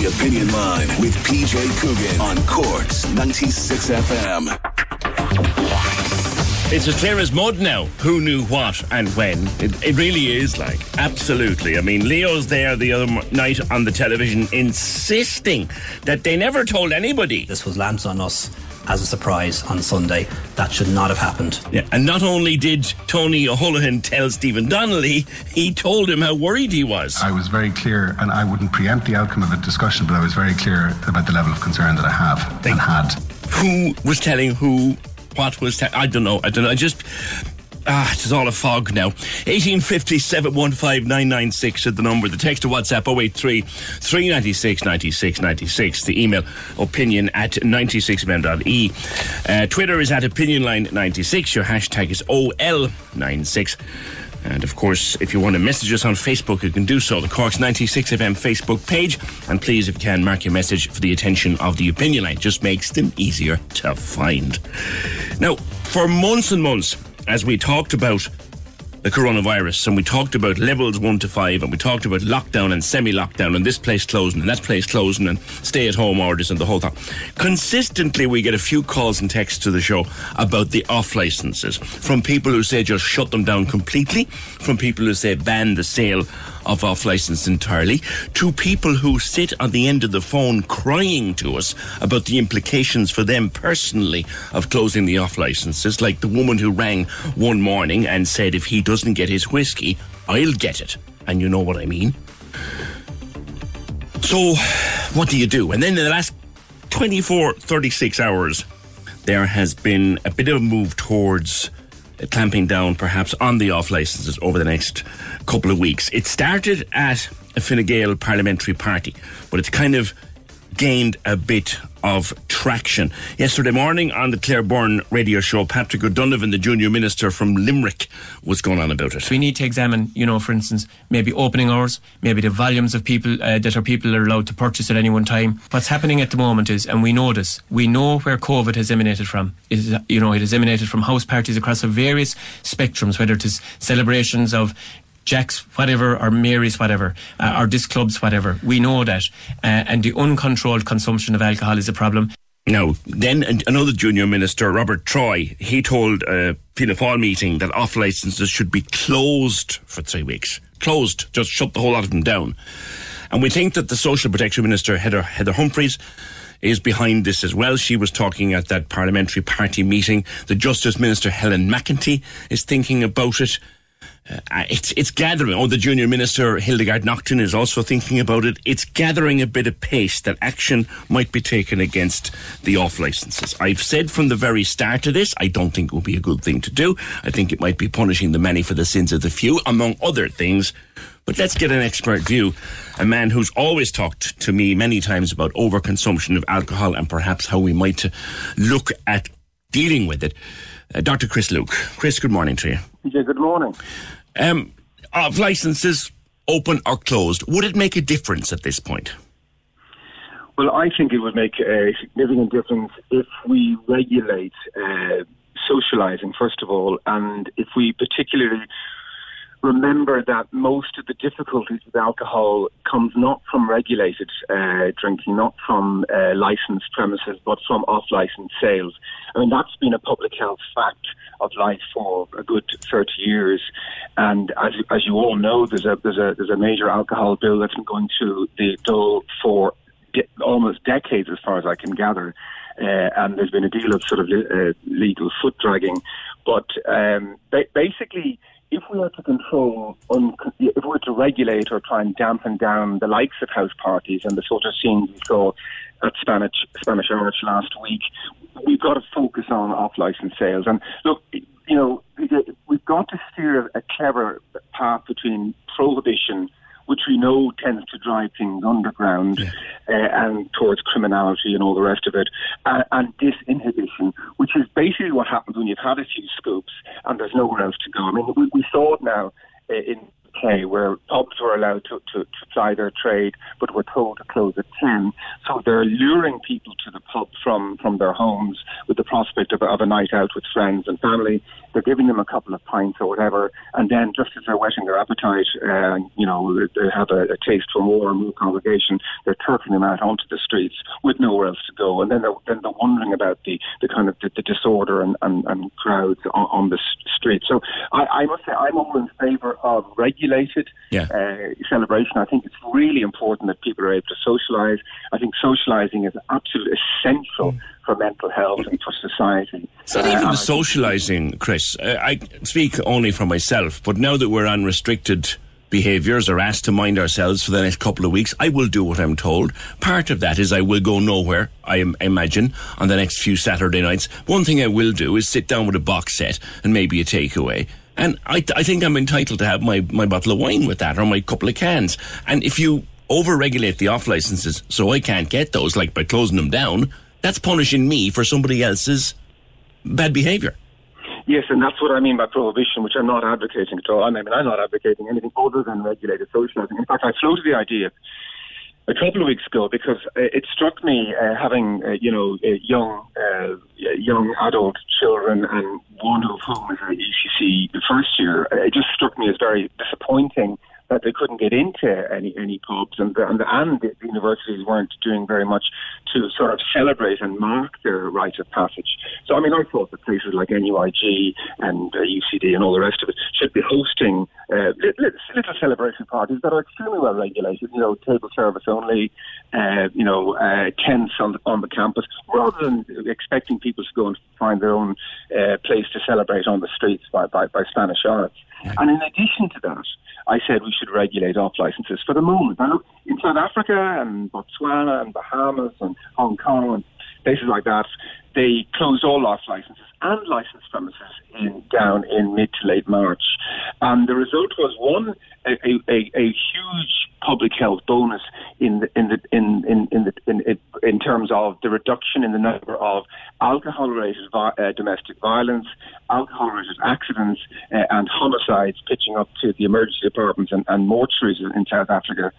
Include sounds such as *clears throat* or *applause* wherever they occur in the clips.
The Opinion Line with PJ Coogan on Cork's 96 FM. It's as clear as mud now. Who knew what and when? It, it really is like absolutely. I mean, Leo's there the other night on the television insisting that they never told anybody. This was lamps on us as a surprise on Sunday. That should not have happened. Yeah, and not only did Tony O'Holohan tell Stephen Donnelly, he told him how worried he was. I was very clear, and I wouldn't preempt the outcome of a discussion, but I was very clear about the level of concern that I have and had. Who was telling who what was te- I don't know. I don't know. I just Ah, it's all a fog now. 1857 15996 is the number. The text to WhatsApp 083 396 96 96. The email opinion at 96fm.e. Uh, Twitter is at opinionline96. Your hashtag is OL96. And of course, if you want to message us on Facebook, you can do so. The Corks 96FM Facebook page. And please, if you can, mark your message for the attention of the opinion line. Just makes them easier to find. Now, for months and months, as we talked about the coronavirus and we talked about levels one to five and we talked about lockdown and semi lockdown and this place closing and that place closing and stay at home orders and the whole thing. Consistently, we get a few calls and texts to the show about the off licenses from people who say just shut them down completely, from people who say ban the sale of off license entirely, to people who sit on the end of the phone crying to us about the implications for them personally of closing the off licenses, like the woman who rang one morning and said if he doesn't get his whiskey, I'll get it. And you know what I mean. So, what do you do? And then in the last 24, 36 hours, there has been a bit of a move towards clamping down perhaps on the off licenses over the next couple of weeks. It started at a Fine Gael parliamentary party, but it's kind of gained a bit of traction. Yesterday morning on the Claire Byrne radio show, Patrick O'Donovan, the junior minister from Limerick, was going on about it. We need to examine, you know, for instance, maybe opening hours, maybe the volumes of people uh, that are people are allowed to purchase at any one time. What's happening at the moment is, and we know this, we know where COVID has emanated from. It is, you know, it has emanated from house parties across various spectrums, whether it is celebrations of Jack's whatever or Mary's whatever uh, or this club's whatever. We know that, uh, and the uncontrolled consumption of alcohol is a problem. Now, then another junior minister, Robert Troy, he told a Fianna Fáil meeting that off licenses should be closed for three weeks. Closed, just shut the whole lot of them down. And we think that the Social Protection Minister, Heather, Heather Humphreys, is behind this as well. She was talking at that parliamentary party meeting. The Justice Minister, Helen McEntee, is thinking about it. Uh, it's it's gathering. Oh, the junior minister Hildegarde Naughton is also thinking about it. It's gathering a bit of pace that action might be taken against the off licenses. I've said from the very start of this, I don't think it would be a good thing to do. I think it might be punishing the many for the sins of the few, among other things. But let's get an expert view. A man who's always talked to me many times about overconsumption of alcohol and perhaps how we might look at dealing with it. Uh, Dr. Chris Luke. Chris, good morning to you. Yeah, good morning. Um, of licenses open or closed, would it make a difference at this point? Well, I think it would make a significant difference if we regulate uh, socialising, first of all, and if we particularly remember that most of the difficulties with alcohol comes not from regulated uh, drinking, not from uh, licensed premises, but from off-licensed sales. I mean, that's been a public health fact of life for a good 30 years. And as, as you all know, there's a, there's a, there's a major alcohol bill that's been going through the Dáil for de- almost decades, as far as I can gather. Uh, and there's been a deal of sort of uh, legal foot dragging. But um, ba- basically, if we were to control, un- if we were to regulate or try and dampen down the likes of house parties and the sort of scenes we saw at Spanish Spanish Arch last week, we've got to focus on off-license sales. And look, you know, we've got to steer a clever path between prohibition which we know tends to drive things underground yeah. uh, and towards criminality and all the rest of it, uh, and disinhibition, which is basically what happens when you've had a few scoops and there's nowhere else to go. I mean, we, we saw it now uh, in UK where pubs were allowed to, to, to ply their trade but were told to close at 10. So they're luring people to the pub from, from their homes with the prospect of, of a night out with friends and family. They're giving them a couple of pints or whatever, and then just as they're whetting their appetite, uh, you know, they have a, a taste for more and more congregation, they're turfing them out onto the streets with nowhere else to go. And then they're, then they're wondering about the, the kind of the, the disorder and, and, and crowds on, on the street. So I, I must say I'm all in favour of regulated yeah. uh, celebration. I think it's really important that people are able to socialise. I think socialising is absolutely essential. Mm for mental health and for society. It's not even the socialising, Chris. Uh, I speak only for myself, but now that we're on restricted behaviours are asked to mind ourselves for the next couple of weeks, I will do what I'm told. Part of that is I will go nowhere, I imagine, on the next few Saturday nights. One thing I will do is sit down with a box set and maybe a takeaway. And I, I think I'm entitled to have my, my bottle of wine with that or my couple of cans. And if you over regulate the off licenses so I can't get those, like by closing them down, that's punishing me for somebody else's bad behaviour. Yes, and that's what I mean by prohibition, which I'm not advocating at all. I mean, I'm not advocating anything other than regulated socialising. In fact, I floated the idea a couple of weeks ago because it struck me uh, having uh, you know uh, young uh, young adult children and one of whom is an UCC the first year. It just struck me as very disappointing that they couldn't get into any any pubs, and the, and, the, and the universities weren't doing very much to sort of celebrate and mark their rite of passage. So, I mean, I thought that places like NUIG and uh, UCD and all the rest of it should be hosting uh, little, little celebration parties that are extremely well regulated. You know, table service only. Uh, you know, uh, tents on the, on the campus, rather than expecting people to go and find their own uh, place to celebrate on the streets by by, by Spanish Arch. And in addition to that, I said we should regulate off licenses for the moment. Now, look, in South Africa and Botswana and Bahamas and Hong Kong and places like that, they closed all off licenses and licensed premises in, down in mid to late March. And the result was one, a, a, a huge public health bonus in in in in in, in, in terms of the reduction in the number of alcohol-related vi- uh, domestic violence, alcohol-related accidents, uh, and homicides pitching up to the emergency departments and, and mortuaries in South Africa.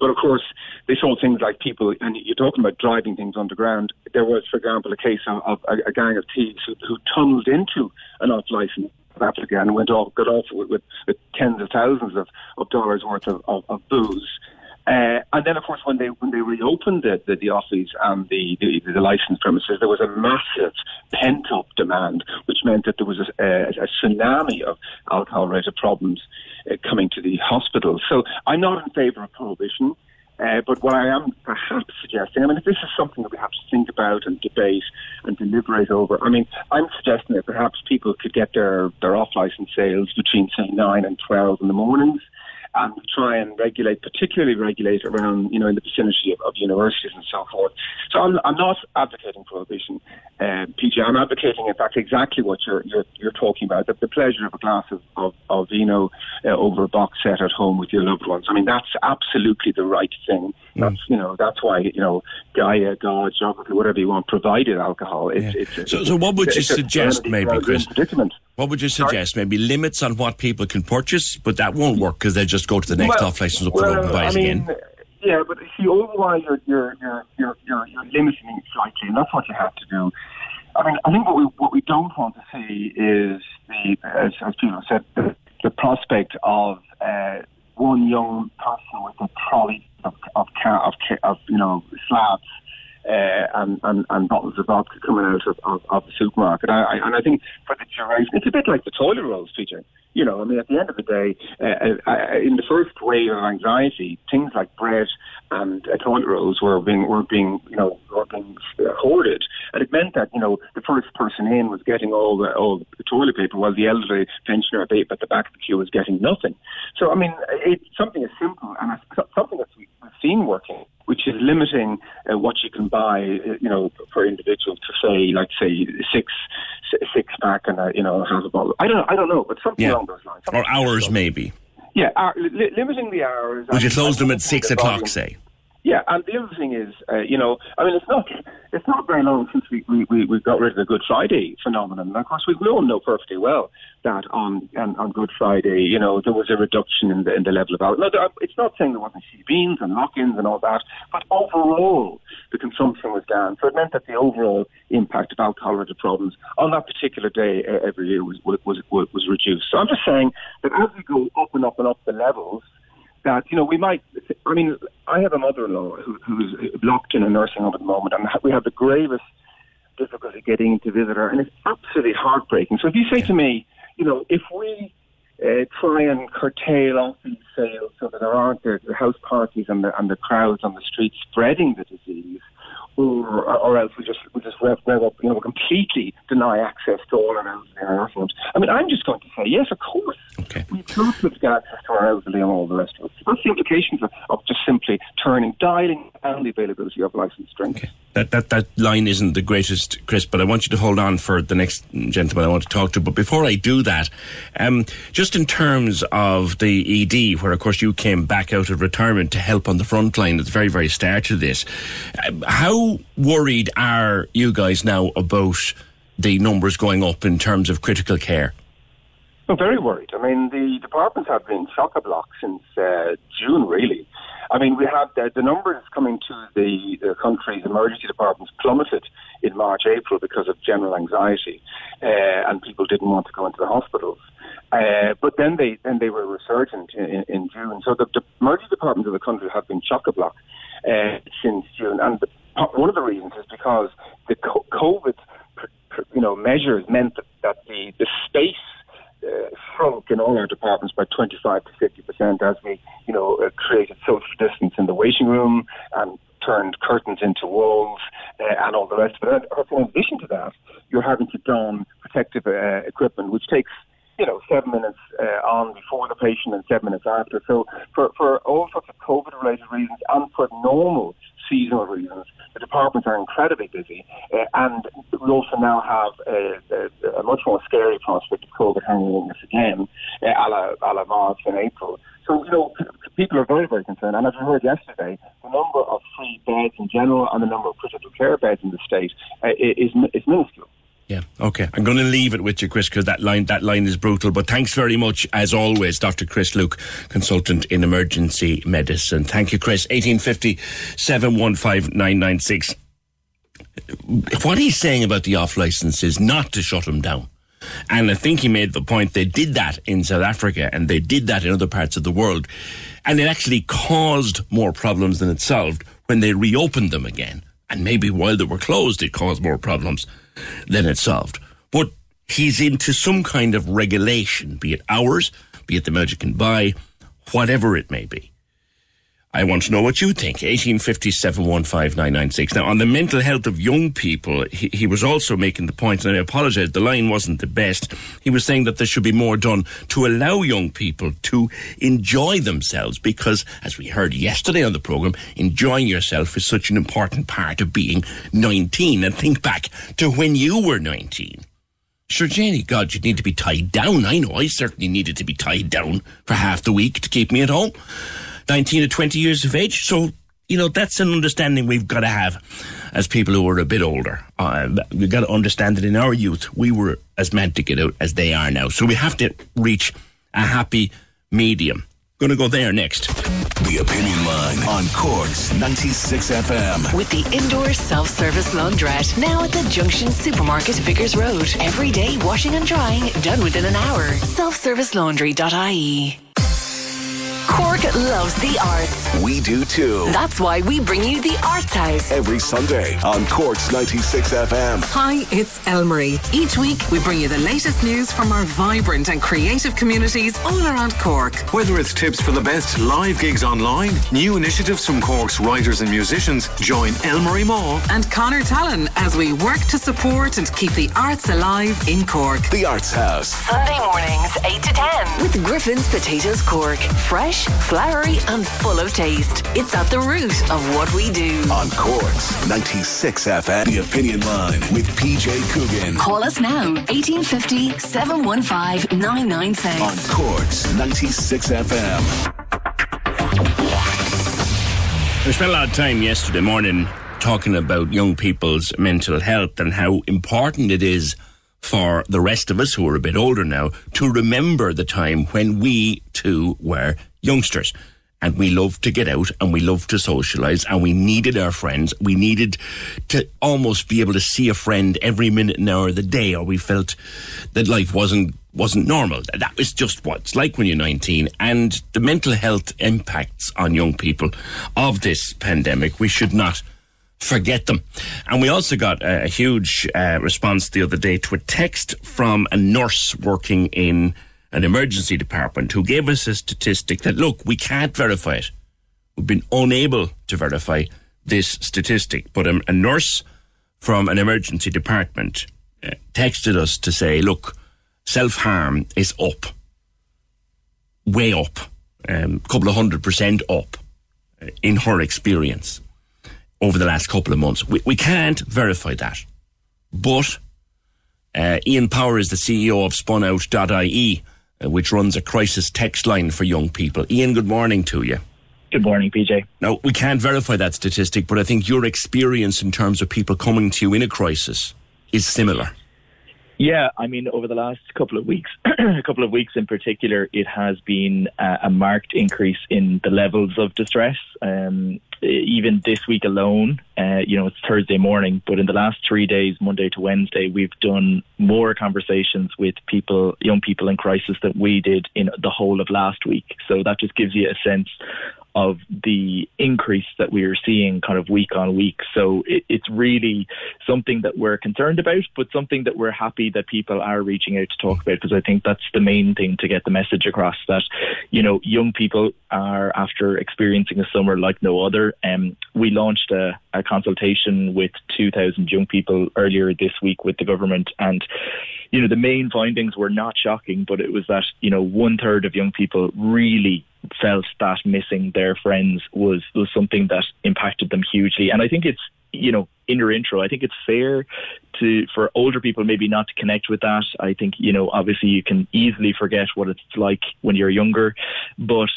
But of course, they saw things like people, and you're talking about driving things underground. There was, for example, a case of, a, a, gang of thieves who, who tunneled into an off-license Africa and went off, got off with, with, with tens of thousands of, of dollars worth of, of, of booze. Uh, and then, of course, when they when they reopened the the, the office and the, the the licensed premises, there was a massive pent up demand, which meant that there was a, a, a tsunami of alcohol related problems uh, coming to the hospital. So I'm not in favour of prohibition. Uh, but what I am perhaps suggesting, I mean, if this is something that we have to think about and debate and deliberate over, I mean, I'm suggesting that perhaps people could get their, their off license sales between, say, 9 and 12 in the mornings and try and regulate, particularly regulate around, you know, in the vicinity of, of universities and so forth. So I'm, I'm not advocating prohibition, uh, PJ. I'm advocating, in fact, exactly what you're you're, you're talking about: the, the pleasure of a glass of, of, of vino uh, over a box set at home with your loved ones. I mean, that's absolutely the right thing. Mm. That's you know, that's why you know, Gaia, God, geography, whatever you want, provided alcohol. It's, yeah. it's, so, so what would you suggest, maybe, Chris? Predicament. What would you suggest? Sorry? Maybe limits on what people can purchase, but that won't work because they just go to the next well, off license up well, and buy it again. Yeah, but see, otherwise you're you're you're you're you're, you're limiting it slightly, and that's what you have to do. I mean, I think what we what we don't want to see is the as, as people said, the the prospect of uh, one young person with a trolley of of, of, of you know slabs uh, and, and, and bottles of vodka coming out of, of, of the supermarket. I, I, and I think for the duration, it's a bit like the toilet rolls, PJ. You know, I mean, at the end of the day, uh, uh, in the first wave of anxiety, things like bread and uh, toilet rolls were being were being you know were being hoarded, and it meant that you know the first person in was getting all the all the toilet paper, while the elderly pensioner at the back of the queue was getting nothing. So, I mean, it's something as simple and something that we've seen working which is limiting uh, what you can buy, uh, you know, for individuals to say, like, say, six six pack and a, you know, half a bottle. I don't, I don't know, but something yeah. Along those lines. Or hours, maybe. Yeah, uh, li- limiting the hours. Would you close them at six o'clock, say? Yeah, and the other thing is, uh, you know, I mean, it's not it's not very long since we, we, we got rid of the Good Friday phenomenon. And of course, we all know perfectly well that on, on, on Good Friday, you know, there was a reduction in the, in the level of alcohol. It's not saying there wasn't beans and lock-ins and all that, but overall, the consumption was down. So it meant that the overall impact of alcohol-related problems on that particular day uh, every year was, was, was, was reduced. So I'm just saying that as we go up and up and up the levels, that you know we might. I mean, I have a mother-in-law who, who's locked in a nursing home at the moment, and we have the gravest difficulty getting to visit her, and it's absolutely heartbreaking. So if you say yeah. to me, you know, if we uh, try and curtail off these sales so that there aren't the, the house parties and the and the crowds on the streets spreading the disease, or, or else we just we just rev, rev up, you know, completely deny access to all our elderly in our homes. I mean, I'm just going to say yes, of course. Okay. We've got to get access to our elderly and all the rest of it. That's the implications of, of just simply turning, dialing down the availability of licensed drinks. Okay. That, that, that line isn't the greatest, Chris, but I want you to hold on for the next gentleman I want to talk to. But before I do that, um, just in terms of the ED, where of course you came back out of retirement to help on the front line at the very, very start of this, uh, how worried are you guys now about the numbers going up in terms of critical care? I'm very worried. I mean, the departments have been chock a block since uh, June, really. I mean, we have the, the numbers coming to the, the country's emergency departments plummeted in March, April because of general anxiety, uh, and people didn't want to go into the hospitals. Uh, but then they then they were resurgent in, in June. So the, the, emergency departments of the country have been chock a block uh, since June, and the, *laughs* one of the reasons is because the COVID, you know, measures meant that, that the the space uh, shrunk in all our departments by 25 to 50 percent as we, you know, uh, created social distance in the waiting room and turned curtains into walls uh, and all the rest of it. And in addition to that, you're having to don protective uh, equipment, which takes you know, seven minutes uh, on before the patient and seven minutes after. So for, for all sorts of COVID-related reasons and for normal seasonal reasons, departments are incredibly busy. Uh, and we also now have a, a, a, much more scary prospect of COVID hanging us again, uh, a, la, a la March and April. So, you know, people are very, very concerned. And as we heard yesterday, the number of free beds in general and the number of critical care beds in the state uh, is, is minuscule. Yeah. Okay. I'm going to leave it with you, Chris, because that line that line is brutal. But thanks very much, as always, Dr. Chris Luke, consultant in emergency medicine. Thank you, Chris. 1850 715 996. What he's saying about the off license is not to shut them down. And I think he made the point they did that in South Africa and they did that in other parts of the world. And it actually caused more problems than it solved when they reopened them again. And maybe while they were closed, it caused more problems then it's solved. But he's into some kind of regulation, be it hours, be it the you can buy, whatever it may be. I want to know what you think. 1857 Now, on the mental health of young people, he, he, was also making the point, and I apologize, the line wasn't the best. He was saying that there should be more done to allow young people to enjoy themselves because, as we heard yesterday on the programme, enjoying yourself is such an important part of being 19. And think back to when you were 19. Sure, Janie, God, you need to be tied down. I know I certainly needed to be tied down for half the week to keep me at home. 19 or 20 years of age. So, you know, that's an understanding we've got to have as people who are a bit older. Uh, we've got to understand that in our youth, we were as meant to get out as they are now. So we have to reach a happy medium. Going to go there next. The Opinion Line on Corks 96 FM. With the indoor self service laundrette now at the Junction Supermarket, Vickers Road. Every day washing and drying done within an hour. Self service laundry.ie. Cork loves the arts. We do too. That's why we bring you the Arts House. Every Sunday on Corks 96 FM. Hi, it's Elmarie. Each week, we bring you the latest news from our vibrant and creative communities all around Cork. Whether it's tips for the best live gigs online, new initiatives from Cork's writers and musicians, join Elmarie Mawe and Connor Tallon as we work to support and keep the arts alive in Cork. The Arts House. Sunday mornings, 8 to 10. With Griffin's Potatoes Cork. Fresh, flowery, and full of taste. It's at the root of what we do. On Corks 96 FM. The Opinion Line with PJ Coogan. Call us now, 1850 715 996. On Corks 96 FM. We spent a lot of time yesterday morning talking about young people's mental health and how important it is for the rest of us who are a bit older now to remember the time when we too were youngsters. And we loved to get out and we loved to socialise and we needed our friends. We needed to almost be able to see a friend every minute and hour of the day or we felt that life wasn't wasn't normal. That was just what it's like when you're 19. And the mental health impacts on young people of this pandemic, we should not forget them. And we also got a, a huge uh, response the other day to a text from a nurse working in an emergency department who gave us a statistic that, look, we can't verify it. We've been unable to verify this statistic. But a, nurse from an emergency department uh, texted us to say, look, self harm is up, way up, a um, couple of hundred percent up uh, in her experience over the last couple of months. We, we can't verify that. But uh, Ian Power is the CEO of spunout.ie, uh, which runs a crisis text line for young people. Ian, good morning to you. Good morning, PJ. Now, we can't verify that statistic, but I think your experience in terms of people coming to you in a crisis is similar. Yeah, I mean, over the last couple of weeks, *clears throat* a couple of weeks in particular, it has been uh, a marked increase in the levels of distress. Um, even this week alone, uh, you know, it's Thursday morning, but in the last three days, Monday to Wednesday, we've done more conversations with people, young people in crisis, that we did in the whole of last week. So that just gives you a sense of the increase that we are seeing kind of week on week. So it, it's really something that we're concerned about, but something that we're happy that people are reaching out to talk about because I think that's the main thing to get the message across that, you know, young people are after experiencing a summer like no other. Um, we launched a, a consultation with 2,000 young people earlier this week with the government and you know, the main findings were not shocking, but it was that, you know, one third of young people really felt that missing their friends was, was something that impacted them hugely. And I think it's, you know, in your intro, I think it's fair to for older people maybe not to connect with that. I think, you know, obviously you can easily forget what it's like when you're younger, but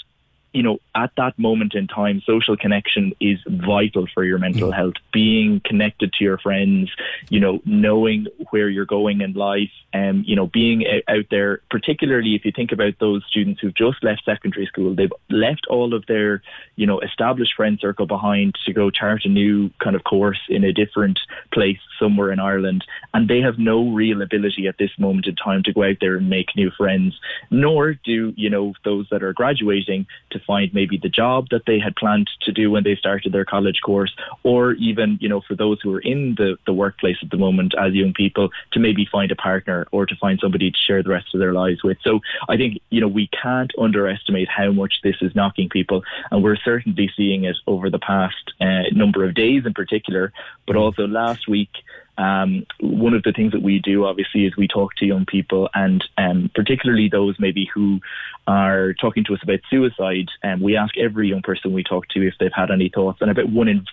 you know, at that moment in time, social connection is vital for your mental health. Being connected to your friends, you know, knowing where you're going in life, and um, you know, being out there. Particularly if you think about those students who've just left secondary school, they've left all of their, you know, established friend circle behind to go chart a new kind of course in a different place somewhere in Ireland, and they have no real ability at this moment in time to go out there and make new friends. Nor do you know those that are graduating to find maybe the job that they had planned to do when they started their college course, or even, you know, for those who are in the, the workplace at the moment as young people, to maybe find a partner or to find somebody to share the rest of their lives with. So I think, you know, we can't underestimate how much this is knocking people, and we're certainly seeing it over the past uh, number of days in particular, but also last week. Um, one of the things that we do, obviously, is we talk to young people, and um, particularly those maybe who are talking to us about suicide. And um, we ask every young person we talk to if they've had any thoughts, and about one in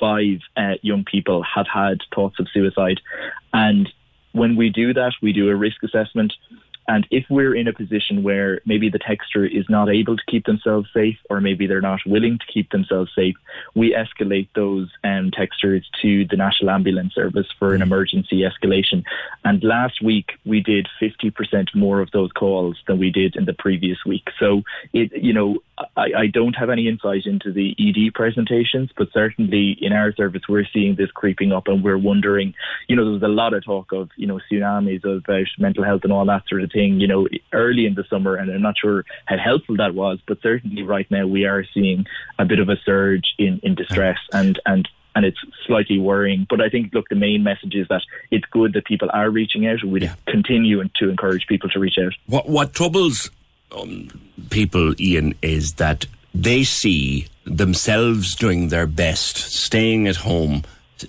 five uh, young people have had thoughts of suicide. And when we do that, we do a risk assessment And if we're in a position where maybe the texter is not able to keep themselves safe, or maybe they're not willing to keep themselves safe, we escalate those um, texters to the National Ambulance Service for an emergency escalation. And last week we did 50% more of those calls than we did in the previous week. So it, you know, I, I don't have any insight into the ED presentations, but certainly in our service we're seeing this creeping up, and we're wondering. You know, there was a lot of talk of you know tsunamis about uh, mental health and all that sort of thing. You know, early in the summer, and I'm not sure how helpful that was, but certainly right now we are seeing a bit of a surge in in distress mm. and and and it's slightly worrying. But I think, look, the main message is that it's good that people are reaching out. And We yeah. continue to encourage people to reach out. What what troubles um, people, Ian, is that they see themselves doing their best, staying at home,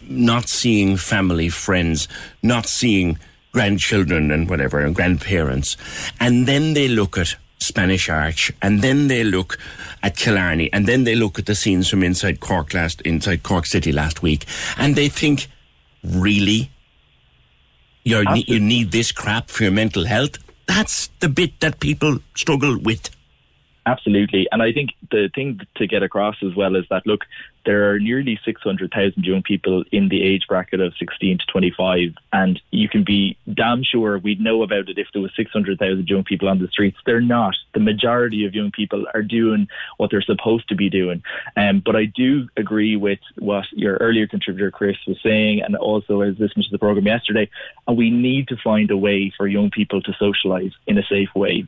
not seeing family, friends, not seeing grandchildren and whatever, and grandparents. And then they look at Spanish Arch, and then they look at Killarney, and then they look at the scenes from inside Cork last, inside Cork City last week, and they think, really? you you need this crap for your mental health? That's the bit that people struggle with. Absolutely. And I think the thing to get across as well is that, look, there are nearly 600,000 young people in the age bracket of 16 to 25. And you can be damn sure we'd know about it if there was 600,000 young people on the streets. They're not. The majority of young people are doing what they're supposed to be doing. Um, but I do agree with what your earlier contributor, Chris, was saying. And also, I was listening to the program yesterday. And we need to find a way for young people to socialize in a safe way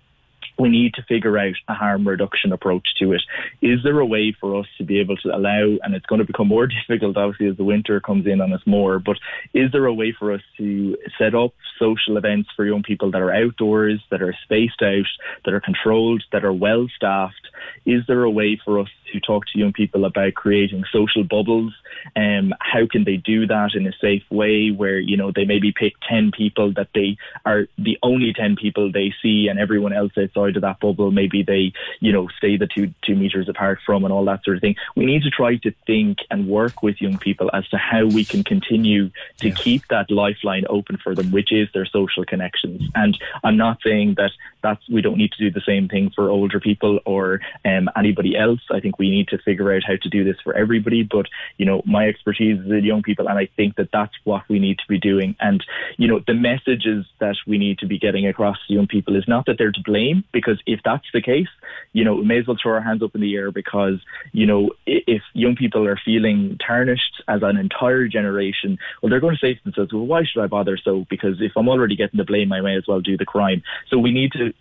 we need to figure out a harm reduction approach to it. Is there a way for us to be able to allow, and it's going to become more *laughs* difficult obviously as the winter comes in on us more, but is there a way for us to set up social events for young people that are outdoors, that are spaced out, that are controlled, that are well staffed? Is there a way for us to talk to young people about creating social bubbles? Um, how can they do that in a safe way where, you know, they maybe pick 10 people that they are the only 10 people they see and everyone else outside of that bubble, maybe they, you know, stay the two, two meters apart from and all that sort of thing. We need to try to think and work with young people as to how we can continue to yes. keep that lifeline open for them, which is their social connections. And I'm not saying that that's, we don't need to do the same thing for older people or um, anybody else. I think we need to figure out how to do this for everybody. But, you know, my expertise is in young people, and I think that that's what we need to be doing. And, you know, the messages that we need to be getting across to young people is not that they're to blame, because if that's the case, you know, we may as well throw our hands up in the air because, you know, if young people are feeling tarnished as an entire generation, well, they're going to say to themselves, well, why should I bother so? Because if I'm already getting the blame, I may as well do the crime. So we need to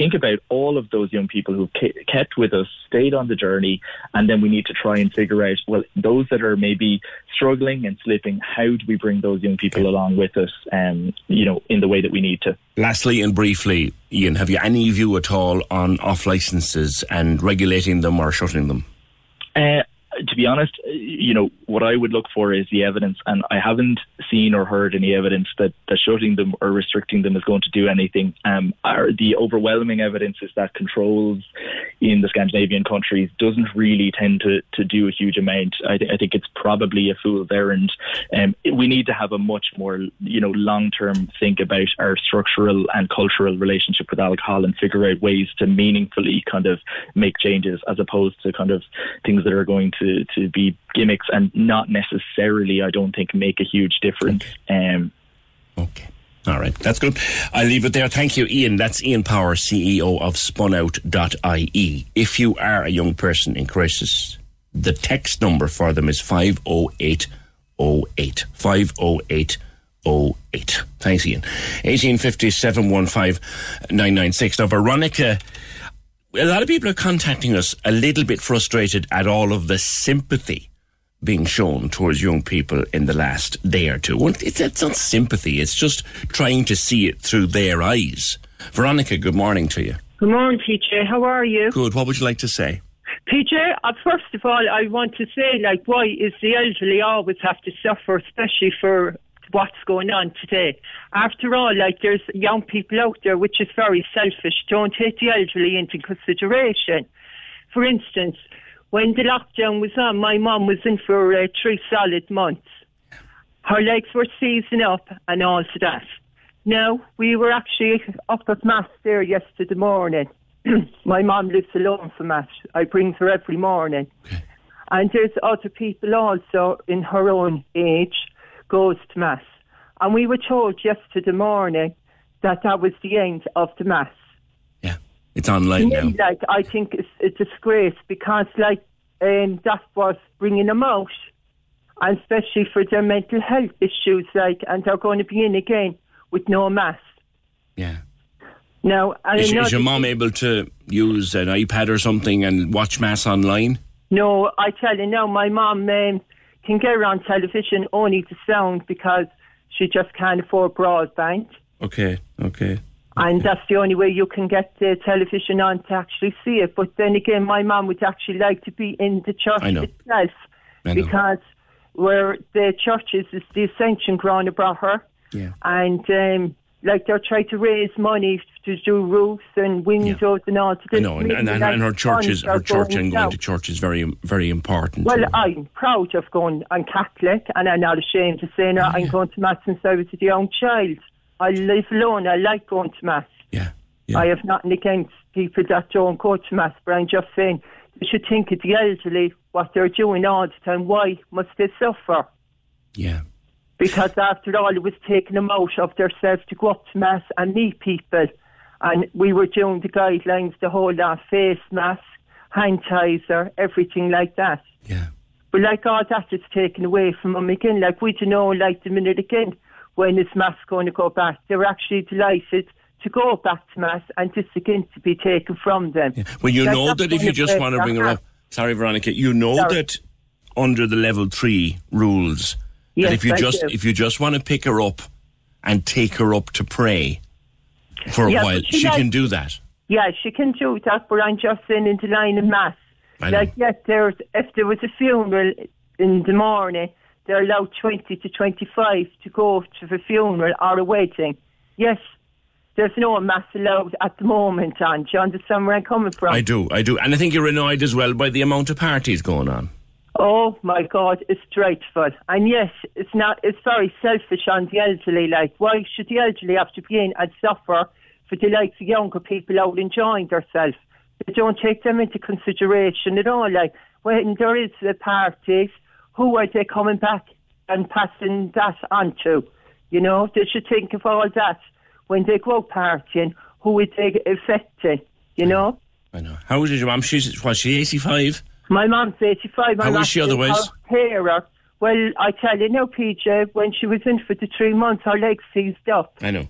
think about all of those young people who kept with us, stayed on the journey, and then we need to try and figure out, well, those that are maybe struggling and slipping, how do we bring those young people along with us, um, you know, in the way that we need to. Lastly and briefly, Ian, have you any view at all on off licenses and regulating them or shutting them? Uh, to be honest, you know, what I would look for is the evidence, and I haven't seen or heard any evidence that, that shutting them or restricting them is going to do anything. Um, the overwhelming evidence is that controls in the Scandinavian countries doesn't really tend to, to do a huge amount. I, th- I think it's probably a fool's errand. Um, we need to have a much more, you know, long term think about our structural and cultural relationship with alcohol and figure out ways to meaningfully kind of make changes as opposed to kind of things that are going to, to be gimmicks and not necessarily, I don't think, make a huge difference. Um, okay. All right, that's good. I'll leave it there. Thank you, Ian. That's Ian Power, CEO of spunout.ie. If you are a young person in crisis, the text number for them is 50808. 50808. Thanks, Ian. 1850 715 996. Now, Veronica a lot of people are contacting us a little bit frustrated at all of the sympathy being shown towards young people in the last day or two. It's, it's not sympathy, it's just trying to see it through their eyes. Veronica, good morning to you. Good morning, PJ. How are you? Good. What would you like to say? PJ, uh, first of all, I want to say, like, why is the elderly always have to suffer, especially for what's going on today. After all, like there's young people out there which is very selfish, don't take the elderly into consideration. For instance, when the lockdown was on, my mum was in for uh, three solid months. Her legs were seizing up and all of that. No, we were actually up at Mass there yesterday morning. *clears throat* My mum lives alone for Mass. I bring her every morning. And there's other people also in her own age goes to Mass. And we were told yesterday morning that that was the end of the Mass. Yeah, it's online now. Like, I think it's a disgrace because, like, um, that was bringing them out, and especially for their mental health issues, like, and they're going to be in again with no mass. Yeah. Now, Is, is your mom able to use an iPad or something and watch mass online? No, I tell you now, my mom, um, can get her on television only to sound because she just can't afford broadband. Okay, okay. And that's the only way you can get the television on to actually see it. But then again, my mum would actually like to be in the church I know. itself because where the church is, is the Ascension ground about her. Yeah. And um, like they're trying to raise money to do roofs and windows and all. To I know, and, and, and, and her church is her church and going to church is very very important. Well, I'm proud of going. I'm Catholic, and I'm not ashamed to say no. Oh, I'm going to mass since I was a young child. I live alone. I like going to mass. Yeah, I have nothing against people that don't go to mass, but I'm just saying they should think of the elderly, what they're doing all the time. Why must they suffer? Yeah. Because after all, it was taking them out of themselves to go up to mass and meet people. And we were doing the guidelines, the whole lot, face mask, hand sanitizer, everything like that. Yeah. But like all that is taken away from them again. Like we don't know, like the minute again, when is mass going to go back? They're actually delighted to go back to mass and this again to be taken from them. Well, you Like, know that if you just want to bring her up, sorry, Veronica, you know Sorry. that under the level three rules, Yes, that if you just do. if you just want to pick her up and take her up to pray for a Yeah, while, she she like- can do that. Yeah, she can do that, but I'm just saying in the line of mass. Like, yes, there's, if there was a funeral in the morning, they're allowed 20 to 25 to go to the funeral or a wedding. Yes, there's no mass allowed at the moment, and do you understand where I'm coming from? I do, I do, and I think you're annoyed as well by the amount of parties going on. Oh my God, it's dreadful. And yes, it's not. It's very selfish on the elderly. Like, why should the elderly have to be in and suffer for the likes of younger people out enjoying themselves? They don't take them into consideration at all. Like, when there is the parties, who are they coming back and passing that on to? You know, they should think of all that when they go partying. Who is they affecting? You know. I know. How old is your mum? She's was she eighty five? My mom's 85. My How is she otherwise? Carer. Well, I tell you now, PJ, when she was in for the three months, her legs seized up, I know.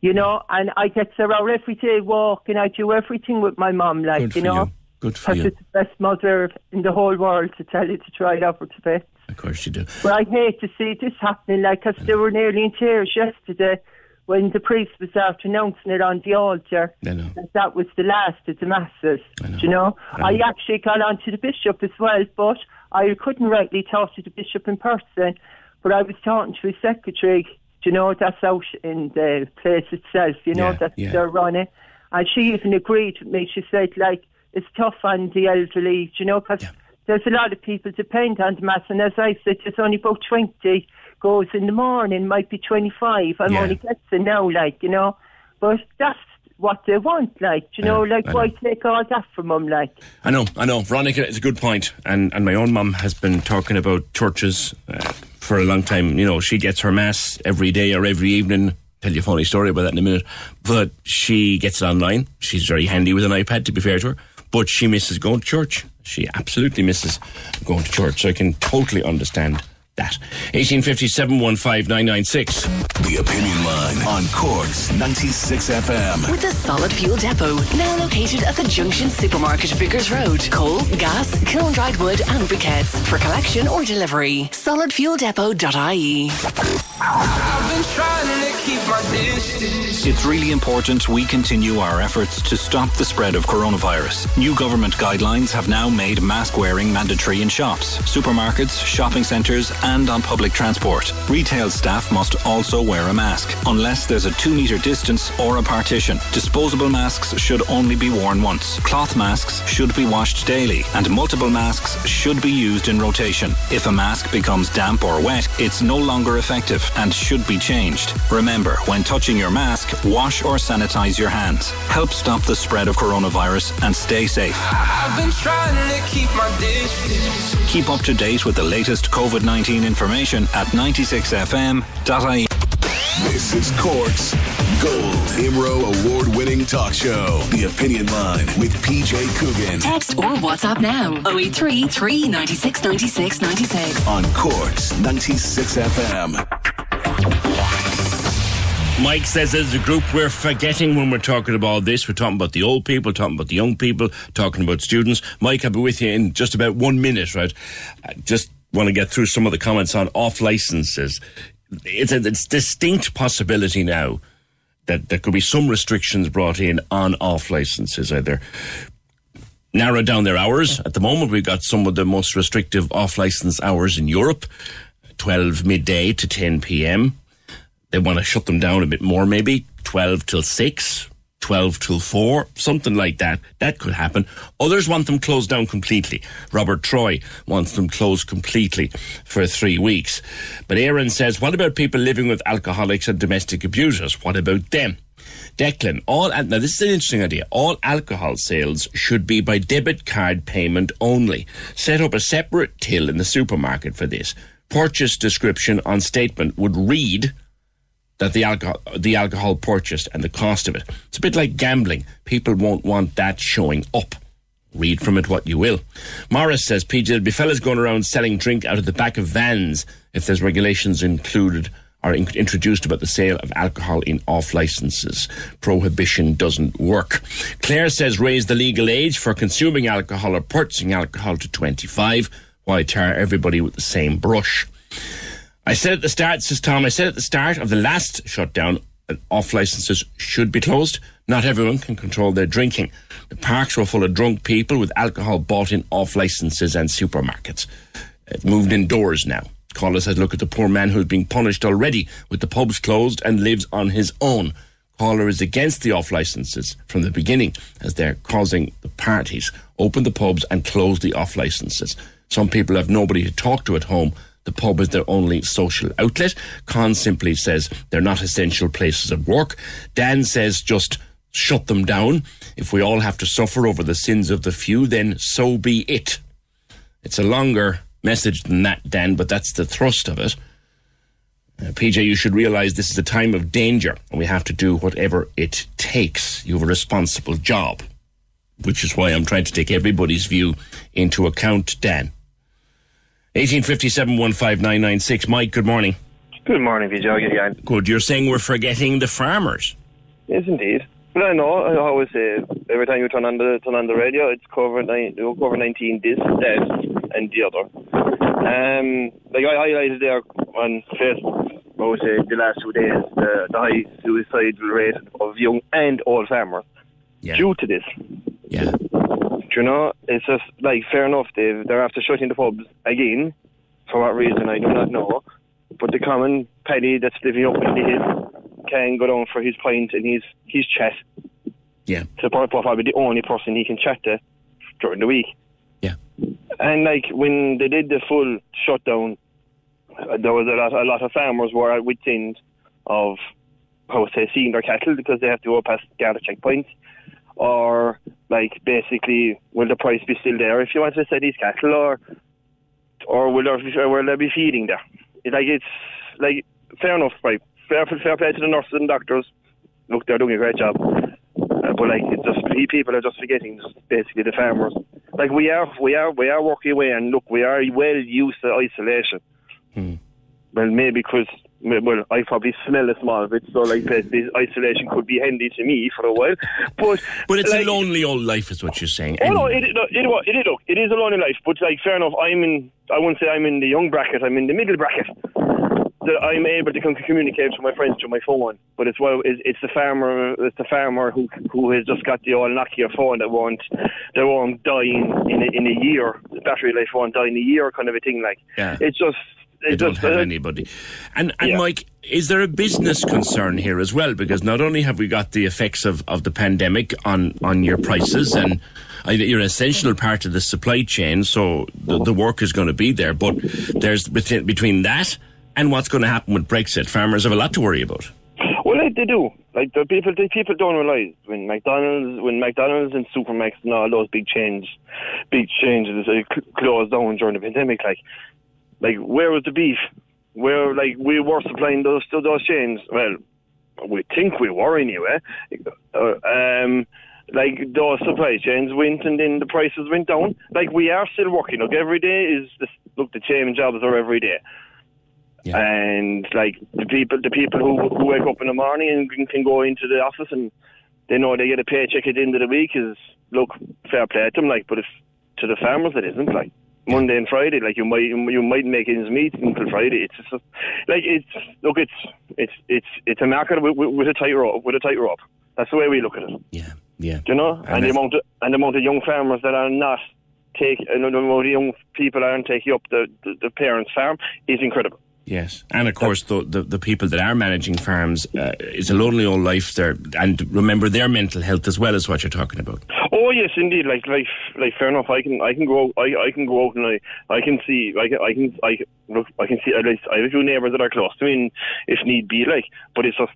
you know, and I get her out every day walking. I do everything with my mom, like, Good you know. you. Good for Because you. the best mother in the whole world to tell you to try it out for to bed. Of course you do. But I hate to see this happening, like, 'cause they were nearly in tears yesterday when the priest was after announcing it on the altar. I know. That that was the last of the masses. You know? I, actually got on to the bishop as well, but I couldn't rightly talk to the bishop in person. But I was talking to his secretary. You know that's out in the place itself? You know Yeah, that yeah. they're running, and she even agreed with me. She said like it's tough on the elderly. You know because there's a lot of people depend on the mass, and as I said, there's only about twenty goes in the morning, might be twenty five. I'm Yeah. only guessing now, like you know, but that's what they want, like you know, like I why take all that from them, like. I know, I know. Veronica, it's a good point. And and my own mum has been talking about churches uh, for a long time. You know, she gets her mass every day or every evening. Tell you a funny story about that in a minute. But she gets it online. She's very handy with an iPad, to be fair to her. But she misses going to church. She absolutely misses going to church. So I can totally understand that. 1857 15996. The Opinion Line on Corks 96 FM. With the Solid Fuel Depot, now located at the Junction Supermarket, Vickers Road. Coal, gas, kiln dried wood, and briquettes for collection or delivery. SolidFuelDepot.ie. I've been trying to keep my distance. It's really important we continue our efforts to stop the spread of coronavirus. New government guidelines have now made mask wearing mandatory in shops, supermarkets, shopping centres, and on public transport. Retail staff must also wear a mask, unless there's a two metre distance or a partition. Disposable masks should only be worn once. Cloth masks should be washed daily, and multiple masks should be used in rotation. If a mask becomes damp or wet, it's no longer effective and should be changed. Remember, when touching your mask, wash or sanitize your hands. Help stop the spread of coronavirus and stay safe. I've been trying to keep. Keep up to date with the latest COVID 19 information at 96fm.ie. This is Cork's Gold Imro award winning talk show. The Opinion Line with PJ Coogan. Text or WhatsApp now 083 396 96 96. On Cork's 96 FM. Mike says as a group we're forgetting when we're talking about this. We're talking about the old people, talking about the young people, talking about students. Mike, I'll be with you in just about one minute, right? Uh, just want to get through some of the comments on off licenses. It's a it's distinct possibility now that there could be some restrictions brought in on off licenses, either narrow down their hours. At the moment, we've got some of the most restrictive off license hours in Europe 12 midday to 10 p.m. They want to shut them down a bit more, maybe 12 till 6, 12 till 4, something like that. That could happen. Others want them closed down completely. Robert Troy wants them closed completely for three weeks. But Aaron says, what about people living with alcoholics and domestic abusers? What about them? Declan, all now this is an interesting idea. All alcohol sales should be by debit card payment only. Set up a separate till in the supermarket for this. Purchase description on statement would read that the alcohol the alcohol purchased and the cost of it. It's a bit like gambling. People won't want that showing up. Read from it what you will. Morris says, PJ, there'll be fellas going around selling drink out of the back of vans if there's regulations included or in- introduced about the sale of alcohol in off licenses. Prohibition doesn't work. Claire says, raise the legal age for consuming alcohol or purchasing alcohol to 25. Why tar everybody with the same brush? I said at the start, says Tom, I said at the start of the last shutdown, that off licenses should be closed. Not everyone can control their drinking. The parks were full of drunk people with alcohol bought in off licenses and supermarkets. It moved indoors now. Caller says, look at the poor man who's being punished already with the pubs closed and lives on his own. Caller is against the off licenses from the beginning as they're causing the parties. Open the pubs and close the off licenses. Some people have nobody to talk to at home the pub is their only social outlet. Con simply says they're not essential places of work. Dan says just shut them down. If we all have to suffer over the sins of the few, then so be it. It's a longer message than that, Dan, but that's the thrust of it. Uh, PJ, you should realize this is a time of danger and we have to do whatever it takes. You have a responsible job, which is why I'm trying to take everybody's view into account, Dan. 1857 Mike, good morning. Good morning, PJ. You Good. You're saying we're forgetting the farmers. Yes, indeed. But I know. I always say every time you turn on the turn on the radio, it's COVID COVID nineteen, this, that, and the other. Um, like I highlighted there on Facebook, I would say the last two days, the, the high suicidal rate of young and old farmers yeah. due to this. Yeah. You know, it's just like fair enough. They they're after shutting the pubs again. For what reason, I do not know. But the common paddy that's living up in the hill can go down for his pint and his his chat. Yeah. So probably the only person he can chat to during the week. Yeah. And like when they did the full shutdown, uh, there was a lot a lot of farmers were at wit's end of how to say seeing their cattle because they have to go past Garda checkpoints or like basically will the price be still there if you want to sell these cattle or or will there will they be feeding there? It, like it's like fair enough, right? Fair fair play to the nurses and doctors. Look, they're doing a great job. Uh, but like it's just people are just forgetting just basically the farmers. Like we are we are we are working away and look we are well used to isolation. Hmm. Well maybe because well, I probably smell a small bit, so like this isolation could be handy to me for a while. But But it's like, a lonely old life, is what you're saying. Oh no, it, no, it, it, it, look, it is a lonely life, but like fair enough. I'm in. I won't say I'm in the young bracket. I'm in the middle bracket. That I'm able to communicate with my friends through my phone, but it's well, it's, it's the farmer. It's the farmer who who has just got the old Nokia phone that won't that won't die in in a, in a year. The battery life won't die in a year, kind of a thing. Like Yeah. it's just They don't just, have uh, anybody. And, and Yeah. Mike, is there a business concern here as well? Because not only have we got the effects of, of the pandemic on, on your prices, and you're an essential part of the supply chain, so the, the work is going to be there. But there's between, between that and what's going to happen with Brexit, farmers have a lot to worry about. Well, they, do. Like the people, the people don't realize when McDonald's, when McDonald's and Supermac's and all those big chains, big changes uh, cl- closed down during the pandemic. Like, like where was the beef? Where like we were supplying those to those chains? Well, we think we were anyway. Uh, um, like those supply chains went and then the prices went down. Like we are still working. Look, every day is this, look the change jobs are every day. And like the people, the people who, who wake up in the morning and can, can go into the office and they know they get a paycheck at the end of the week is look fair play to them. Like, but if to the farmers it isn't like Monday and Friday, like you might you might make ends meet until Friday. It's just like it's look, it's it's it's it's a market with, with, a tight rope. With a tight rope. That's the way we look at it. Yeah, yeah. Do you know? And And, the amount of and the amount of young farmers that are not take and the amount of young people aren't taking up the, the, the parents' farm is incredible. Yes, and of course, the, the, the people that are managing farms, uh, it's a lonely old life there. And remember their mental health as well as what you're talking about. Oh yes, indeed. Like, like, like. Fair enough. I can, I can go. Out, I, I can go out and I, I can see. I can, I can, I look. I can see. Least I have a few neighbours that are close to me, if need be, like. But it's just,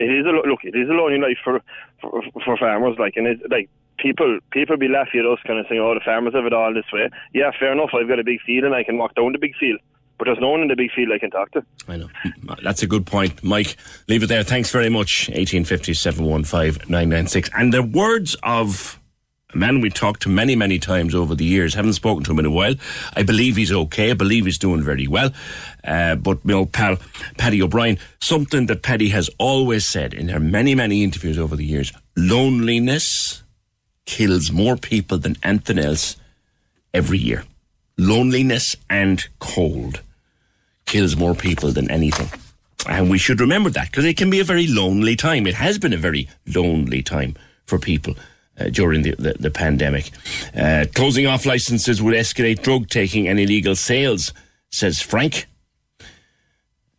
it is a look. It is a lonely life for, for, for farmers. Like, and it's like people, people be laughing at us, kind of saying, "Oh, the farmers have it all this way." Yeah, fair enough. I've got a big field, and I can walk down the big field. But there's no one in the big field I can talk to. I know. That's a good point. Mike, leave it there. Thanks very much. 1850 715 996. And the words of a man we talked to many, many times over the years. Haven't spoken to him in a while. I believe he's okay. I believe he's doing very well. Uh, but my old pal, Paddy O'Brien, something that Paddy has always said in her many, many interviews over the years loneliness kills more people than anything else every year. Loneliness and cold kills more people than anything. And we should remember that because it can be a very lonely time. It has been a very lonely time for people uh, during the, the, the pandemic. Uh, closing off licenses would escalate drug taking and illegal sales, says Frank.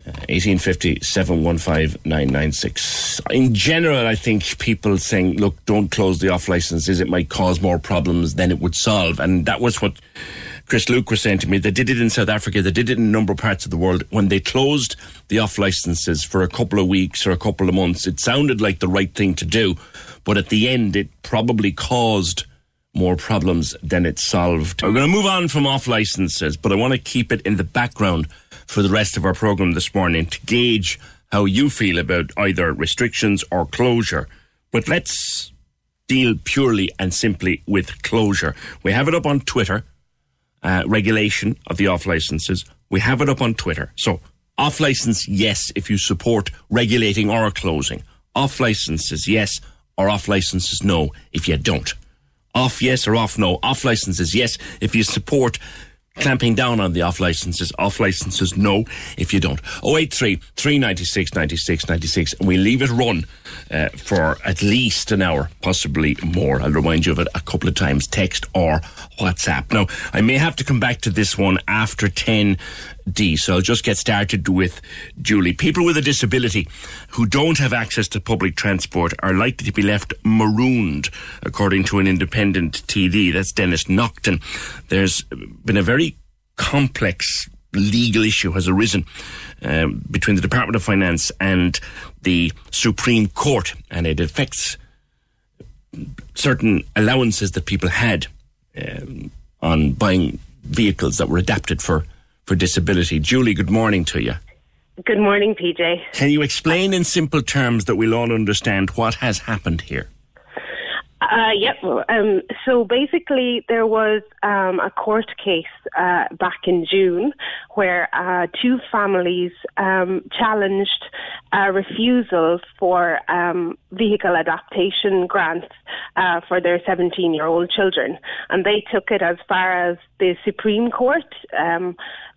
Uh, 1850 715 In general, I think people saying, look, don't close the off licenses. It might cause more problems than it would solve. And that was what Chris Luke was saying to me. They did it in South Africa. They did it in a number of parts of the world. When they closed the off licenses for a couple of weeks or a couple of months, it sounded like the right thing to do. But at the end, it probably caused more problems than it solved. We're going to move on from off licenses, but I want to keep it in the background for the rest of our program this morning to gauge how you feel about either restrictions or closure. But let's deal purely and simply with closure. We have it up on Twitter, uh, regulation of the off licenses. We have it up on Twitter. So, off license, yes, if you support regulating or closing. Off licenses, yes, or off licenses, no, if you don't. Off yes or off no. Off licenses, yes, if you support clamping down on the off licenses. Off licenses, no, if you don't. 083 396 96 96, and we leave it run uh, for at least an hour, possibly more. I'll remind you of it a couple of times, text or WhatsApp. Now, I may have to come back to this one after 10D, so I'll just get started with Julie. People with a disability who don't have access to public transport are likely to be left marooned, according to an independent TD. That's Denis Naughten. There's been a very complex legal issue has arisen um, between the Department of Finance and the Supreme Court, and it affects certain allowances that people had um, on buying vehicles that were adapted for, for disability. Julie, good morning to you. Good morning, PJ. Can you explain in simple terms that we'll all understand what has happened here? Uh, yep. Um, so basically, there was um, a court case uh, back in June where uh, two families um, challenged a refusal for um, vehicle adaptation grants uh, for their 17 year old children. And they took it as far as the Supreme Court.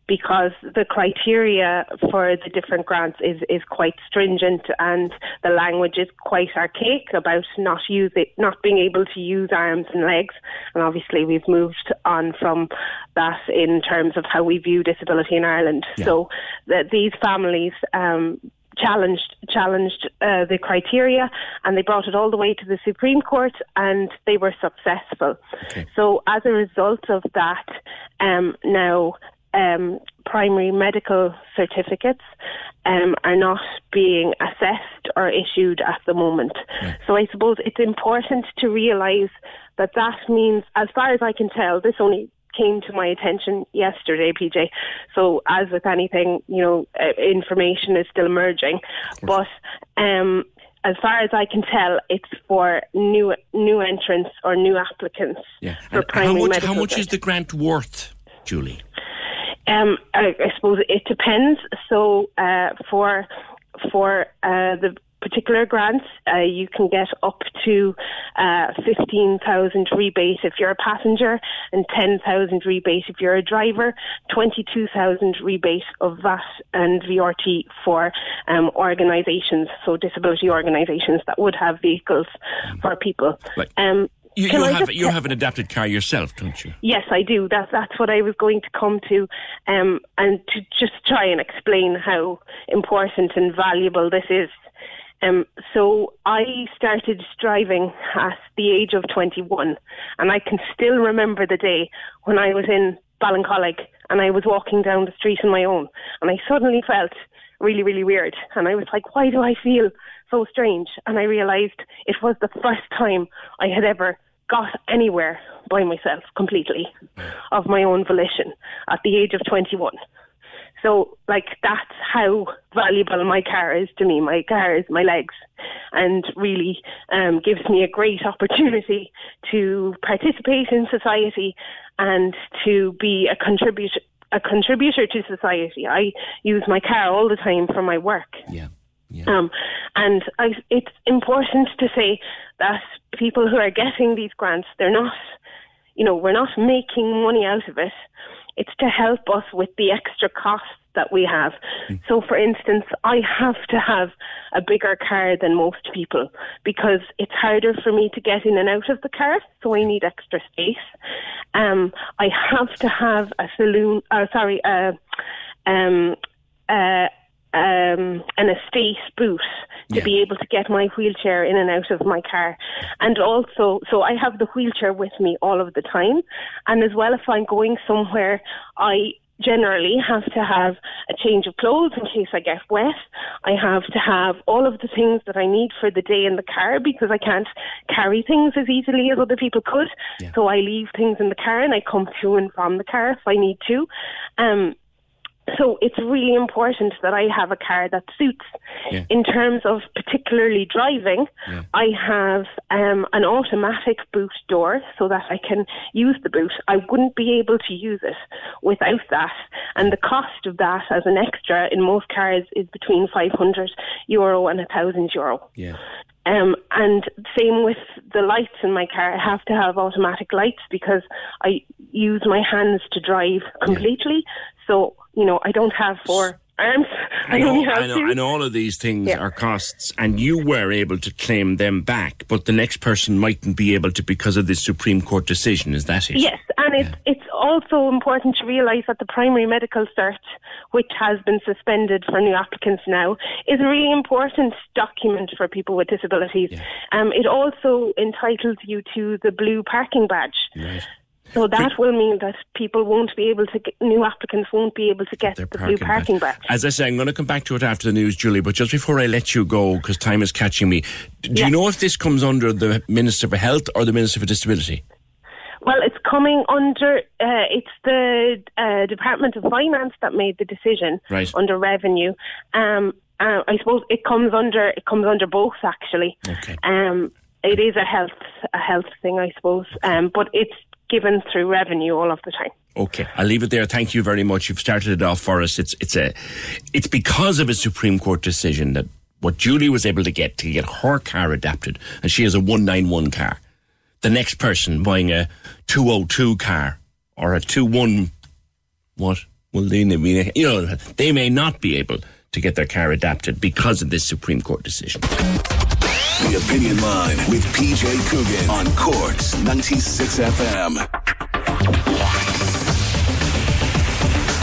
Because the criteria for the different grants is, is quite stringent and the language is quite archaic about not use it, not being able to use arms and legs. And obviously we've moved on from that in terms of how we view disability in Ireland. Yeah. So that these families um, challenged challenged uh, the criteria and they brought it all the way to the Supreme Court and they were successful. So as a result of that, um, now um, primary medical certificates um, are not being assessed or issued at the moment. So I suppose it's important to realise that that means, as far as I can tell, this only came to my attention yesterday, PJ. So, as with anything, you know, uh, information is still emerging. But um, as far as I can tell, it's for new new entrants or new applicants Yeah. for And how primary much, medical. how much is the grant worth, Julie? Um, I, I suppose it depends. So uh, for for uh, the particular grants, uh, you can get up to uh, fifteen thousand rebate if you're a passenger, and ten thousand rebate if you're a driver. Twenty two thousand rebate of VAT and VRT for um, organisations, so disability organisations that would have vehicles for people. Right. Um, You, you have you have an adapted car yourself, don't you? Yes, I do. That, that's what I was going to come to, um, and to just try and explain how important and valuable this is. Um, so I started driving at the age of 21, and I can still remember the day when I was in Ballincollig and I was walking down the street on my own, and I suddenly felt really, really weird, and I was like, why do I feel so strange? And I realised it was the first time I had ever got anywhere by myself completely of my own volition at the age of 21. So, like, that's how valuable my car is to me. My car is my legs and really um, gives me a great opportunity to participate in society and to be a contributor. A contributor to society. I use my car all the time for my work. Yeah. Um, and I, it's important to say that people who are getting these grants, they're not, you know, we're not making money out of it. It's to help us with the extra costs that we have. So, for instance, I have to have a bigger car than most people because it's harder for me to get in and out of the car, so I need extra space. Um, I have to have a saloon, uh, sorry, uh, um, uh, um, an estate boot to be able to get my wheelchair in and out of my car. And also, so I have the wheelchair with me all of the time. And as well, if I'm going somewhere, I generally have to have a change of clothes in case I get wet. I have to have all of the things that I need for the day in the car because I can't carry things as easily as other people could. So I leave things in the car and I come to and from the car if I need to. Um, so it's really important that I have a car that suits. Yeah. In terms of particularly driving, I have um, an automatic boot door so that I can use the boot. I wouldn't be able to use it without that. And the cost of that as an extra in most cars is between 500 euro and 1,000 euro. Yeah. Um, and same with the lights in my car. I have to have automatic lights because I use my hands to drive completely. So, you know, I don't have four arms. I, And only all, have and, all of these things Yeah. are costs, and you were able to claim them back, but the next person mightn't be able to because of this Supreme Court decision. Is that it? Yes, and it's it's also important to realise that the primary medical cert, which has been suspended for new applicants now, is a really important document for people with disabilities. Um, it also entitles you to the blue parking badge. Right. So that will mean that people won't be able to get, new applicants won't be able to get the blue parking badge. As I say, I'm going to come back to it after the news, Julie, but just before I let you go, because time is catching me, do you know if this comes under the Minister for Health or the Minister for Disability? Well, it's coming under. Uh, it's the uh, Department of Finance that made the decision Right. under revenue. Um, uh, I suppose it comes under. It comes under both actually. Okay. Um, it is a health a health thing, I suppose. Um, but it's given through revenue all of the time. Okay, I'll leave it there. Thank you very much. You've started it off for us. It's it's a it's because of a Supreme Court decision that what Julie was able to get to get her car adapted, and she has a one nine one car. The next person buying a two oh two car or a two one what Well, they may you know, they may not be able to get their car adapted because of this Supreme Court decision. The Opinion Line with PJ Coogan on Cork's 96 FM.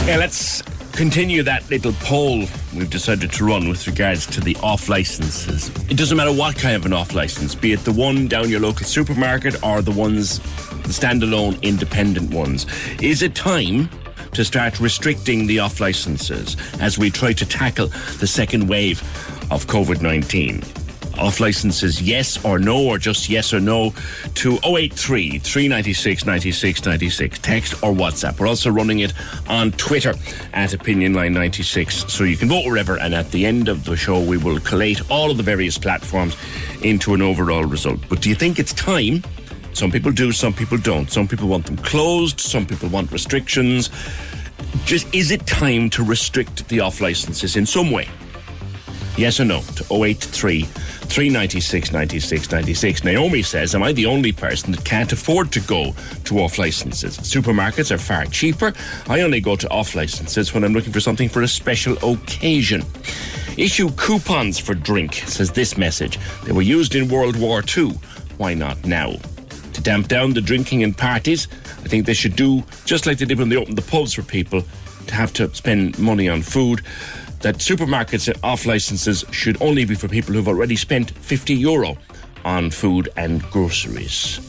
Yeah, let's continue that little poll we've decided to run with regards to the off licenses. It doesn't matter what kind of an off license, be it the one down your local supermarket or the ones, the standalone independent ones. Is it time to start restricting the off licenses as we try to tackle the second wave of COVID 19? Off licenses, yes or no, or just yes or no to 083 396 96 96. Text or WhatsApp. We're also running it on Twitter at OpinionLine96. So you can vote wherever, and at the end of the show, we will collate all of the various platforms into an overall result. But do you think it's time? Some people do, some people don't. Some people want them closed, some people want restrictions. Just is it time to restrict the off licenses in some way? Yes or no to 083 396 96 96. Naomi says, Am I the only person that can't afford to go to off licenses? Supermarkets are far cheaper. I only go to off licenses when I'm looking for something for a special occasion. Issue coupons for drink, says this message. They were used in World War II. Why not now? To damp down the drinking and parties, I think they should do just like they did when they opened the pubs for people to have to spend money on food that supermarkets and off licenses should only be for people who've already spent 50 euro on food and groceries.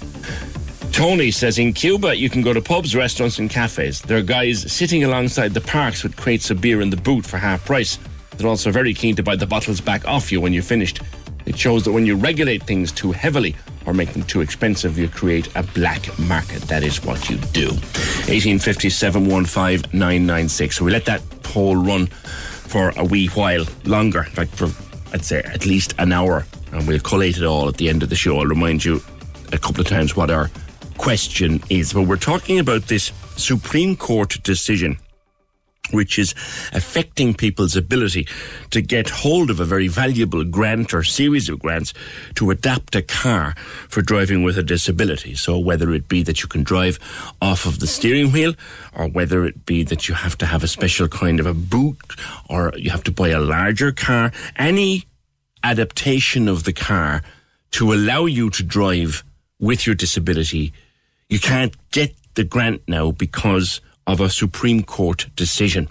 Tony says in Cuba you can go to pubs, restaurants, and cafes. There are guys sitting alongside the parks with crates of beer in the boot for half price. They're also very keen to buy the bottles back off you when you're finished. It shows that when you regulate things too heavily or make them too expensive, you create a black market. That is what you do. 1857 15996. So we let that poll run for a wee while longer, in fact, for I'd say at least an hour, and we'll collate it all at the end of the show. I'll remind you a couple of times what our question is. But we're talking about this Supreme Court decision which is affecting people's ability to get hold of a very valuable grant or series of grants to adapt a car for driving with a disability. So whether it be that you can drive off of the steering wheel or whether it be that you have to have a special kind of a boot or you have to buy a larger car, any adaptation of the car to allow you to drive with your disability, you can't get the grant now because of a Supreme Court decision.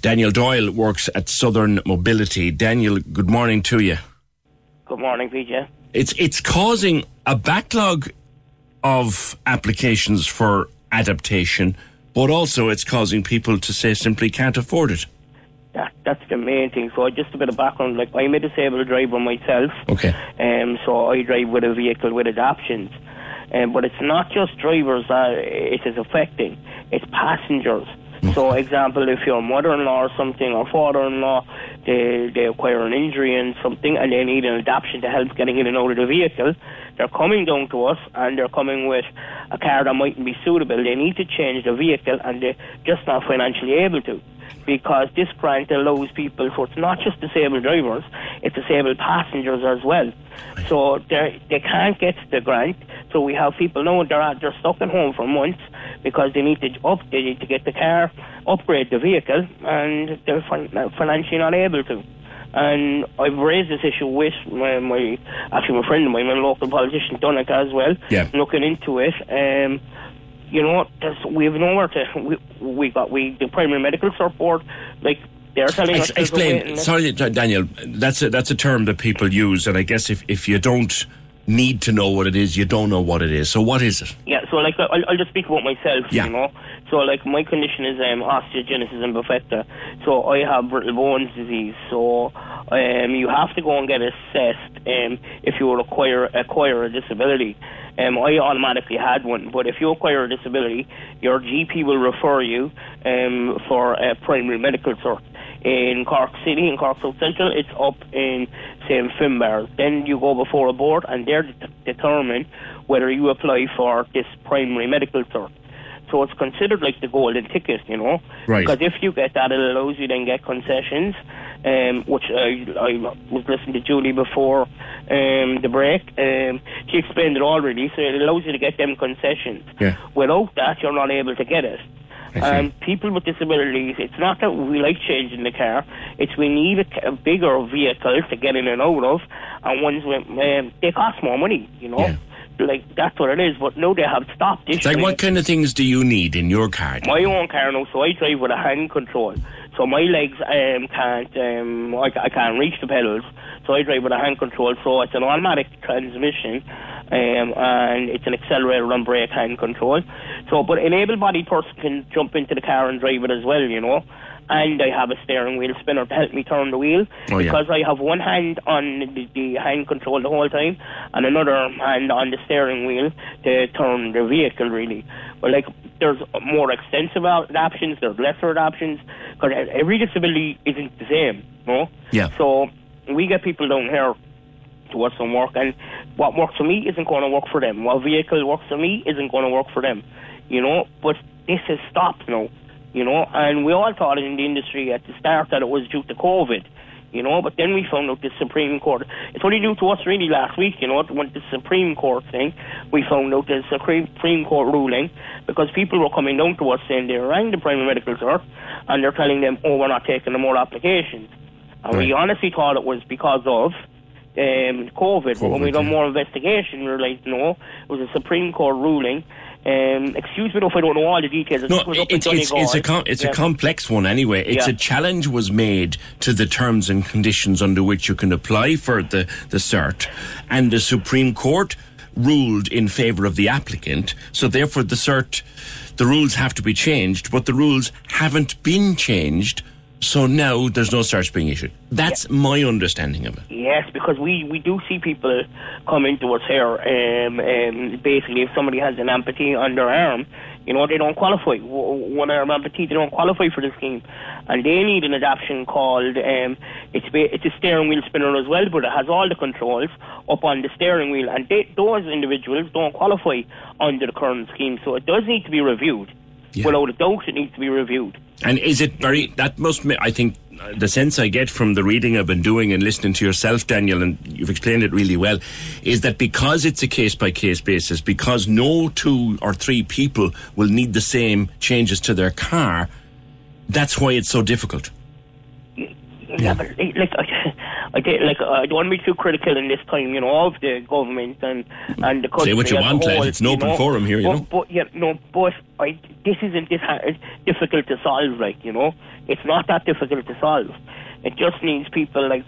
Daniel Doyle works at Southern Mobility. Daniel, good morning to you. Good morning, PJ. It's it's causing a backlog of applications for adaptation, but also it's causing people to say simply can't afford it. That, that's the main thing. So just a bit of background. Like I'm a disabled driver myself. Okay. Um, so I drive with a vehicle with adaptions. Um, but it's not just drivers that it is affecting; it's passengers. So, example, if your mother-in-law or something or father-in-law, they they acquire an injury and something, and they need an adaptation to help getting in and out of the vehicle, they're coming down to us, and they're coming with a car that mightn't be suitable. They need to change the vehicle, and they're just not financially able to because this grant allows people, so it's not just disabled drivers, it's disabled passengers as well. So they they can't get the grant. So we have people now they're at, they're stuck at home for months because they need to up they need to get the car, upgrade the vehicle, and they're fin- financially not able to. And I've raised this issue with my, my actually my friend of mine, my local politician Donica as well, Yeah. looking into it. Um, you know, there's, we have nowhere to. We, we got we the primary medical support, like they're telling Ex- us. explain. Sorry, Daniel. That's a, that's a term that people use, and I guess if, if you don't need to know what it is, you don't know what it is. So what is it? Yeah, so like I'll, I'll just speak about myself, Yeah. you know. So like my condition is um, osteogenesis imperfecta. So I have brittle bones disease. So um, you have to go and get assessed um, if you will acquire acquire a disability. Um, I automatically had one, but if you acquire a disability, your GP will refer you um, for a primary medical cert. In Cork City, in Cork South Central, it's up in, say, in Finbar. Then you go before a board and they're det- determine whether you apply for this primary medical cert. So it's considered like the golden ticket, you know. Right. Because if you get that, it allows you then get concessions, um, which I, I was listening to Julie before um, the break. Um, she explained it already, so it allows you to get them concessions. Yeah. Without that, you're not able to get it. See. People with disabilities, it's not that we like changing the car, it's we need a, a bigger vehicle to get in and out of, and ones with, um, they cost more money, you know? Like, that's what it is, but no, they have stopped this. Like, what kind of things do you need in your car? My own car now, so I drive with a hand control. So my legs um, can't, um, I, I can't reach the pedals. So I drive with a hand control. So it's an automatic transmission, um, and it's an accelerator and brake hand control. So, but an able-bodied person can jump into the car and drive it as well, you know. And I have a steering wheel spinner to help me turn the wheel Oh, yeah. because I have one hand on the, the hand control the whole time and another hand on the steering wheel to turn the vehicle really. But like there's more extensive op- options, there's lesser options because every disability isn't the same, no? Yeah. So we get people down here to work some work and what works for me isn't going to work for them. What vehicle works for me isn't going to work for them, you know? But this has stopped now, you know? And we all thought in the industry at the start that it was due to COVID, you know? But then we found out the Supreme Court. It's only due to us really last week, you know, when the Supreme Court thing, we found out the Supreme Supreme Court ruling because people were coming down to us saying they were rang the primary medical cert and they're telling them, oh, we're not taking no more applications. And we honestly thought it was because of um, COVID, but when we done more investigation, we were like, no, it was a Supreme Court ruling. Um, excuse me if I don't know all the details. No, It was up in it's, it's, it's, a, com- it's Yeah. a complex one anyway. It's Yeah. a challenge was made to the terms and conditions under which you can apply for the, the cert, and the Supreme Court ruled in favour of the applicant. So therefore, the cert, the rules have to be changed, but the rules haven't been changed. So now there's no search being issued. That's my understanding of it. Yes, because we, we do see people coming to us here. Um, um, basically, if somebody has an amputee on their arm, you know, they don't qualify. One arm amputee, they don't qualify for the scheme. And they need an adaptation called, um, it's, it's a steering wheel spinner as well, but it has all the controls up on the steering wheel. And they, those individuals don't qualify under the current scheme. So it does need to be reviewed. Without a doubt, it needs to be reviewed. And is it very, that must, I think, uh, the sense I get from the reading I've been doing and listening to yourself, Daniel, and you've explained it really well, is that because it's a case by case basis, because no two or three people will need the same changes to their car, that's why it's so difficult. Yeah, but eh, like Did, like uh, I don't want to be too critical in this time, you know, of the government and and the country. Say what you want, lad. whole, It's an open know. forum here, you but, know. But yeah, no, but I, this isn't this ha- it's difficult to solve, like you know, it's not that difficult to solve. It just needs people like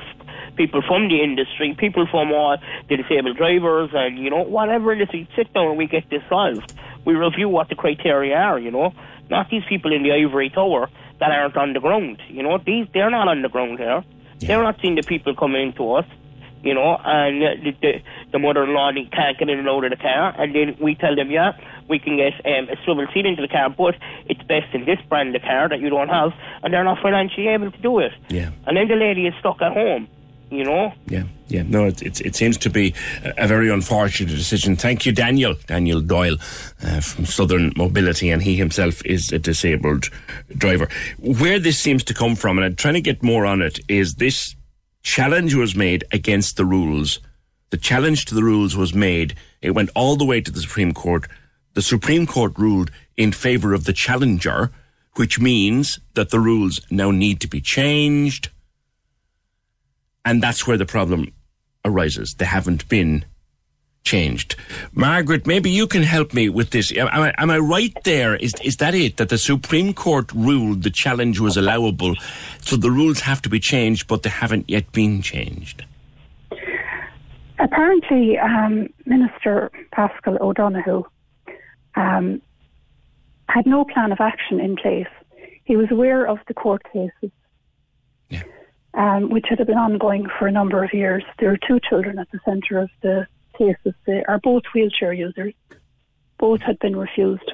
people from the industry, people from all the disabled drivers, and you know, whatever it is. We sit down and we get this solved. We review what the criteria are, you know, not these people in the ivory tower that aren't on the ground. You know, these they're not on the ground here. They're not seeing the people coming into us. You know, and the, the, the mother-in-law they can't get in and out of the car, and then we tell them, yeah, we can get um, a swivel seat into the car, but it's best in this brand of car that you don't have, and they're not financially able to do it. Yeah. And then the lady is stuck at home. You know, Yeah, yeah. No, it, it, it seems to be a, very unfortunate decision. Thank you, Daniel. Daniel Doyle uh, from Southern Mobility, and he himself is a disabled driver. Where this seems to come from, and I'm trying to get more on it, is this challenge was made against the rules. The challenge to the rules was made. It went all the way to the Supreme Court. The Supreme Court ruled in favour of the challenger, which means that the rules now need to be changed. And that's where the problem arises. They haven't been changed. Margaret, maybe you can help me with this. Am I, am I right there? Is, is that it? That the Supreme Court ruled the challenge was allowable, so the rules have to be changed, but they haven't yet been changed? Apparently, um, Minister Paschal O'Donoghue um, had no plan of action in place. He was aware of the court cases, um, which had been ongoing for a number of years. There are two children at the centre of the cases. They are both wheelchair users. Both had been refused,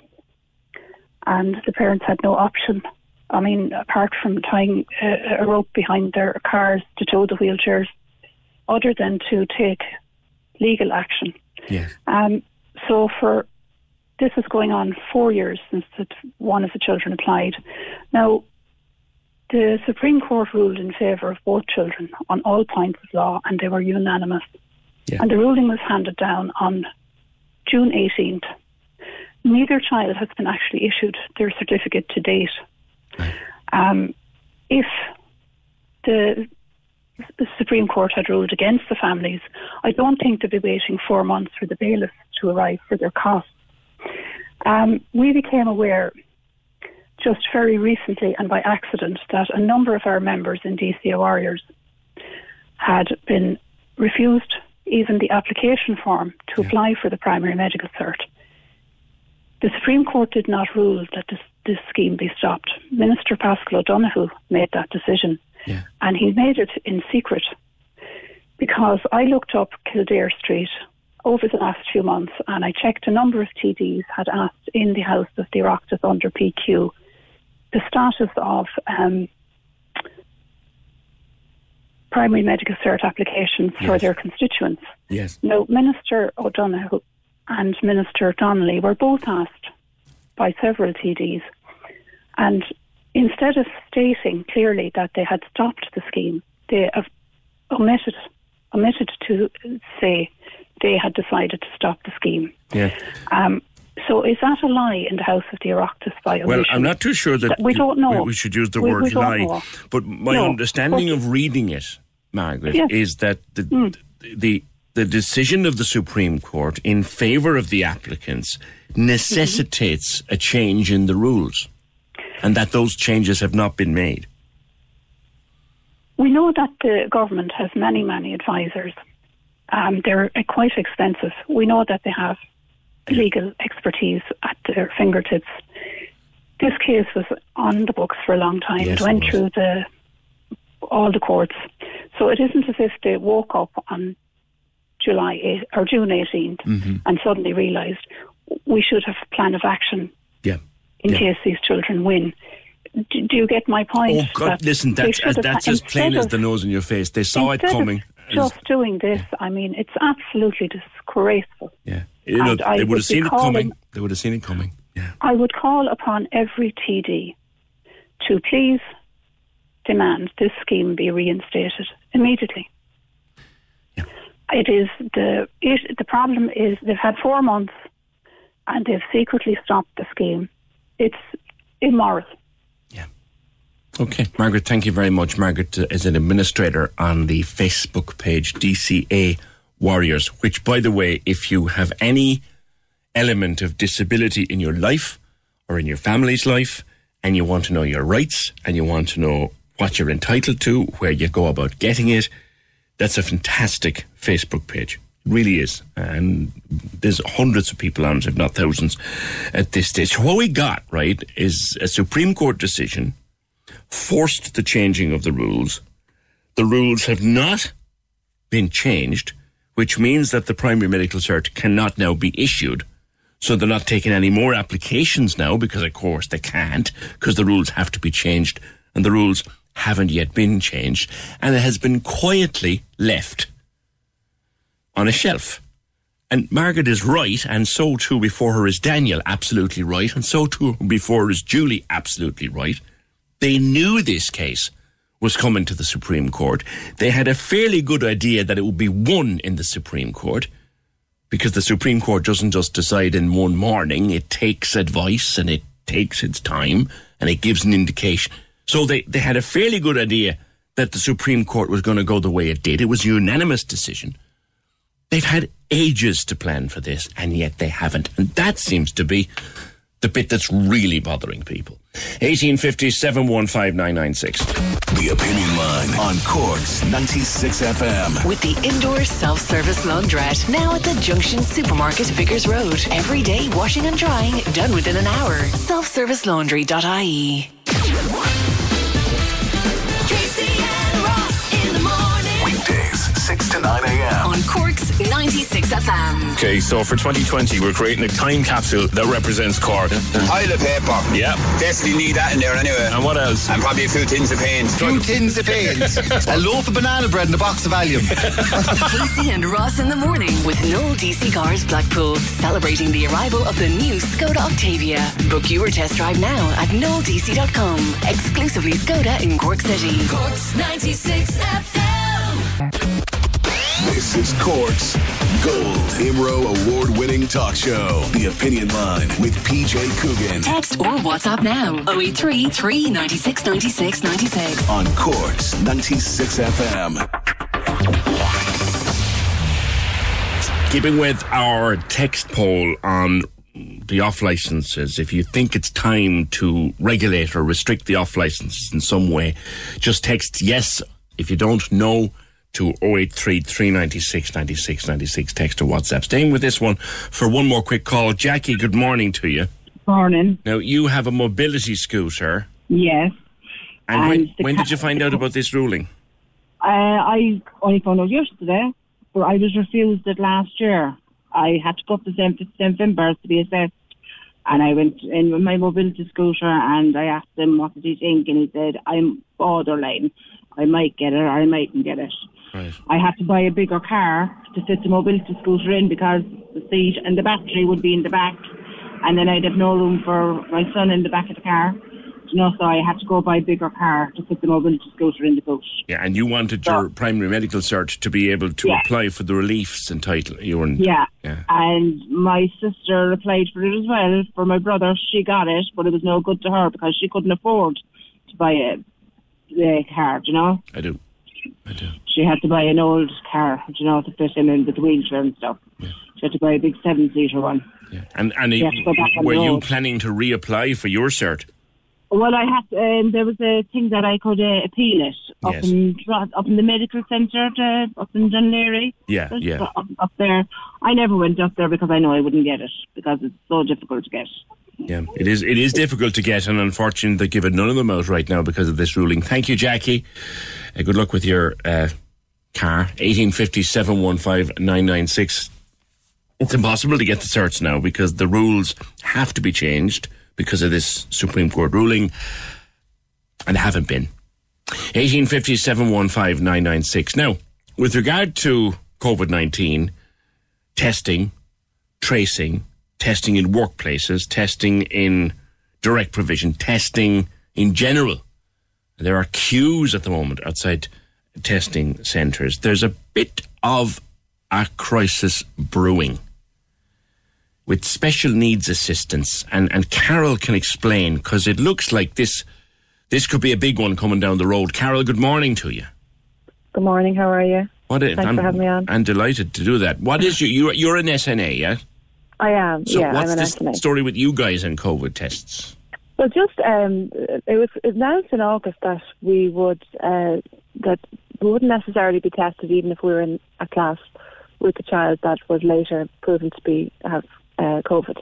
and the parents had no option. I mean, apart from tying a, a rope behind their cars to tow the wheelchairs, other than to take legal action. Yes. Um, so for this is going on four years since the, one of the children applied. Now, the Supreme Court ruled in favour of both children on all points of law, and they were unanimous. And the ruling was handed down on June 18th. neither child has been actually issued their certificate to date. Um, if the, the Supreme Court had ruled against the families, I don't think they'd be waiting four months for the bailiffs to arrive for their costs. Um, we became aware just very recently and by accident that a number of our members in DCO Warriors had been refused even the application form to apply for the primary medical cert. The Supreme Court did not rule that this, this scheme be stopped. Minister Paschal O'Donoghue made that decision, and he made it in secret because I looked up Kildare Street over the last few months and I checked a number of TDs had asked in the House of the Oireachtas under PQ the status of um, primary medical cert applications for their constituents. Yes. Now, Minister O'Donoghue and Minister Donnelly were both asked by several TDs, and instead of stating clearly that they had stopped the scheme, they have omitted omitted to say they had decided to stop the scheme. Yeah. Um, so is that a lie in the House of the Oireachtas by Well. I'm not too sure that we don't know. We, we should use the We- word we lie, know. but my No, understanding but- of reading it, Margaret, Yes. is that the, Mm. the the decision of the Supreme Court in favour of the applicants necessitates a change in the rules, and that those changes have not been made. We know that the government has many, many advisors. Um, they're uh, quite expensive. We know that they have legal expertise at their fingertips. This case was on the books for a long time. Yes, it it went was. through the all the courts. So it isn't as if they woke up on July 8, or June 18th Mm-hmm. and suddenly realised we should have a plan of action Yeah. in Yeah. case these children win. Do, do you get my point? Oh God! That Listen, that's should that's as plain instead as the nose in your face. They saw it of coming. Just doing this, I mean, it's absolutely disgraceful. yeah, you know, they would would have seen be it coming. They would have seen it coming. I would call upon every TD to please demand this scheme be reinstated immediately. It is the it, the problem is they've had four months and they've secretly stopped the scheme. It's immoral. Okay, Margaret, thank you very much. Margaret uh, is an administrator on the Facebook page DCA Warriors, which, by the way, if you have any element of disability in your life or in your family's life, and you want to know your rights and you want to know what you're entitled to, where you go about getting it, that's a fantastic Facebook page. It really is. And there's hundreds of people on it, if not thousands, at this stage. What we got, right, is a Supreme Court decision forced the changing of the rules. The rules have not been changed, which means that the primary medical cert cannot now be issued. So they're not taking any more applications now because, of course, they can't because the rules have to be changed and the rules haven't yet been changed. And it has been quietly left on a shelf. And Margaret is right, and so too before her is Daniel, absolutely right, and so too before is Julie, absolutely right. They knew this case was coming to the Supreme Court. They had a fairly good idea that it would be won in the Supreme Court because the Supreme Court doesn't just decide in one morning, it takes advice and it takes its time and it gives an indication. So they, they had a fairly good idea that the Supreme Court was going to go the way it did. It was a unanimous decision. They've had ages to plan for this, and yet they haven't. And that seems to be the bit that's really bothering people. 1857 15996. The Opinion Line on Cork's 96 FM. With the indoor self-service laundrette now at the Junction Supermarket Vickers Road. Every day washing and drying done within an hour. Selfservicelaundry.ie. Weekdays, 6 to 9 a.m. On Cork's 96 FM. Okay, so for 2020, we're creating a time capsule that represents Cork. Toilet paper. Yeah. Definitely need that in there anyway. And what else? And probably a few tins of paint. Few tins of paint. *laughs* a loaf of banana bread and a box of Valium. *laughs* Casey and Ross in the morning with Noel DC Cars Blackpool, celebrating the arrival of the new Skoda Octavia. Book your test drive now at noeldc.com. Exclusively Skoda in Cork City. Cork's 96 FM. This is Cork's Gold Imro award winning talk show. The Opinion Line with PJ Coogan. Text or WhatsApp now 083 396 96 96. On Cork's 96 FM. Keeping with our text poll on the off licenses, if you think it's time to regulate or restrict the off licenses in some way, just text yes. If you don't know, to 083 396 96 96, text or WhatsApp. Staying with this one for one more quick call. Jackie, good morning to you. Morning. Now, you have a mobility scooter. Yes. And, when, And when ca- did you find out about this ruling? Uh, I only found out yesterday, but I was refused it last year. I had to go up to St. Finbarrs to be assessed. And I went in with my mobility scooter and I asked him what did he think and he said, I'm borderline. I might get it or I mightn't get it. Right. I had to buy a bigger car to fit the mobility scooter in because the seat and the battery would be in the back and then I'd have no room for my son in the back of the car. You know, so I had to go buy a bigger car to fit the mobility scooter in the boot. Yeah, and you wanted your primary medical cert to be able to Yeah. apply for the reliefs entitled. You were Yeah. Yeah. And my sister applied for it as well for my brother. She got it, but it was no good to her because she couldn't afford to buy a, a car, you know? I do, I do. She had to buy an old car, you know, to fit him in with the wheelchair and stuff. She had to buy a big seven seater one. And and You have to go back were you planning to reapply for your cert? Well, I had um, there was a thing that I could uh, appeal it up Yes. in up in the medical centre to, up in Dún Laoghaire. Yeah, yeah. Up, up there, I never went up there because I know I wouldn't get it because it's so difficult to get. Yeah, it is. It is difficult to get, and unfortunately, they're giving none of them out right now because of this ruling. Thank you, Jackie. Uh, good luck with your uh, car. Eighteen fifty seven one five nine nine six. It's impossible to get the certs now because the rules have to be changed because of this Supreme Court ruling, and haven't been. Eighteen fifty seven one five nine nine six. Now, with regard to COVID nineteen testing, tracing, testing in workplaces, testing in direct provision, testing in general. There are queues at the moment outside testing centres. There's a bit of a crisis brewing with special needs assistance, and, and Carol can explain because it looks like this this could be a big one coming down the road. Carol, good morning to you. Good morning. How are you? What i- Thanks I'm, for having me on. I'm delighted to do that. What is you? You're, you're an SNA, yeah? I am. So yeah, what's I'm an s- SNA. story with you guys and COVID tests? Well, just um, it was announced in August that we would uh, that we wouldn't necessarily be tested even if we were in a class with a child that was later proven to be have uh, COVID.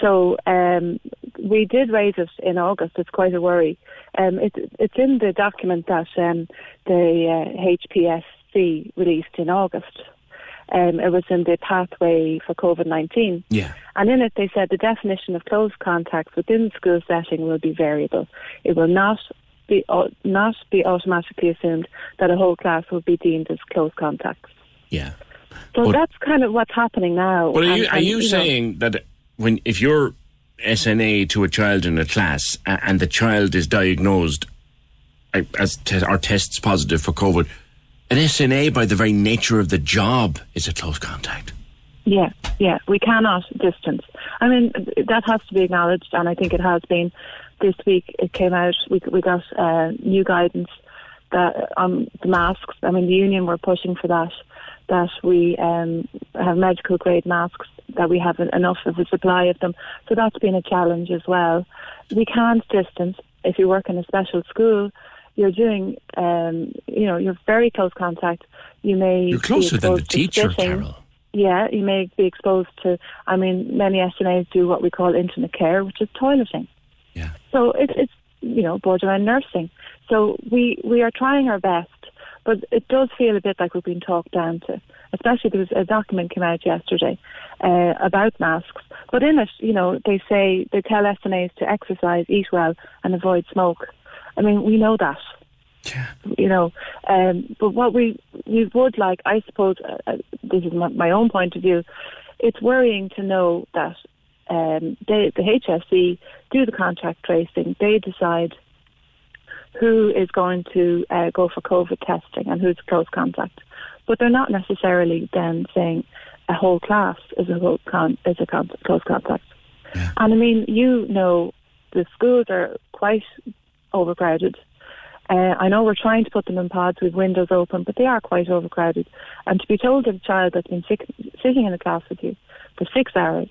So um, we did raise it in August. It's quite a worry. Um, it, it's in the document that um, the uh, HPSC released in August. Um, it was in the pathway for COVID 19. Yeah. And in it, they said the definition of close contacts within the school setting will be variable. It will not be not be automatically assumed that a whole class would be deemed as close contacts. Yeah. So that's kind of what's happening now. Well, are you, And- are and, you know, saying that when if you're SNA to a child in a class and the child is diagnosed uh, as te- or tests positive for COVID, an SNA by the very nature of the job is a close contact? Yeah, yeah, we cannot distance. I mean, that has to be acknowledged, and I think it has been. This week it came out, we, we got uh, new guidance that on the masks. I mean, the union were pushing for that, that we um, have medical grade masks, that we have enough of a supply of them. So that's been a challenge as well. We can't distance. If you work in a special school, you're doing, um, you know, you're very close contact. You may You're be closer than the teacher, spitting. Carol. Yeah, you may be exposed to. I mean, many SNAs do what we call intimate care, which is toileting. So it, it's you know borderline nursing. So we we are trying our best, but it does feel a bit like we're being talked down to. Especially there was a document came out yesterday uh, about masks, but in it, you know, they say they tell SNAs to exercise, eat well, and avoid smoke. I mean, we know that Yeah. you know. Um, but what we we would like, I suppose, uh, uh, this is my, my own point of view. It's worrying to know that um, they, the HSE do the contact tracing. They decide who is going to uh, go for COVID testing and who's a close contact. But they're not necessarily then saying a whole class is a whole con- is a con- close contact. And I mean, you know, the schools are quite overcrowded. Uh, I know we're trying to put them in pods with windows open, but they are quite overcrowded. And to be told that a child that's been sick, sitting in a class with you for six hours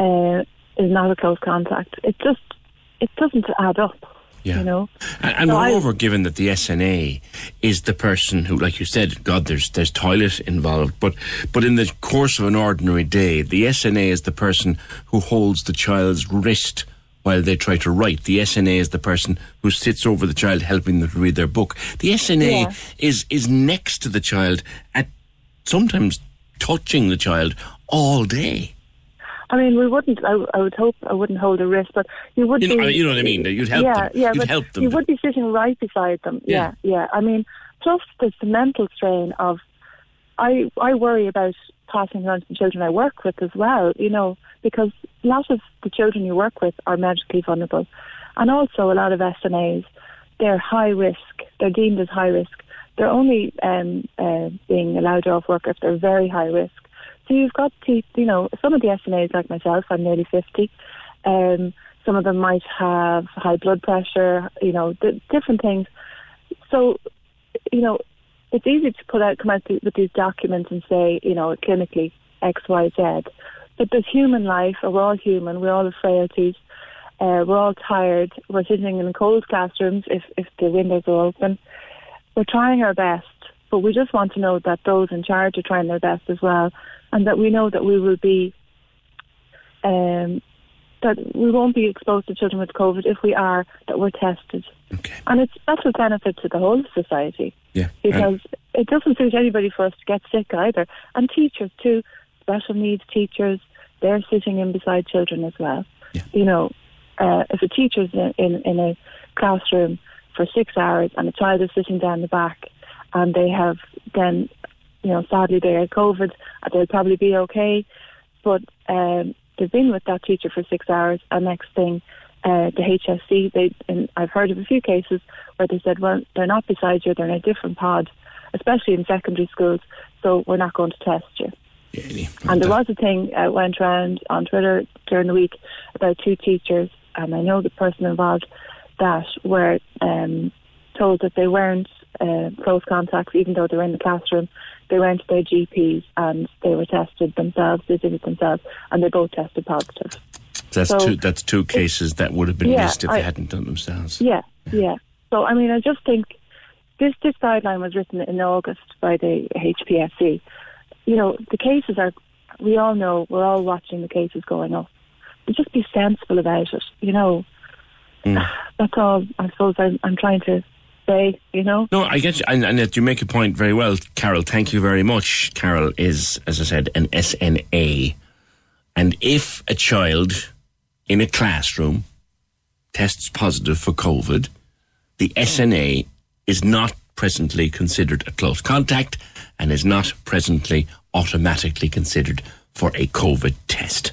uh, is not a close contact, it just it doesn't add up. Yeah. You know, And, and So I- moreover, given that the SNA is the person who, like you said, God, there's there's toilet involved, but but in the course of an ordinary day, the SNA is the person who holds the child's wrist while they try to write. The SNA is the person who sits over the child, helping them read their book. The SNA Yeah. is is next to the child, at sometimes touching the child all day. I mean, we wouldn't. I, I would hope I wouldn't hold a wrist, but you would. You know- be, you know what I mean, you'd help yeah, them. Yeah, You'd but help them. You would be sitting right beside them. Yeah. Yeah, yeah. I mean, plus there's the mental strain of. I I worry about passing on to the children I work with as well. You know, because a lot of the children you work with are medically vulnerable, and also a lot of SNAs, they're high risk. They're deemed as high risk. They're only um, uh, being allowed off work if they're very high risk. So you've got to, you know, some of the SNAs like myself, I'm nearly 50. Um, some of them might have high blood pressure, you know, d- different things. So, you know, it's easy to put out, come out th- with these documents and say, you know, clinically X, Y, Z. But there's human life, we're all human, we all have frailties. Uh, we're all tired. We're sitting in cold classrooms if, if the windows are open. We're trying our best, but we just want to know that those in charge are trying their best as well, and that we know that we will be, um, that we won't be exposed to children with COVID if we are, that we're tested. Okay. And it's that's a benefit to the whole of society Yeah. because it doesn't suit anybody for us to get sick either. And teachers too, special needs teachers, they're sitting in beside children as well. Yeah. You know, uh, if a teacher's in, in, in a classroom for six hours and a child is sitting down the back and they have then, you know, sadly they had COVID, uh, they'll probably be okay. But um, they've been with that teacher for six hours and next thing uh, the HSE, they, and I've heard of a few cases where they said, well, they're not beside you, they're in a different pod, especially in secondary schools, so we're not going to test you. And there was a thing uh, went around on Twitter during the week about two teachers, and I know the person involved that were um, told that they weren't uh, close contacts, even though they were in the classroom. They went to their GPs and they were tested themselves, they did it themselves, and they both tested positive. That's So- two. That's two cases that would have been Yeah, missed if I- they hadn't done themselves. Yeah, yeah. So I mean, I just think this this guideline was written in August by the HPSC. You know, the cases are. We all know we're all watching the cases going up. But just be sensible about it. You know, that's all. I suppose I'm, I'm trying to say. You know. No, I get you, and, and you make a point very well, Carol. Thank you very much. Carol is, as I said, an SNA, and if a child in a classroom tests positive for COVID, the SNA is not presently considered a close contact and is not presently automatically considered for a COVID test.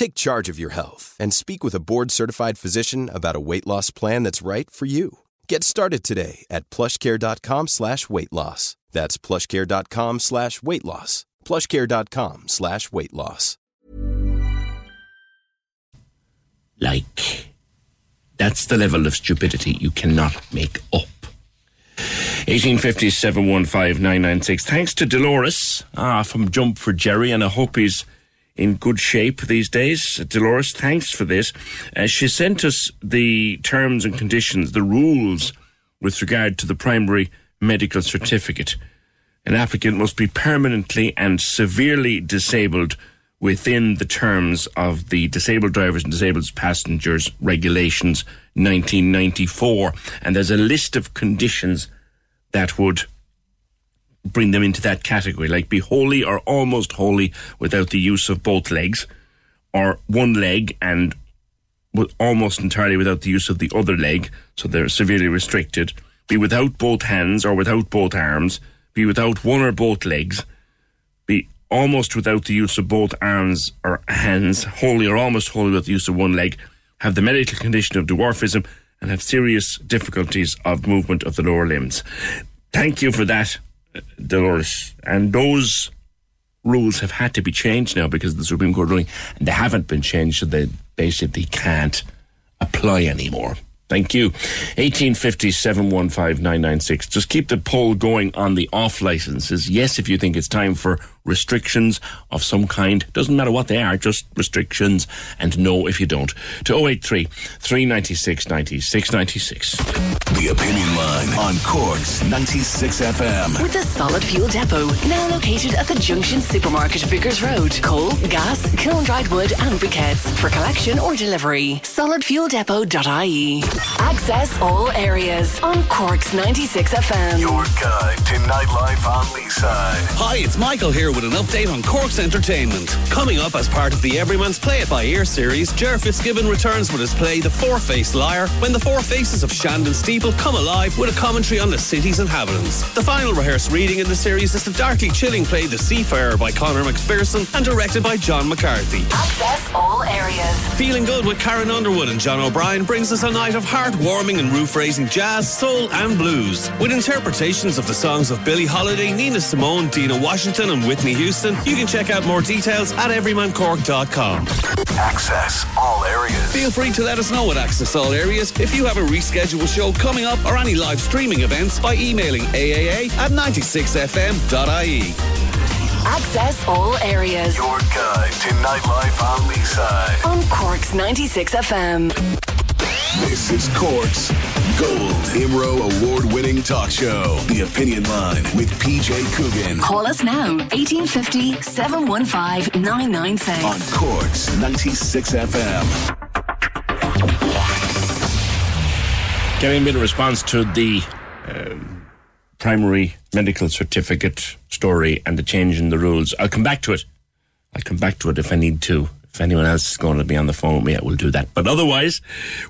Take charge of your health and speak with a board-certified physician about a weight loss plan that's right for you. Get started today at plushcare.com slash weight loss. That's plushcare.com slash weight loss. plushcare.com slash weight loss. Like, that's the level of stupidity you cannot make up. 1850 Thanks to Dolores ah, from Jump for Jerry, and I hope he's in good shape these days. Dolores, thanks for this. Uh, she sent us the terms and conditions, the rules with regard to the primary medical certificate. An applicant must be permanently and severely disabled within the terms of the Disabled Drivers and Disabled Passengers Regulations 1994. And there's a list of conditions that would bring them into that category, like be wholly or almost wholly without the use of both legs, or one leg and almost entirely without the use of the other leg, so they're severely restricted, be without both hands or without both arms, be without one or both legs, be almost without the use of both arms or hands, wholly or almost wholly without the use of one leg, have the medical condition of dwarfism, and have serious difficulties of movement of the lower limbs. Thank you for that, Dolores. And those rules have had to be changed now because the Supreme Court ruling, and they haven't been changed, so they basically can't apply anymore. Thank you. 1850 Just keep the poll going on the off licenses. Yes, if you think it's time for restrictions of some kind, doesn't matter what they are, just restrictions, and no if you don't. To 083 396 96 96. The Opinion Line on Cork's 96 FM. With a solid fuel depot, now located at the Junction Supermarket, Vickers Road. Coal, gas, kiln dried wood, and briquettes for collection or delivery. Solidfueldepot.ie. Access all areas on Cork's 96 FM. Your guide to nightlife on the side. Hi, it's Michael here with an update on Cork's entertainment. Coming up as part of the Everyman's Play It By Ear series, Ger Fitzgibbon returns with his play The Four-Faced Liar when the four faces of Shandon Steeple come alive with a commentary on the city's inhabitants. The final rehearsed reading in the series is the darkly chilling play The Seafarer by Conor McPherson and directed by John McCarthy. Access all areas. Feeling Good with Karen Underwood and John O'Brien brings us a night of heart-warming and roof-raising jazz, soul and blues. With interpretations of the songs of Billie Holiday, Nina Simone, Dinah Washington and Whitney Houston, you can check out more details at everymancork.com. Access all areas. Feel free to let us know at Access All Areas if you have a rescheduled show coming up or any live streaming events by emailing AAA at 96fm.ie. Access all areas Your guide to nightlife on Leeside. on Cork's 96 FM. This is Cork's Gold IMRO Award winning talk show. The Opinion Line with PJ Coogan. Call us now 1850 715 996. On Cork's 96 FM. Getting a bit of response to the um, primary medical certificate story and the change in the rules. I'll come back to it. I'll come back to it if I need to. If anyone else is going to be on the phone with me, I will do that. But otherwise,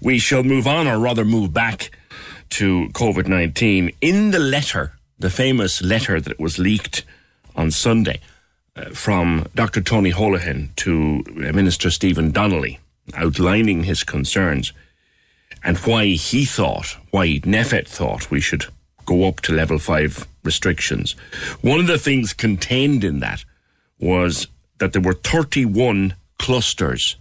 we shall move on, or rather move back to COVID 19. In the letter, the famous letter that was leaked on Sunday uh, from Dr. Tony Holohan to uh, Minister Stephen Donnelly, outlining his concerns and why he thought, why NPHET thought we should go up to level five restrictions. One of the things contained in that was that there were 31 clusters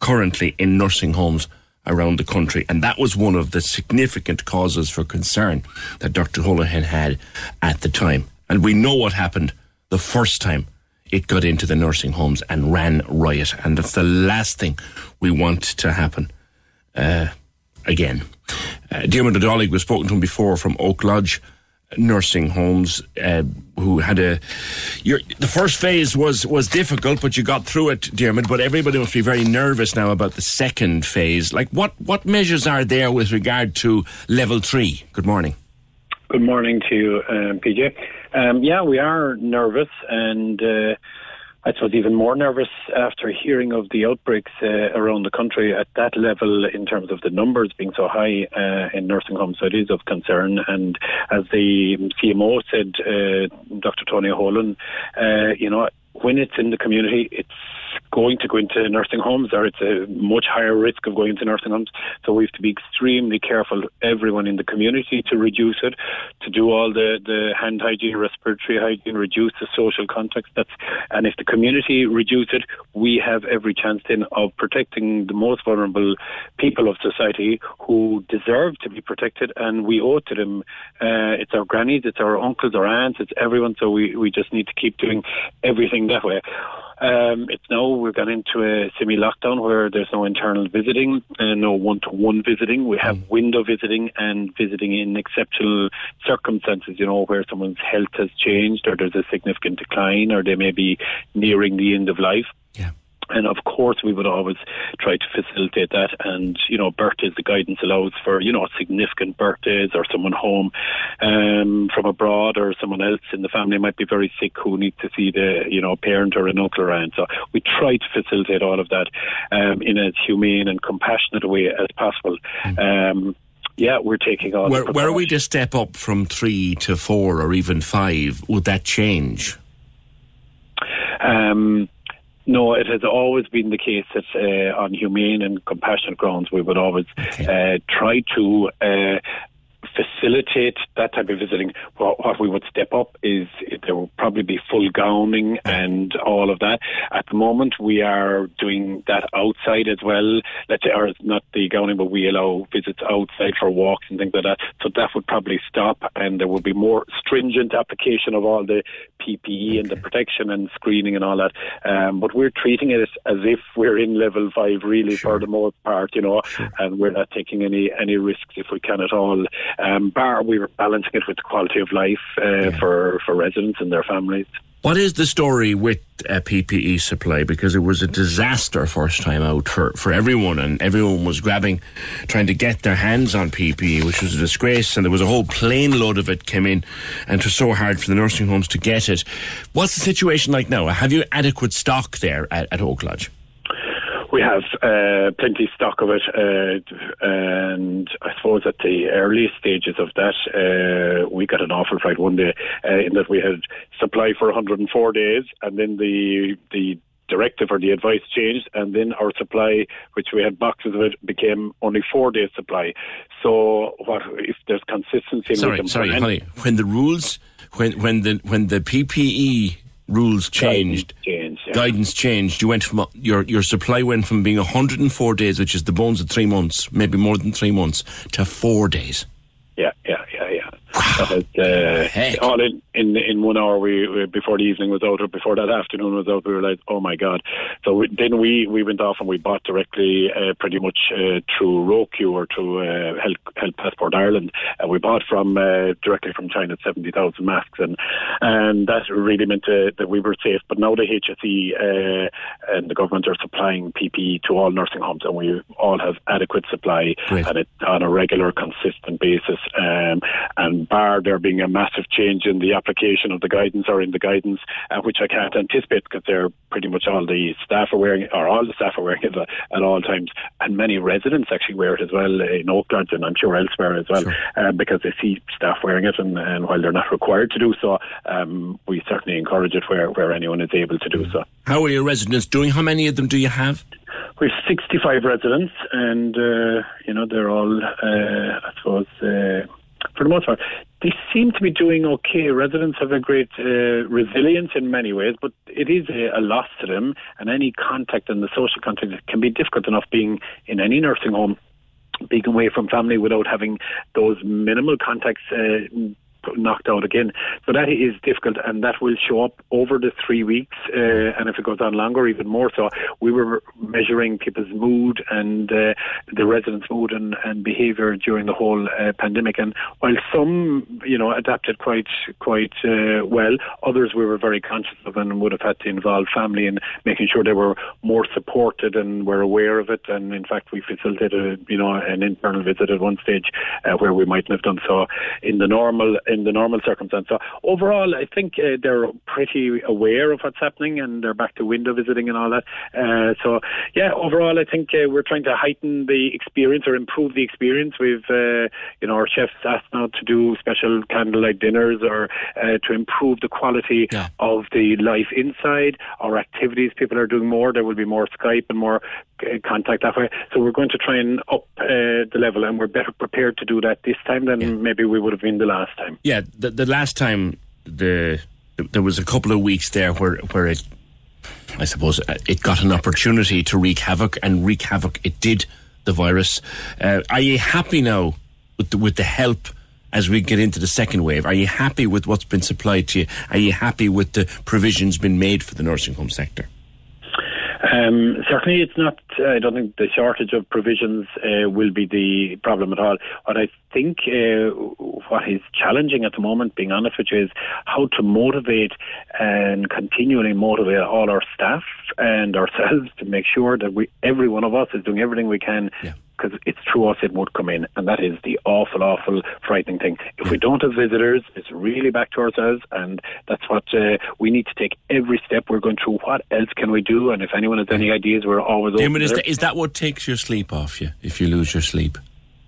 currently in nursing homes around the country. And that was one of the significant causes for concern that Dr. Holohan had at the time. And we know what happened the first time it got into the nursing homes and ran riot. And that's the last thing we want to happen uh, again. Uh, Diarmuid O'Dolig, we've spoken to him before from Oak Lodge nursing homes uh, who had a. Your, the first phase was was difficult, but you got through it, Dermot. But everybody must be very nervous now about the second phase. Like, what what measures are there with regard to level three? Good morning. Good morning to you, um, PJ. Um, yeah, we are nervous and. Uh, I suppose even more nervous after hearing of the outbreaks uh, around the country at that level in terms of the numbers being so high uh, in nursing homes. So it is of concern. And as the CMO said, uh, Dr. Tony Holohan, uh, you know, when it's in the community, it's going to go into nursing homes or it's a much higher risk of going into nursing homes. So we have to be extremely careful, everyone in the community, to reduce it, to do all the, the hand hygiene, respiratory hygiene, reduce the social contact. That's, and if the community reduce it, we have every chance then of protecting the most vulnerable people of society who deserve to be protected and we owe to them. Uh, it's our grannies, it's our uncles, our aunts, it's everyone. So we, we just need to keep doing everything that way. Um, it's now we've gone into a semi-lockdown where there's no internal visiting and no one-to-one visiting. We have window visiting and visiting in exceptional circumstances. You know where someone's health has changed or there's a significant decline or they may be nearing the end of life. And of course, we would always try to facilitate that. And, you know, birthdays, the guidance allows for, you know, significant birthdays or someone home um, from abroad or someone else in the family might be very sick who needs to see the, you know, parent or an uncle around. So we try to facilitate all of that um, in as humane and compassionate a way as possible. Um, yeah, we're taking on. Where, were we to step up from three to four or even five, would that change? Um, no, it has always been the case that uh, on humane and compassionate grounds we would always uh, try to uh, facilitate that type of visiting. What, what we would step up is there will probably be full gowning and all of that. At the moment, we are doing that outside as well. Let's say, or not the gowning, but we allow visits outside for walks and things like that. So that would probably stop, and there would be more stringent application of all the PPE and the protection and screening and all that. Um, but we're treating it as if we're in level five, really, for the most part, you know, and we're not taking any any risks if we can at all. Um, bar, we were balancing it with the quality of life uh, for for residents and their families. What is the story with uh, PPE supply? Because it was a disaster first time out for, for everyone, and everyone was grabbing, trying to get their hands on PPE, which was a disgrace. And there was a whole plane load of it came in, and it was so hard for the nursing homes to get it. What's the situation like now? Have you adequate stock there at, at Oak Lodge? We have uh, plenty stock of it, uh, and I suppose at the early stages of that, uh, we got an awful fright one day uh, in that we had supply for 104 days, and then the the directive or the advice changed, and then our supply, which we had boxes of it, became only four days supply. So, what if there's consistency? Sorry, sorry, honey. When the rules, when when the when the PPE rules changed, changed yeah. guidance changed. You went from your your supply went from being 104 days, which is the bones of three months, maybe more than three months, to four days. Yeah, yeah, yeah, yeah. Wow. uh, all in, in in one hour. We, we, before the evening was out, or before that afternoon was out, we were like, oh my god. So we, then we we went off and we bought directly, uh, pretty much uh, through ROQ or through uh, Health, Health Passport Ireland. And we bought from uh, directly from China seventy thousand masks, and and that really meant uh, that we were safe. But now the HSE uh, and the government are supplying PPE to all nursing homes, and we all have adequate supply, Great. and it's on a regular, consistent basis. Um, and bar there being a massive change in the application of the guidance or in the guidance, uh, which I can't anticipate because they're pretty much all the staff are wearing it, or all the staff are wearing it at all times, and many residents actually wear it as well in Oak Lodge and I'm sure elsewhere as well, uh, because they see staff wearing it, and, and while they're not required to do so, um, we certainly encourage it where, where anyone is able to do so. How are your residents doing? How many of them do you have? We have 65 residents, and uh, you know they're all, uh, I suppose, uh, for the most part, they seem to be doing okay. Residents have a great uh, resilience in many ways, but it is a, a loss to them, and any contact and the social contact can be difficult enough being in any nursing home being away from family without having those minimal contacts uh, knocked out again. So that is difficult, and that will show up over the three weeks. Uh, and if it goes on longer, even more so. We were measuring people's mood and uh, the residents' mood and, and behaviour during the whole uh, pandemic. And while some, you know, adapted quite quite uh, well, others we were very conscious of and would have had to involve family in making sure they were more supported and were aware of it. And in fact, we facilitated, you know, an internal visit at one stage uh, where we mightn't have done so in the normal in the normal circumstance. So overall, I think uh, they're pretty aware of what's happening and they're back to window visiting and all that. Uh, so yeah, overall, I think uh, we're trying to heighten the experience or improve the experience. We've uh, you know our chefs asked now to do special candlelight dinners or uh, to improve the quality Yeah. of the life inside. Our activities, people are doing more. There will be more Skype and more uh, contact that way. So we're going to try and up uh, the level, and we're better prepared to do that this time than maybe we would have been the last time. Yeah, the, the last time the there was a couple of weeks there where where it, I suppose, uh, it got an opportunity to wreak havoc, and wreak havoc it did. The virus. Uh, are you happy now with the, with the help as we get into the second wave? Are you happy with what's been supplied to you? Are you happy with the provisions been made for the nursing home sector? Um, certainly, it's not. I don't think the shortage of provisions uh, will be the problem at all. What I think, uh, what is challenging at the moment, being honest with you, is how to motivate and continually motivate all our staff and ourselves to make sure that we, every one of us, is doing everything we can. Because it's through us it would come in, and that is the awful, awful, frightening thing. If we don't have visitors, it's really back to ourselves, and that's what uh, we need to take every step. We're going through what else can we do, and if anyone has any ideas, we're always open. Damon, is, that, is that what takes your sleep off you if you lose your sleep?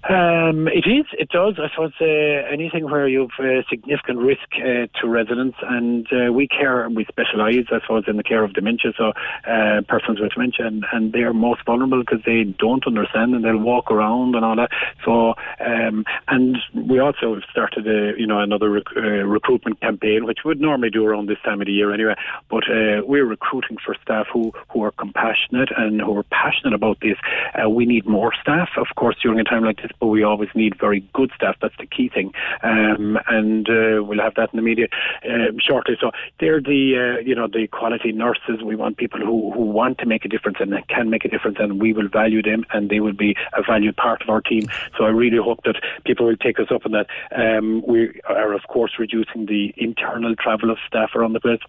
Um, it is. It does. I suppose uh, anything where you've uh, significant risk uh, to residents, and uh, we care. We specialise, I suppose, in the care of dementia. So uh, persons with dementia, and, and they are most vulnerable because they don't understand, and they'll walk around and all that. So, um, and we also have started, a, you know, another rec- uh, recruitment campaign, which we would normally do around this time of the year anyway. But uh, we're recruiting for staff who who are compassionate and who are passionate about this. We need more staff, of course, during a time like this but we always need very good staff. That's the key thing, um, and uh, we'll have that in the media um, shortly. So they're the uh, you know the quality nurses. We want people who, who want to make a difference and can make a difference, and we will value them, and they will be a valued part of our team. So I really hope that people will take us up on that. Um, we are of course reducing the internal travel of staff around the place.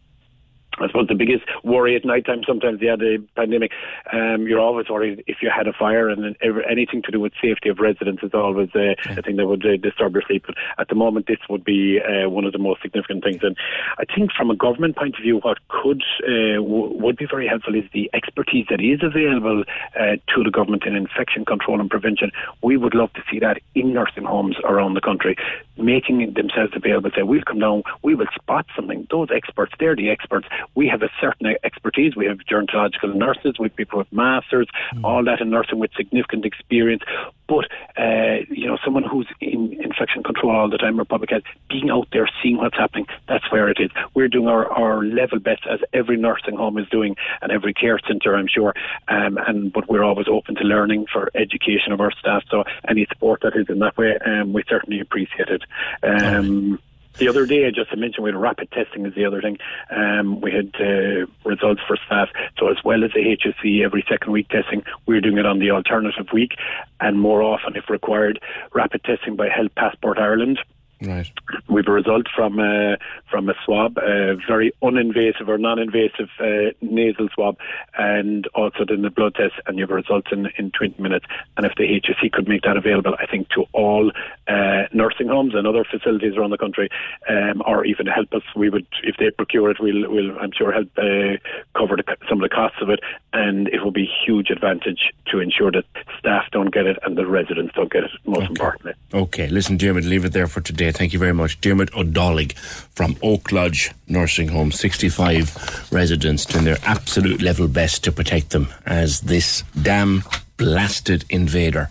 I suppose the biggest worry at night time sometimes, yeah, the pandemic, um, you're always worried if you had a fire and then anything to do with safety of residents is always uh, a thing that would uh, disturb your sleep. But at the moment, this would be uh, one of the most significant things. And I think from a government point of view, what could uh, w- would be very helpful is the expertise that is available uh, to the government in infection control and prevention. We would love to see that in nursing homes around the country, making themselves available. Say, we'll come down, we will spot something. Those experts, they're the experts we have a certain expertise. We have gerontological nurses, we have people with masters, hmm. all that in nursing with significant experience. But uh, you know, someone who's in infection control all the time or public health, being out there, seeing what's happening, that's where it is. We're doing our, our level best as every nursing home is doing, and every care centre, I'm sure. Um, and but we're always open to learning for education of our staff. So any support that is in that way, um, we certainly appreciate it. Um, the other day, I just mentioned we had rapid testing is the other thing. Um, we had uh, results for staff. So as well as the HSE every second week testing, we're doing it on the alternative week and more often if required, rapid testing by Health Passport Ireland. Right. We've a result from uh, from a swab, a very uninvasive or non-invasive uh, nasal swab, and also then the blood test, and you have results in, in 20 minutes. And if the HSE could make that available, I think to all uh, nursing homes and other facilities around the country, um, or even help us, we would, if they procure it, we'll, we'll I'm sure help uh, cover the, some of the costs of it, and it will be a huge advantage to ensure that staff don't get it and the residents don't get it. Most importantly. Okay, listen, Dermot, leave it there for today. Thank you very much. Dermot O'Dollig from Oak Lodge Nursing Home, 65 residents doing their absolute level best to protect them as this damn blasted invader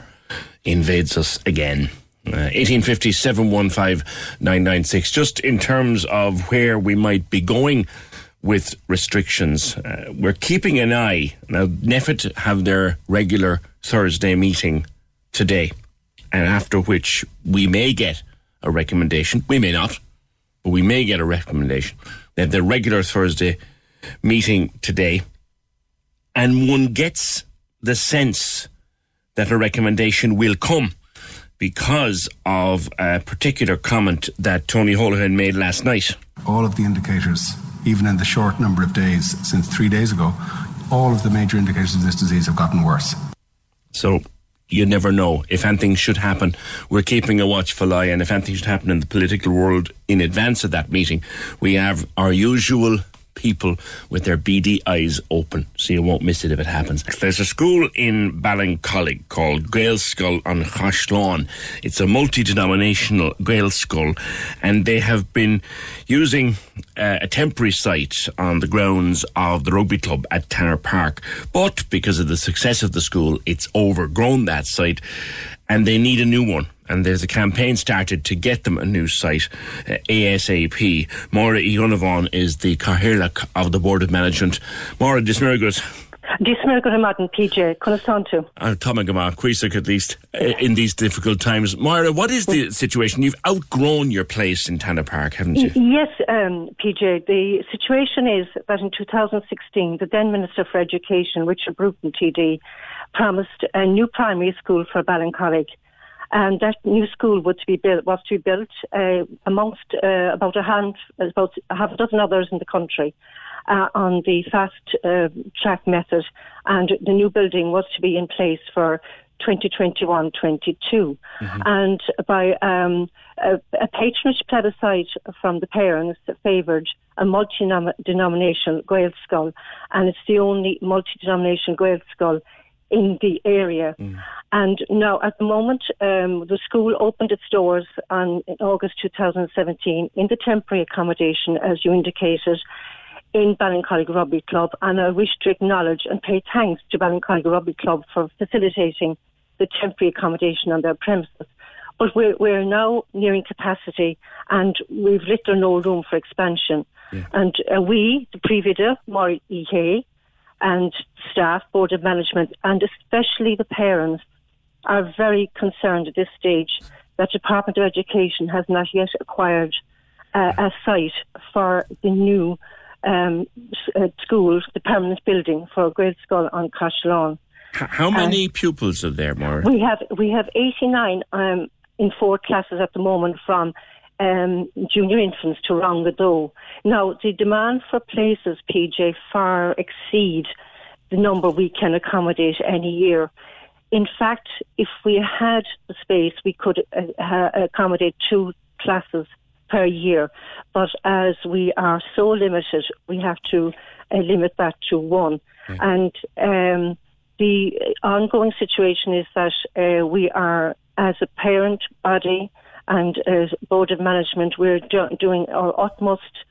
invades us again. Uh, 1850 715 996. Just in terms of where we might be going with restrictions, uh, we're keeping an eye. Now, NPHET have their regular Thursday meeting today, and after which we may get a recommendation. We may not, but we may get a recommendation. They have their regular Thursday meeting today, and one gets the sense that a recommendation will come because of a particular comment that Tony Holohan made last night. all of the indicators, even in the short number of days since three days ago, all of the major indicators of this disease have gotten worse. So you never know if anything should happen. We're keeping a watchful eye, and if anything should happen in the political world in advance of that meeting, we have our usual people with their beady eyes open, so you won't miss it if it happens. There's a school in Ballincollig called Gaelscoil an Chaisleáin. It's a multi-denominational Gaelscoil, and they have been using uh, a temporary site on the grounds of the rugby club at Tanner Park. But because of the success of the school, it's overgrown that site, and they need a new one. And there's a campaign started to get them a new site uh, ASAP. Maura Ionavan is the Cathaoirleach of the Board of Management. Maura Dismergus. Dismergur Madden PJ, Cuisac at least, uh, in these difficult times. Moira, what is the situation? You've outgrown your place in Tanner Park, haven't you? Yes, um, PJ. The situation is that in 2016, the then Minister for Education, Richard Bruton TD, promised a new primary school for Ballincollig. And that new school was to be built, was to be built uh, amongst uh, about a hand, about half a dozen others in the country uh, on the fast uh, track method. And the new building was to be in place for 2021-22. And by um, a, a patronage plebiscite from the parents that favoured a multi-denominational Gael skull, and it's the only multi-denominational Gael skull in the area. And now, at the moment, um, the school opened its doors on in August 2017 in the temporary accommodation, as you indicated, in Ballincollig Rugby Club. And I wish to acknowledge and pay thanks to Ballincollig Rugby Club for facilitating the temporary accommodation on their premises. But we're, we're now nearing capacity and we've little or no room for expansion. And uh, we, the Previda, Maury EH, and staff, board of management, and especially the parents, are very concerned at this stage that Department of Education has not yet acquired uh, a site for the new um, uh, school, the permanent building for grade school on Cashlawn. H- How many pupils are there, Maura? We have we have 89 um, in four classes at the moment from um, junior infants to round the door. Now, the demand for places, PJ, far exceed the number we can accommodate any year. In fact, if we had the space, we could uh, accommodate two classes per year. But as we are so limited, we have to uh, limit that to one. And um, the ongoing situation is that uh, we are, as a parent body and as board of management, we're do- doing our utmost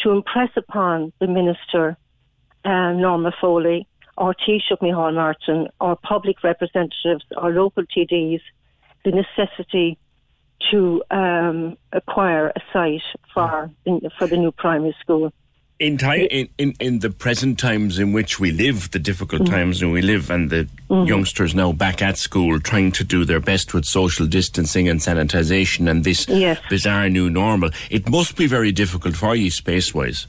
to impress upon the minister, uh, Norma Foley, our Taoiseach Micheál Martin, our public representatives, our local TDs, the necessity to um, acquire a site for for the new primary school. In, time, in, in, in the present times in which we live, the difficult Mm. times in which we live, and the Mhm. youngsters now back at school trying to do their best with social distancing and sanitisation and this Yes. bizarre new normal, it must be very difficult for you space wise.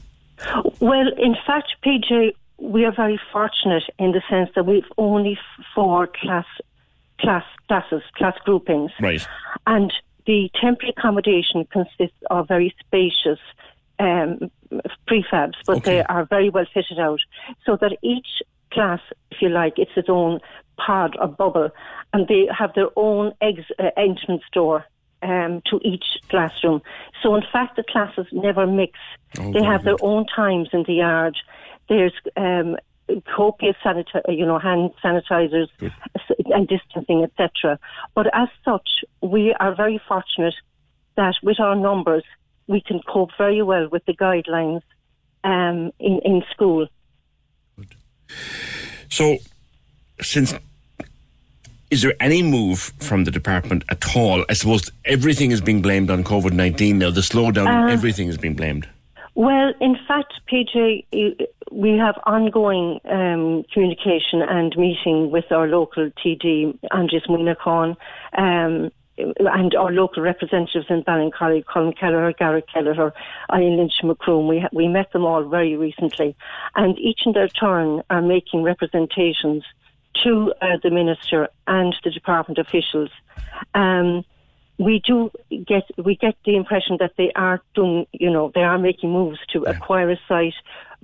Well, in fact, PJ, we are very fortunate in the sense that we've only four class class classes, class groupings. Right. And the temporary accommodation consists of very spacious um, prefabs, but they are very well fitted out, so that each class, if you like, it's its own pod or bubble, and they have their own ex- uh, entrance door. Um, to each classroom. So, in fact, the classes never mix. Oh, they have their own times in the yard. There's um, copious sanita- you know, hand sanitizers and distancing, etc. But as such, we are very fortunate that with our numbers, we can cope very well with the guidelines um, in, in school. So, since is there any move from the department at all? I suppose everything is being blamed on COVID nineteen now. The slowdown, Uh, everything is being blamed. Well, in fact, PJ, we have ongoing um, communication and meeting with our local TD, Aindrias Moynihan. Um, and our local representatives in Ballincollig, Colin Kelleher, Garrett Kelleher, Ian Lynch Macroom, we, we met them all very recently. And each in their turn are making representations to uh, the Minister and the Department officials. Um, we do get we get the impression that they are doing, you know, they are making moves to acquire a site.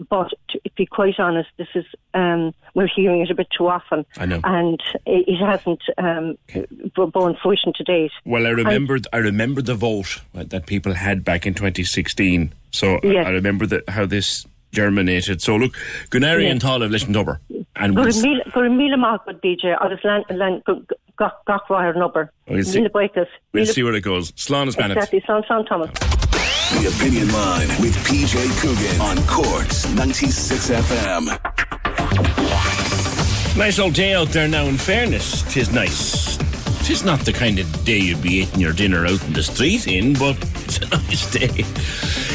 But to be quite honest, this is um, we're hearing it a bit too often, I know. and it, it hasn't um, b- borne fruition to date. Well, I remember I remember the vote uh, that people had back in 2016. So I- I remember that how this germinated. So look, Gunari Yes. and Tall have listened over. And we'll, Gur míle gur míle maith go DJ agus le gachráir number. We'll see. We'll see where it goes. Slán is Bennett. Exactly, Son Son Thomas. The Opinion Line with PJ Coogan on Cork's 96 FM. Nice old day out there now, in fairness. Tis nice. Tis not the kind of day you'd be eating your dinner out in the street in, but it's a nice day.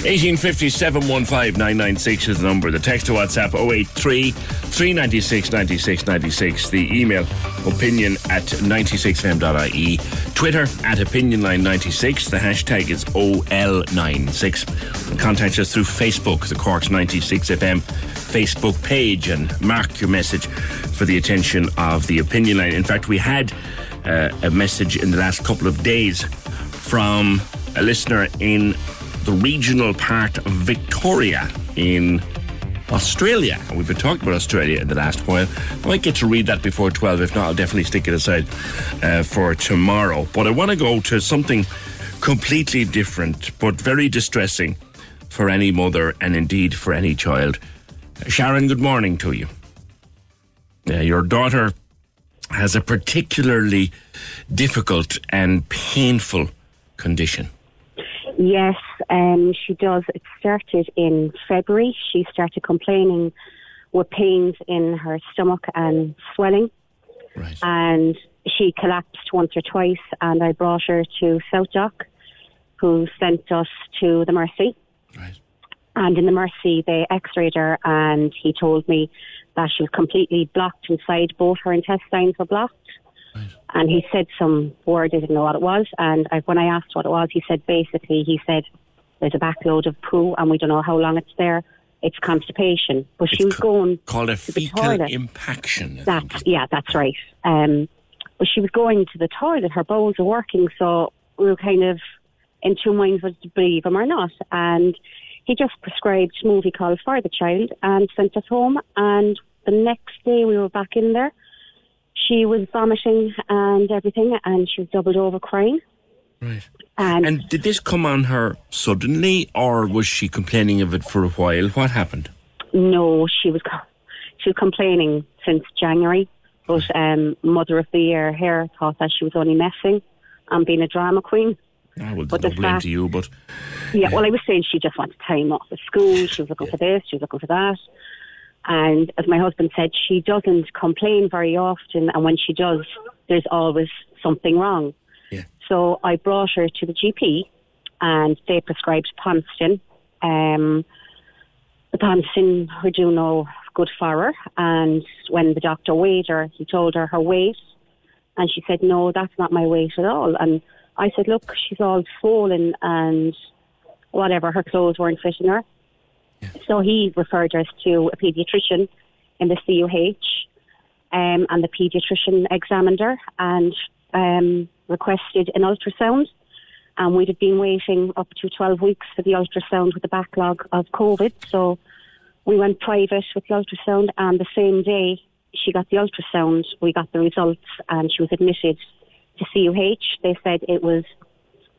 1857 996 is the number. The text to WhatsApp 083 396 96 96. The email opinion at 96fm.ie. Twitter at opinionline96. The hashtag is OL96. Contact us through Facebook, the Cork's 96FM Facebook page, and mark your message for the attention of the opinion line. In fact, we had uh, a message in the last couple of days from a listener in the regional part of Victoria in Australia. We've been talking about Australia in the last while. I might get to read that before 12. If not, I'll definitely stick it aside uh, for tomorrow. But I want to go to something completely different, but very distressing for any mother and indeed for any child. Sharon, good morning to you. Uh, your daughter has a particularly difficult and painful condition. Yes, um, she does. It started in February. She started complaining with pains in her stomach and swelling. right. And she collapsed once or twice, and I brought her to SouthDoc, who sent us to the Mercy. Right. And in the Mercy, they x rayed her, and he told me that she was completely blocked inside. Both her intestines were blocked. Right. And he said some word, I didn't know what it was. And I, when I asked what it was, he said basically, he said, there's a backload of poo, and we don't know how long it's there. It's constipation. But she was going Called a to the fecal toilet. impaction. That's yeah, that's right. Um, but she was going to the toilet. Her bowels were working, so we were kind of in two minds whether to believe him or not. And he just prescribed Movicol for the child and sent us home. And the next day we were back in there. She was vomiting and everything, and she was doubled over crying. Right. And, And did this come on her suddenly, or was she complaining of it for a while? What happened? No, she was she was complaining since January, but um, Mother of the Year here thought that she was only messing and being a drama queen. I well, But no the blame fact- to you, but Yeah, well, I was saying she just wanted time off of school. She was looking for this, she was looking for that. And as my husband said, she doesn't complain very often, and when she does, there's always something wrong. So I brought her to the GP, and they prescribed Ponstan. Um, the Ponstan would do no good for her, and when the doctor weighed her, he told her her weight, and she said, "No, that's not my weight at all." And I said, "Look, she's all swollen and whatever. Her clothes weren't fitting her." So he referred us to a paediatrician in the CUH, um, and the paediatrician examined her and um, requested an ultrasound. And we'd have been waiting up to 12 weeks for the ultrasound with the backlog of COVID. So we went private with the ultrasound, and the same day she got the ultrasound, we got the results, and she was admitted to CUH. They said it was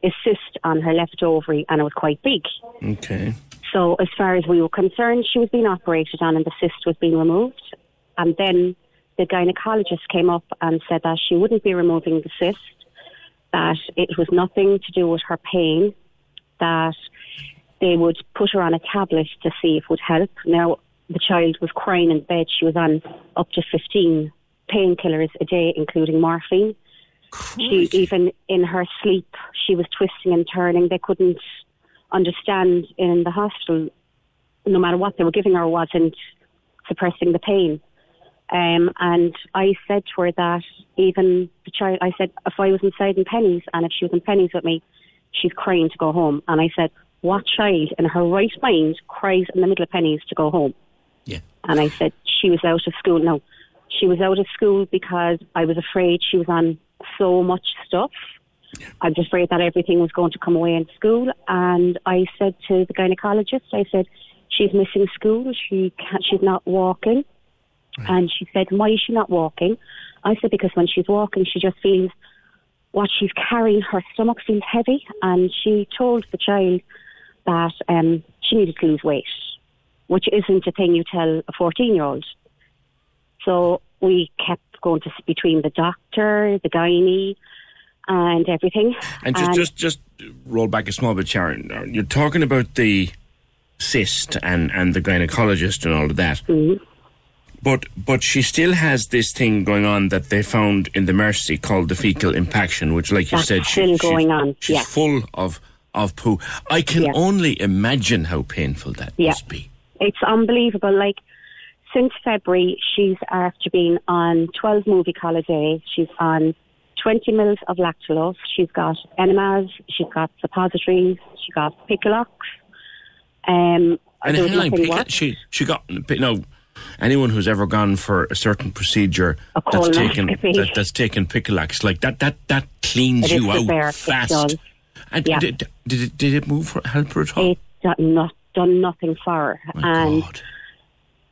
a cyst on her left ovary, and it was quite big. okay. So, as far as we were concerned, she was being operated on and the cyst was being removed. And then the gynecologist came up and said that she wouldn't be removing the cyst, that it was nothing to do with her pain, that they would put her on a tablet to see if it would help. Now, the child was crying in bed. She was on up to 15 painkillers a day, including morphine. She, even in her sleep, she was twisting and turning. They couldn't understand in the hospital, no matter what they were giving her, wasn't suppressing the pain. Um, and I said to her that even the child, I said, if I was inside in Penneys and if she was in Penneys with me, she's crying to go home. And I said, what child in her right mind cries in the middle of Penneys to go home? Yeah. And I said, she was out of school. No, she was out of school because I was afraid she was on so much stuff. I was afraid that everything was going to come away in school. And I said to the gynecologist, I said, she's missing school. She can't, she's not walking. And she said, why is she not walking? I said, because when she's walking, she just feels what she's carrying, her stomach feels heavy. And she told the child that um, she needed to lose weight, which isn't a thing you tell a 14 year old. So we kept going to between the doctor, the gynae, and everything. And just, just, just roll back a small bit, Sharon. You're talking about the cyst and, and the gynecologist and all of that. Mm-hmm. But but she still has this thing going on that they found in the Mercy called the fecal impaction, which, like you That's said, still going she's, on, She's yeah. full of of poo. I can only imagine how painful that Yeah. must be. It's unbelievable. Like since February, she's after being on 12 movie a day. She's on 20 mils of lactulose. She's got enemas. She's got suppositories. She got Picolax. Um, And there was hang on, nothing she she got no. Anyone who's ever gone for a certain procedure that's taken that, that's taken Picolax like that that that cleans you out fast. And Yeah. did, did it did it move her, help her at all? It's done, not, done nothing for her. and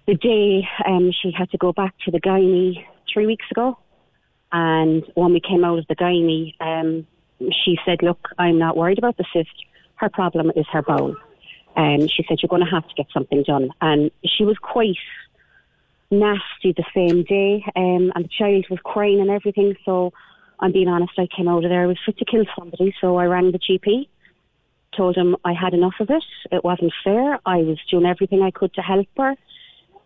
the day um, she had to go back to the gynae three weeks ago, and when we came out of the gynae, um, she said, "Look, I'm not worried about the cyst. Her problem is her bone." And she said, "You're going to have to get something done." And she was quite nasty the same day, um, and the child was crying and everything. So, I'm being honest, I came out of there. I was fit to kill somebody, so I rang the GP told him I had enough of it. It wasn't fair. I was doing everything I could to help her.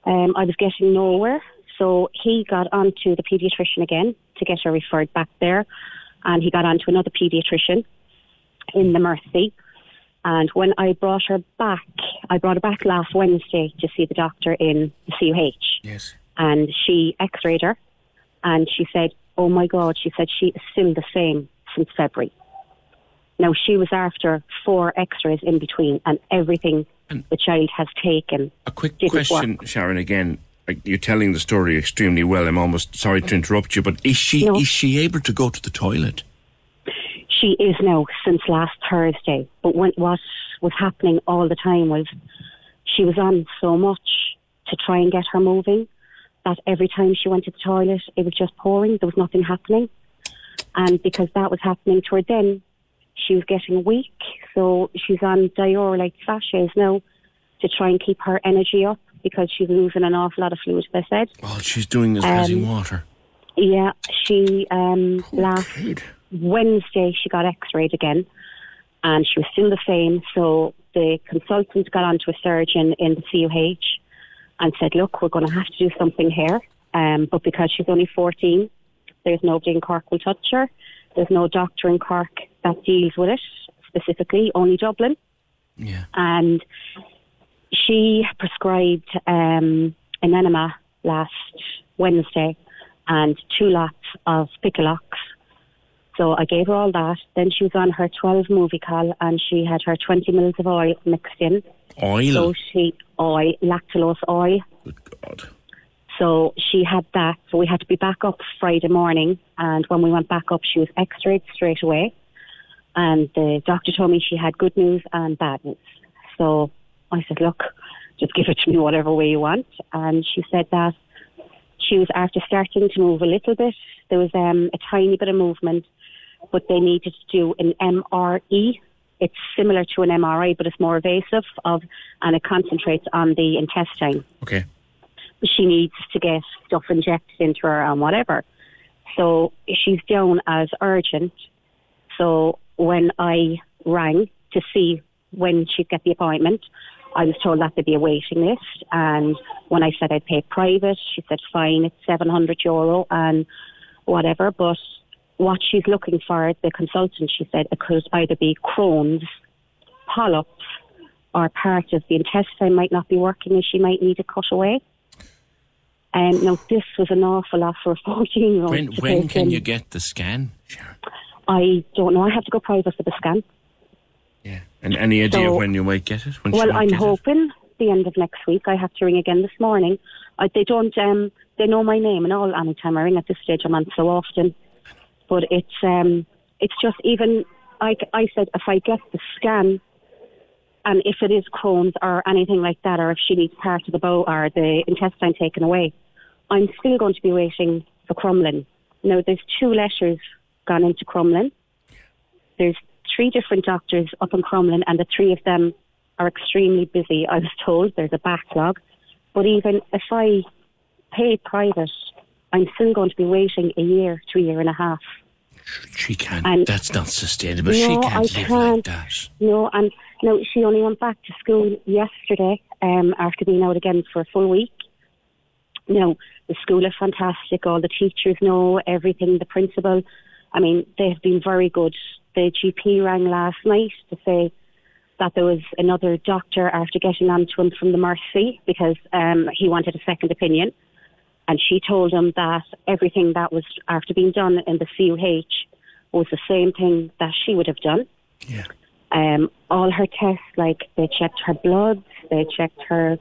Um, I was getting nowhere. So he got on to the paediatrician again to get her referred back there. And he got on to another paediatrician in the Mercy. And when I brought her back, I brought her back last Wednesday to see the doctor in the CUH. Yes. And she x rayed her and she said, Oh my God, she said she is still the same since February. Now, she was after four x rays in between, and everything the child has taken. A quick question, work. Sharon. Again, you're telling the story extremely well. I'm almost sorry to interrupt you, but is she No. is she able to go to the toilet? She is now since last Thursday. But when, what was happening all the time was she was on so much to try and get her moving that every time she went to the toilet, it was just pouring. There was nothing happening. And because that was happening to her then, she was getting weak. So she's on Dioralyte sachets now to try and keep her energy up because she's losing an awful lot of fluid, they said. All she's doing is Um, water. Yeah, she um last Wednesday she got X-rayed again, and she was still the same. So the consultant got onto a surgeon in the CUH and said, "Look, we're going to have to do something here, um, but because she's only 14, there's nobody in Cork will touch her. There's no doctor in Cork that deals with it specifically, only Dublin." Yeah. And she prescribed um, an enema last Wednesday and two lots of Picolax. So I gave her all that. Then she was on her 12 Movicol and she had her 20 mils of oil mixed in. Oil. So she, oil, lactulose oil. Good God. So she had that. So we had to be back up Friday morning. And when we went back up, she was x-rayed straight away. And the doctor told me she had good news and bad news. So I said, look, just give it to me whatever way you want. And she said that she was after starting to move a little bit. There was um, a tiny bit of movement, but they needed to do an MRE. It's similar to an MRI, but it's more evasive of, and it concentrates on the intestine. Okay. She needs to get stuff injected into her and whatever. So she's down as urgent. So when I rang to see when she'd get the appointment, I was told that there'd be a waiting list. And when I said I'd pay private, she said, fine, it's 700 euro and whatever. But what she's looking for, the consultant, she said, it could either be Crohn's, polyps, or part of the intestine might not be working and she might need a cut away. Um, now, this was an awful lot for a *laughs* 14 year old. When, when can you get the scan? I don't know. I have to go private for the scan. Yeah. And any idea So- when you might get it? When well, I'm get it? hoping the end of next week. I have to ring again this morning. I, they don't. Um, they know my name and all. Anytime I ring at this stage, I'm on so often. But it's um, it's just even. I, I said if I get the scan, and if it is Crohn's or anything like that, or if she needs part of the bowel or the intestine taken away, I'm still going to be waiting for Crumlin. Now, there's two letters gone into Crumlin. There's three different doctors up in Crumlin, and the three of them are extremely busy. I was told there's a backlog. But even if I pay private, I'm still going to be waiting a year a year and a half. She can't. And- that's not sustainable. no, she can't I live can't. like that. No, and no, she only went back to school yesterday um, after being out again for a full week. No, the school is fantastic. All the teachers know everything. The principal, I mean, they've been very good. The GP rang last night to say that there was another doctor after getting on to him from the Mercy because um, he wanted a second opinion. And she told him that everything that was after being done in the CUH was the same thing that she would have done. Um, all her tests, like they checked her bloods, they checked her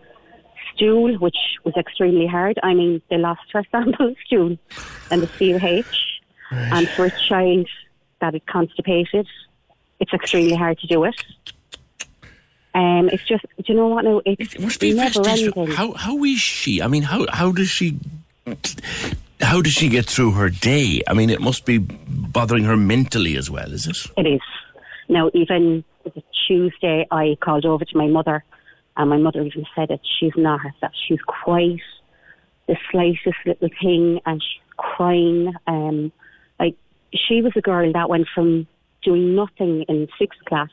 stool, which was extremely hard. I mean, they lost her *laughs* sample of stool in the CUH. And for a child that is constipated, it's extremely hard to do it. Um, it's just, do you know what? No, it's It must be never ending. How how is she? I mean, how how does she? How does she get through her day? I mean, it must be bothering her mentally as well, is it? It is. Now, even Tuesday, I called over to my mother, and my mother even said that she's not herself. She's quite the slightest little thing, and she's crying. Um, like she was a girl that went from doing nothing in sixth class.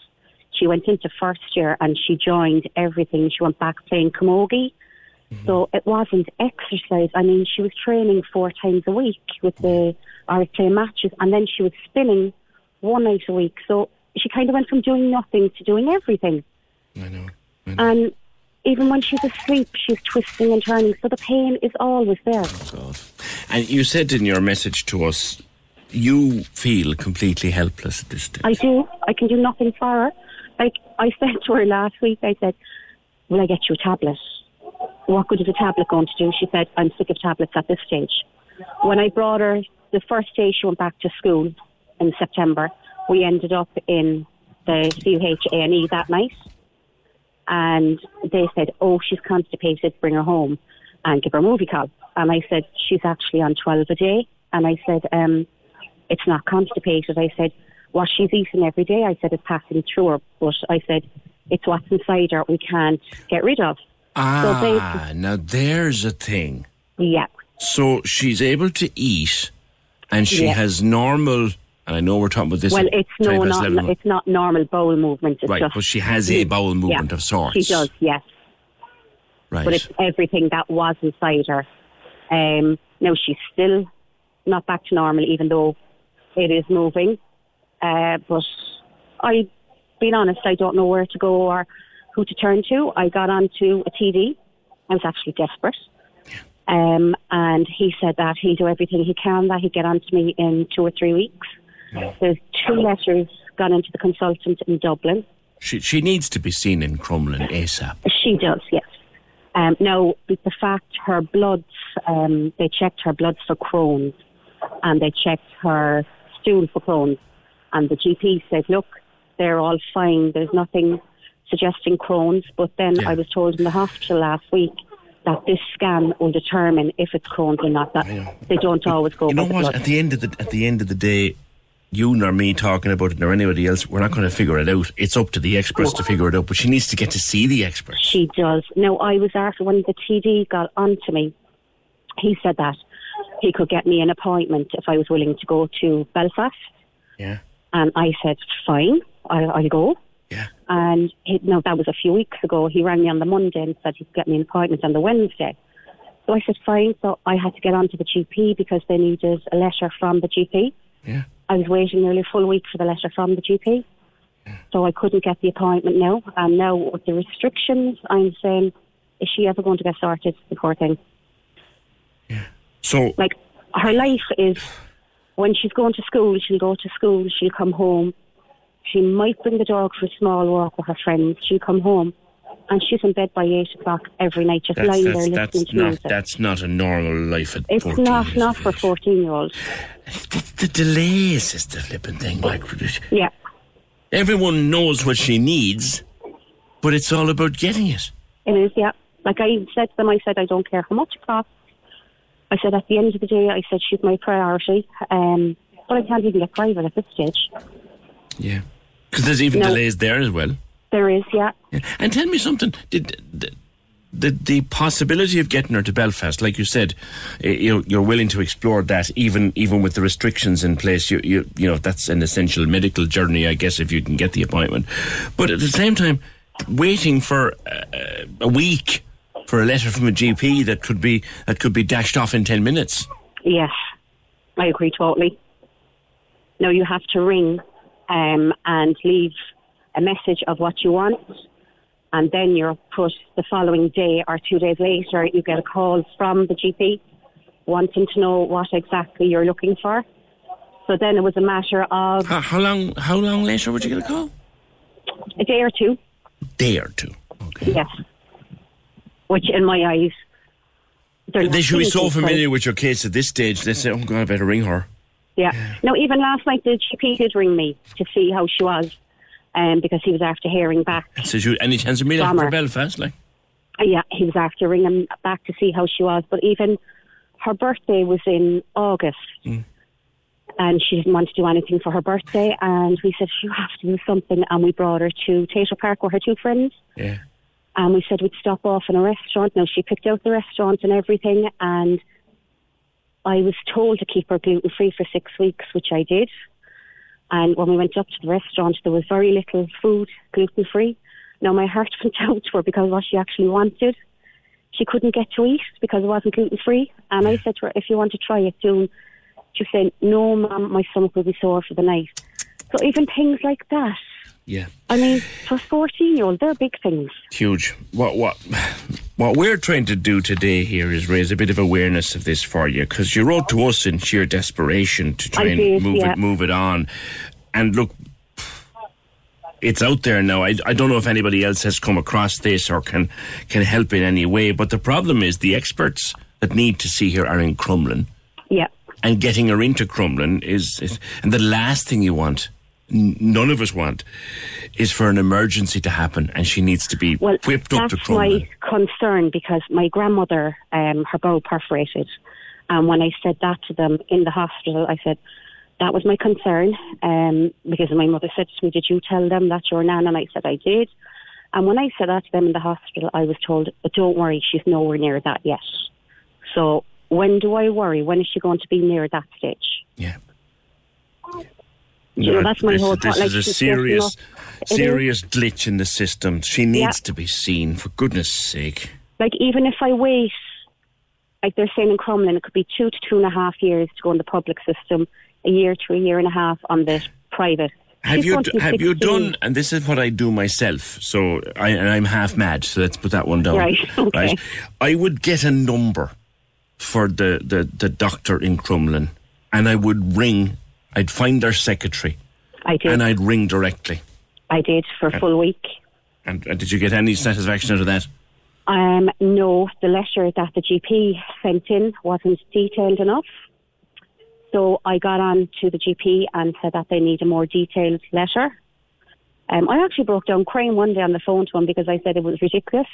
She went into first year and she joined everything. She went back playing camogie. Mm-hmm. So it wasn't exercise. I mean, she was training four times a week with the mm-hmm. or playing matches, and then she was spinning one night a week. So she kind of went from doing nothing to doing everything. I know. And even when she's asleep, she's twisting and turning. So the pain is always there. Oh God. And you said in your message to us, you feel completely helpless at this stage. I do. I can do nothing for her. Like I said to her last week, I said, "Will I get you a tablet? What good is a tablet going to do?" She said, "I'm sick of tablets at this stage." When I brought her the first day she went back to school in September, we ended up in the CUH A&E that night, and they said, "Oh, she's constipated. Bring her home and give her a Movicol." And I said, "She's actually on 12 a day." And I said, um, "It's not constipated." I said, "What she's eating every day," I said, "is passing through her." But I said, "It's what's inside her. We can't get rid of." Ah, now there's a thing. Yeah. So she's able to eat, and she Yeah. has normal. And I know we're talking about this. well, it's no, not it's not normal bowel movement. It's Right, just but she has a bowel movement Yeah, of sorts. She does, yes. right. but it's everything that was inside her. Um, now she's still not back to normal, even though it is moving. Uh, but I, being honest, I don't know where to go or who to turn to. I got onto a TD. I was actually desperate. Um, and he said that he'll do everything he can, that he'd get on to me in two or three weeks. There's two letters gone into the consultant in Dublin. She she needs to be seen in Crumlin ASAP. She does, yes. Um, now, the fact her bloods, um, they checked her bloods for Crohn's and they checked her stool for Crohn's. And the GP said, look, they're all fine. There's nothing suggesting Crohn's. But then I was told in the hospital last week that this scan will determine if it's Crohn's or not. That they don't always go You know by the what? At the end of the at the end of the day, you nor me talking about it nor anybody else, we're not going to figure it out. It's up to the experts to figure it out. But she needs to get to see the experts. She does. Now, I was asked when the TD got onto me, he said that he could get me an appointment if I was willing to go to Belfast. Yeah. And I said, fine, I'll, I'll go. Yeah. And he, no, that was a few weeks ago. He rang me on the Monday and said he'd get me an appointment on the Wednesday. So I said, fine. So I had to get on to the GP because they needed a letter from the GP. Yeah. I was waiting nearly a full week for the letter from the GP. So I couldn't get the appointment now. And now with the restrictions, I'm saying, is she ever going to get sorted, the poor thing? Yeah. So, like, her life is when she's going to school, she'll go to school, she'll come home. She might bring the dog for a small walk with her friends. She'll come home, and she's in bed by eight o'clock every night, just that's, lying there that's, listening that's to not music. that's not a normal life at It's 14 not not for fourteen year olds. The delays is the flipping thing. Like Yeah, everyone knows what she needs, but it's all about getting it. it is. Yeah, like I said to them, I said I don't care how much it costs. I said at the end of the day, I said she's my priority. Um, but I can't even get private at this stage. Yeah, because there's even No. delays there as well. There is, yeah. Yeah. And tell me something. Did the, the the possibility of getting her to Belfast, like you said, you're, you're willing to explore that, even even with the restrictions in place. You you you know that's an essential medical journey, I guess, if you can get the appointment. But at the same time, waiting for uh, a week for a letter from a GP that could be that could be dashed off in ten minutes. Yes, I agree totally. No, you have to ring um, and leave a message of what you want, and then you're put the following day or two days later, you get a call from the GP wanting to know what exactly you're looking for. So then it was a matter of How, how long how long later would you get a call? a day or two. Day or two. Okay. Yes. Which, in my eyes, They should be so familiar with your case at this stage. They say, "Oh God, I better ring her." Yeah. No, even last night the GP did ring me to see how she was, um, because he was after hearing back. Says you any chance of meeting her Belfast? Like, Uh, Yeah, he was after ringing back to see how she was. But even her birthday was in August, and she didn't want to do anything for her birthday. And we said you have to do something, and we brought her to Tayto Park with her two friends. yeah. And we said we'd stop off in a restaurant. Now she picked out the restaurant and everything, and I was told to keep her gluten free for six weeks, which I did. And when we went up to the restaurant, there was very little food gluten free. Now my heart *laughs* went out to her because what she actually wanted, she couldn't get to eat because it wasn't gluten free. And I said to her, "If you want to try it soon," she said, "No, mum, my stomach will be sore for the night." So even things like that. Yeah. I mean, for a fourteen-year-old, they're big things. Huge. What what what we're trying to do today here is raise a bit of awareness of this for you because you wrote to us in sheer desperation to try I and did, move yeah. it move it on. And look, it's out there now. I, I don't know if anybody else has come across this or can can help in any way. But the problem is the experts that need to see her are in Crumlin. Yeah. and getting her into Crumlin is, is and the last thing you want, none of us want, is for an emergency to happen and she needs to be Well, whipped up that's to Crumlin. my concern because my grandmother, um, her bowel perforated, and when I said that to them in the hospital, I said that was my concern um, because my mother said to me, "Did you tell them that your nan?" And I said, "I did." And when I said that to them in the hospital, I was told, "But don't worry, she's nowhere near that yet." So when do I worry? When is she going to be near that stage? Yeah. You know, that's my this, whole this thought, like, is a serious, up. It is. serious glitch in the system. She needs Yeah. to be seen, for goodness sake. Like even if I wait, like they're saying in Crumlin, it could be two to two and a half years to go in the public system, a year to a year and a half on the private. Have She's you going to be have you done? And this is what I do myself. So I, and I'm half mad. So let's put that one down. Right, *laughs* okay. I would get a number for the, the, the doctor in Crumlin, and I would ring. I'd find their secretary, I did. and I'd ring directly. I did for a full week. And, and did you get any satisfaction out of that? Um, no, the letter that the GP sent in wasn't detailed enough. So I got on to the GP and said that they need a more detailed letter. Um, I actually broke down crying one day on the phone to him because I said it was ridiculous.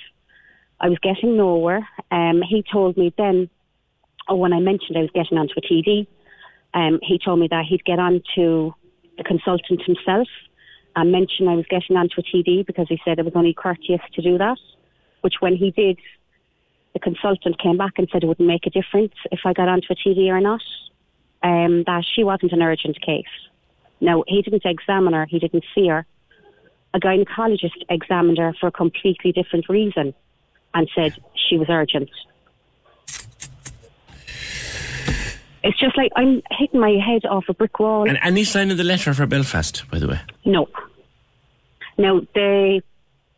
I was getting nowhere. Um, he told me then, oh, when I mentioned I was getting onto a TD, um, he told me that he'd get on to the consultant himself and mention I was getting onto a TD because he said it was only courteous to do that. Which when he did, the consultant came back and said it wouldn't make a difference if I got onto a TD or not. Um, that she wasn't an urgent case. Now he didn't examine her. He didn't see her. A gynecologist examined her for a completely different reason and said she was urgent. It's just like I'm hitting my head off a brick wall. And any sign of the letter for Belfast, by the way? No. Now, the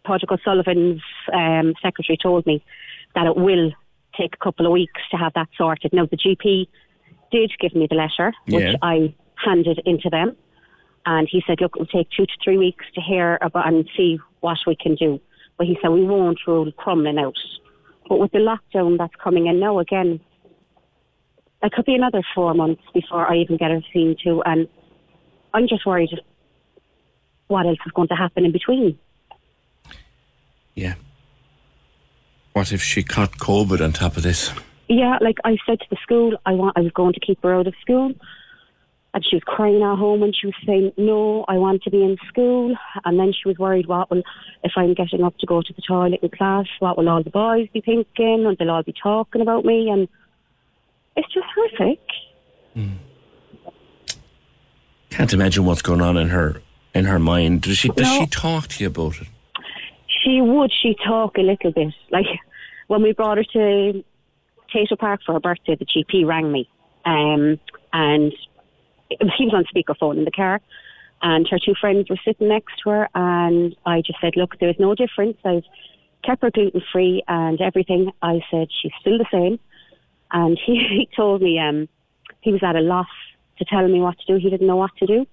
Patrick O'Sullivan's um, secretary told me that it will take a couple of weeks to have that sorted. Now, the GP did give me the letter, which Yeah. I handed into them. And he said, look, it will take two to three weeks to hear about and see what we can do. But he said, we won't rule Crumlin out. But with the lockdown that's coming in now again, it could be another four months before I even get her seen to. And I'm just worried what else is going to happen in between. Yeah. What if she caught COVID on top of this? Yeah, like I said to the school, I want I was going to keep her out of school. And she was crying at home and she was saying, No, I want to be in school and then she was worried what will if I'm getting up to go to the toilet in class, what will all the boys be thinking and they'll all be talking about me and it's just horrific. Can't imagine what's going on in her in her mind. Does she does No. she talk to you about it? She would she talk a little bit. *laughs* Like when we brought her to Tayto Park for her birthday, the GP rang me. Um and he was on speakerphone in the car and her two friends were sitting next to her and I just said, Look, there's no difference. I've kept her gluten free and everything. I said she's still the same and he, *laughs* he told me um he was at a loss to tell me what to do. He didn't know what to do.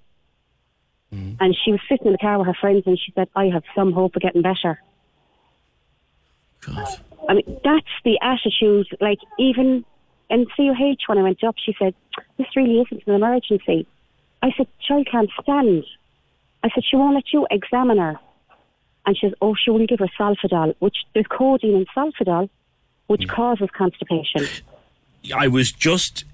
And she was sitting in the car with her friends and she said, I have some hope of getting better. God. I mean, that's the attitude. Like, even in CUH when I went up, she said, This really isn't an emergency. I said, Child can't stand. I said, She won't let you examine her. And she says, Oh, she won't give her Solpadol, which there's codeine in Solpadol, which causes constipation. *laughs* I was just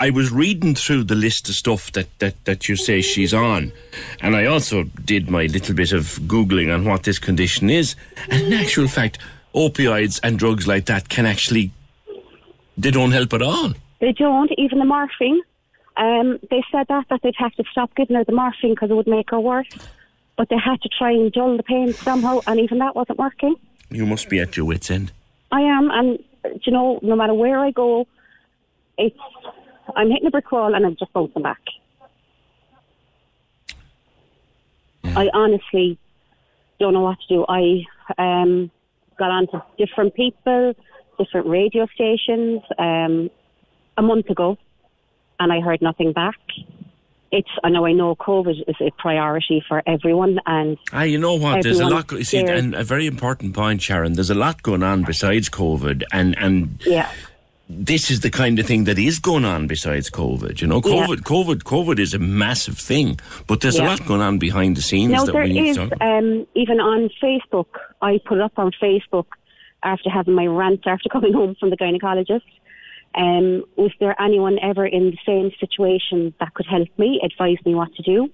I was reading through the list of stuff that, that, that you say she's on, and I also did my little bit of googling on what this condition is. And in actual fact, opioids and drugs like that can actually they don't help at all. They don't, even the morphine. Um, they said that, that they'd have to stop giving her the morphine because it would make her worse. But they had to try and dull the pain somehow, and even that wasn't working. You must be at your wits' end. I am, and you know, no matter where I go, it's I'm hitting a brick wall and I'm just bouncing back. I honestly don't know what to do. I um, got on to different people, different radio stations um, a month ago, and I heard nothing back. It's I know I know COVID is a priority for everyone, and Ah, you know what? There's a lot. You see, and a very important point, Sharon. There's a lot going on besides COVID, and and yeah. This is the kind of thing that is going on besides COVID. You know, Yeah. COVID, COVID, COVID is a massive thing, but there's a lot going on behind the scenes No, that there we need is. to talk. Um, even on Facebook, I put up on Facebook after having my rant after *laughs* coming home from the gynecologist. Um, was there anyone ever in the same situation that could help me, advise me what to do?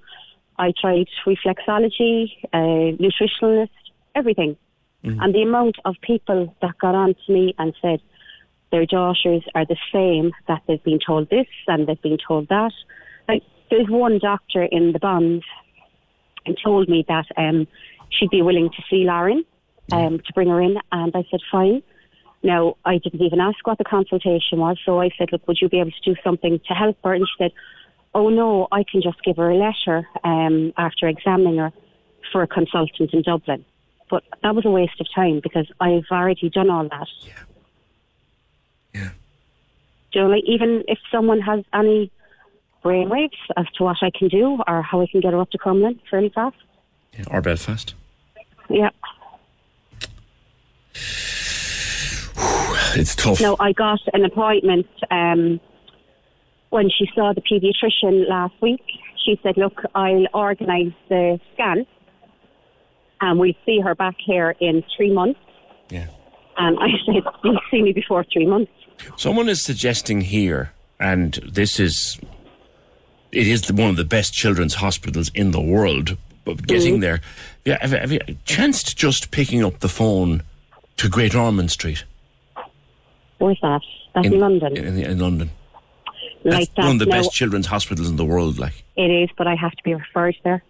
I tried reflexology, uh, nutritionalist, everything. And the amount of people that got on to me and said their daughters are the same, that they've been told this and they've been told that. Like, there's one doctor in the bond and told me that um, she'd be willing to see Lauren um, to bring her in, and I said fine. Now I didn't even ask what the consultation was, so I said, "Look, would you be able to do something to help her?" And she said, "Oh no, I can just give her a letter um, after examining her for a consultant in Dublin." But that was a waste of time because I've already done all that. Yeah. Yeah. Do you know, like even if someone has any brainwaves as to what I can do or how I can get her up to Crumlin fairly fast. Yeah, or Belfast. Yeah. It's tough. No, I got an appointment um, when she saw the paediatrician last week. She said, "Look, I'll organise the scan, and we'll see her back here in three months." Yeah. And I said, "You'll see me before three months." Someone is suggesting here, and this is, it is the, one of the best children's hospitals in the world. But getting Mhm. there, yeah, have, you- have you chanced just picking up the phone to Great Ormond Street Where's that? That's in, London. in, in London? like that. One of the Now, best children's hospitals in the world. Like, It is, but I have to be referred there.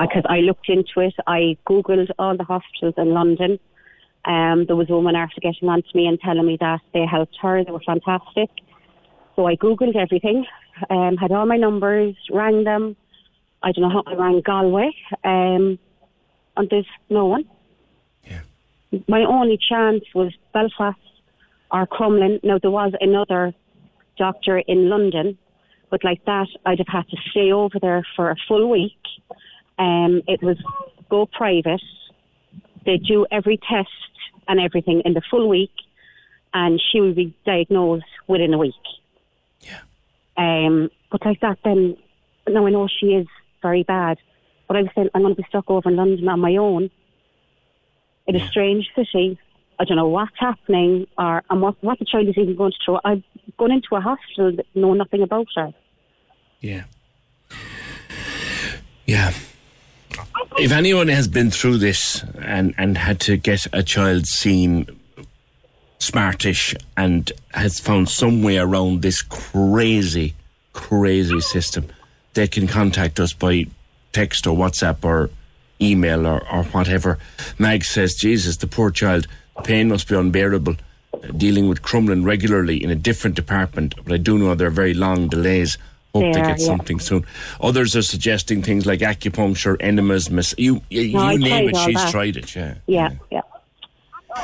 Because I looked into it, I googled all the hospitals in London. Um, there was a woman after getting on to me and telling me that they helped her, they were fantastic. So I googled everything, um, had all my numbers, rang them. I don't know how I rang Galway, um, and there's no one. Yeah. my only chance was Belfast or Crumlin. Now there was another doctor in London, but like that, I'd have had to stay over there for a full week. Um, it was go private. They do every test and everything in the full week, and she would be diagnosed within a week. Yeah. Um, but like that, then now I know she is very bad, but I was saying I'm going to be stuck over in London on my own in a strange city. I don't know what's happening or and what, what the child is even going through. I've gone into a hospital that know nothing about her. Yeah. Yeah. If anyone has been through this and, and had to get a child seen smartish and has found some way around this crazy, crazy system, they can contact us by text or WhatsApp or email or, or whatever. Mag says, Jesus, the poor child, the pain must be unbearable. Uh, dealing with Crumlin regularly in a different department, but I do know there are very long delays. Hope they, They are, get yeah. something soon. Others are suggesting things like acupuncture, enemas, mas- you you, No, you name it. She's that. tried it. Yeah. Yeah, yeah.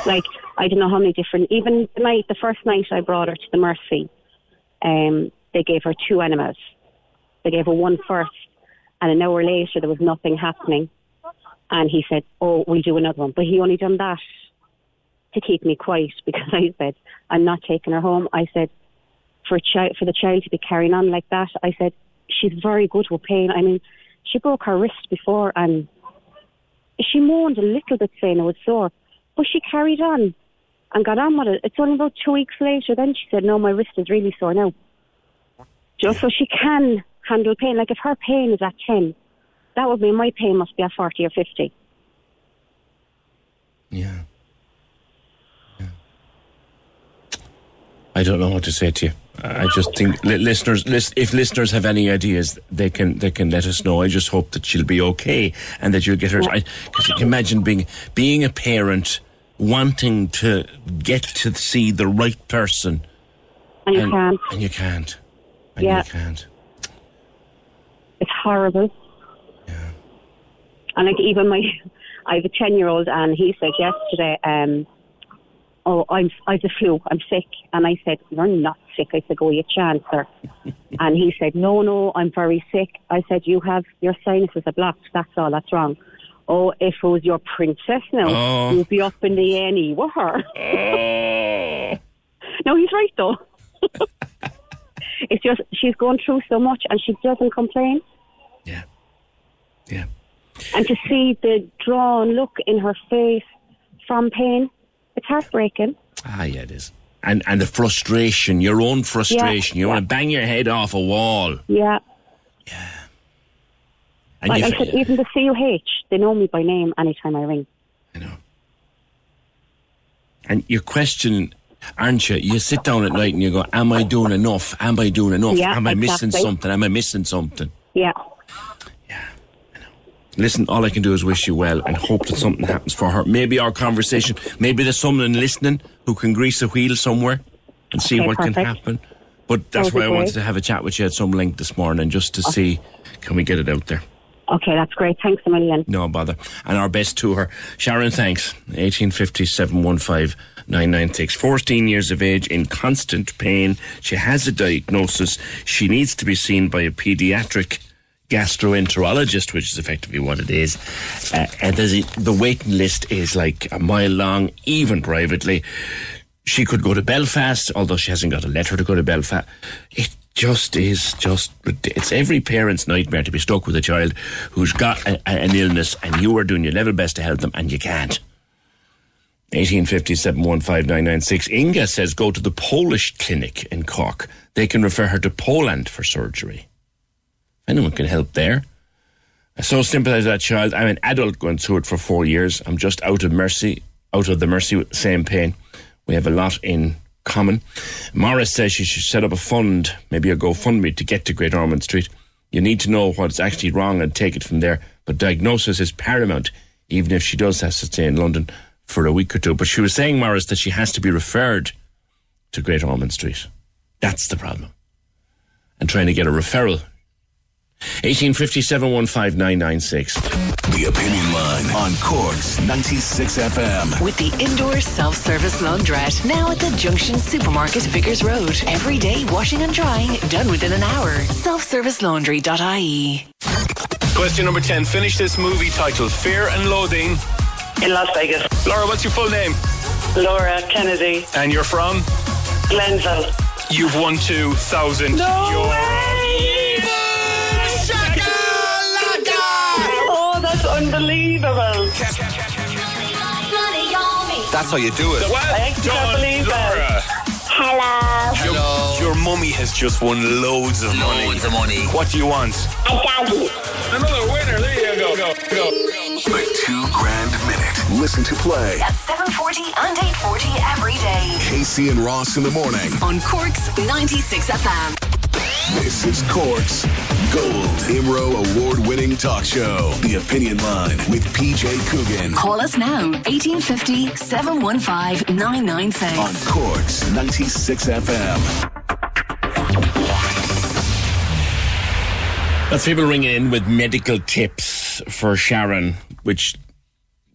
Like I don't know how many different. Even the night, the first night I brought her to the Mercy, um, they gave her two enemas. They gave her one first, and an hour later there was nothing happening. And he said, "Oh, we'll do another one." But he only done that to keep me quiet *laughs* because I said, "I'm not taking her home." I said, "For a child, for the child to be carrying on like that," I said, "She's very good with pain. I mean, she broke her wrist before and." she moaned a little bit saying it was sore, but she carried on and got on with it. It's only about two weeks later then she said, no, my wrist is really sore now. Just so she can handle pain. Like if her pain is at 10, that would mean my pain must be at 40 or 50. Yeah. I don't know what to say to you. I just think li- listeners, lis- if listeners have any ideas, they can they can let us know. I just hope that she'll be okay and that you'll get her. Because you can imagine being being a parent, wanting to get to see the right person, And you can't. and you can't, and Yeah. you can't. It's horrible. Yeah. And like even my, *laughs* I have a ten year old, and he said yesterday, um, "Oh, I'm I've the flu. I'm sick." And I said, "You're not sick." I said, "Go, you chance, sir." *laughs* and he said, "No, no, I'm very sick." I said, "You have your sinuses are blocked. That's all. That's wrong." Oh, if it was your princess now, Oh. you'd be up in the A&E with her. Oh. *laughs* no, he's right though. *laughs* it's just she's going through so much and she doesn't complain. Yeah. Yeah. And to see the drawn look in her face from pain, it's heartbreaking. Ah, yeah, it is. And and the frustration, your own frustration. Yeah, you yeah. want to bang your head off a wall. Yeah. And like I said, even the CUH, they know me by name anytime I ring. I know. And you question, aren't you? You sit down at night and you go, Am I doing enough? Am I doing enough? Yeah, Am I missing something? Am I missing something? Yeah. Listen, all I can do is wish you well and hope that something happens for her. Maybe our conversation, maybe there's someone listening who can grease a wheel somewhere and see Okay, what can happen. But that's That why I wanted to have a chat with you at some length this morning just to see can we get it out there. Okay, that's great. Thanks a million. No bother. And our best to her. Sharon, thanks. 1850 715 996. 14 years of age in constant pain. She has a diagnosis. She needs to be seen by a pediatric gastroenterologist, which is effectively what it is. Uh, and a, the waiting list is like a mile long, even privately. She could go to Belfast, although she hasn't got a letter to go to Belfast. It just is just it's every parent's nightmare to be stuck with a child who's got a, a- an illness and you are doing your level best to help them and you can't. 1857 Inga says go to the Polish clinic in Cork. They can refer her to Poland for surgery. Anyone can help there. I so sympathise that child. I'm an adult going through it for four years. I'm just out of mercy, out of the mercy same pain. We have a lot in common. Morris says she should set up a fund, maybe a GoFundMe, to get to Great Ormond Street. You need to know what's actually wrong and take it from there. But diagnosis is paramount, even if she does have to stay in London for a week or two. But she was saying, Morris, that she has to be referred to Great Ormond Street. That's the problem. And trying to get a referral. 1857 15996. The The Opinion Line on Cork's 96 FM. With the indoor self-service laundrette now at the Junction Supermarket Vicars Road. Every day washing and drying done within an hour. Selfservicelaundry.ie. Question number 10. Finish this movie titled Fear and Loathing. In Las Vegas. Laura, what's your full name? Laura Kennedy. And you're from? Glenville. You've won 2,000 No unbelievable. That's how you do it. I actually can't believe it. Hello. Your, your mummy has just won loads of money. Loads of money. What do you want? A doggy. Another winner. There you go. Go. Go. The two grand minute. Listen to play. At 740 and 840 every day. Casey and Ross in the morning. On Cork's 96 FM. This is Cork's Gold IMRO award winning talk show. The Opinion Line with PJ Coogan. Call us now. 1850 715 996. On Cork's 96 FM. That's people ringing in with medical tips for Sharon, which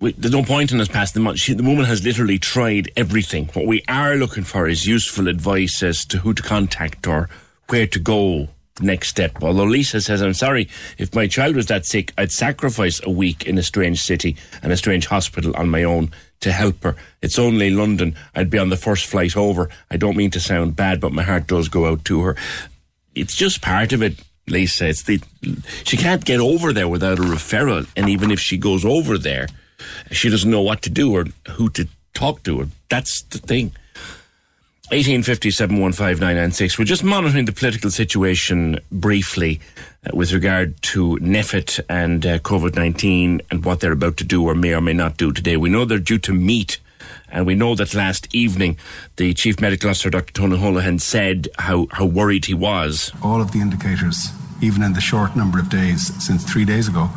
we, there's no point in us passing them on. She, the woman has literally tried everything. What we are looking for is useful advice as to who to contact or where to go next step. Although Lisa says, I'm sorry, if my child was that sick, I'd sacrifice a week in a strange city and a strange hospital on my own to help her. It's only London. I'd be on the first flight over. I don't mean to sound bad, but my heart does go out to her. It's just part of it. Lisa, it's the she can't get over there without a referral, and even if she goes over there, she doesn't know what to do or who to talk to. Or that's the thing. 1850 We're just monitoring the political situation briefly uh, with regard to NPHET and uh, COVID 19 and what they're about to do or may or may not do today. We know they're due to meet. And we know that last evening, the Chief Medical Officer, Dr. Tony Holohan, said how, how worried he was. All of the indicators, even in the short number of days since three days ago,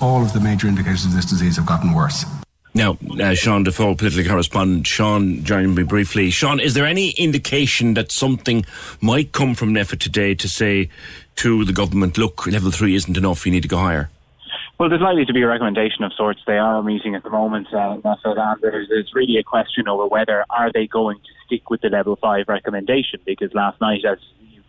all of the major indicators of this disease have gotten worse. Now, uh, Sean Defoe, political correspondent. Sean, joining me briefly. Sean, is there any indication that something might come from NPHET today to say to the government, look, level three isn't enough, you need to go higher? Well, there's likely to be a recommendation of sorts. They are meeting at the moment, uh, there's, there's really a question over whether are they going to stick with the level five recommendation because last night, as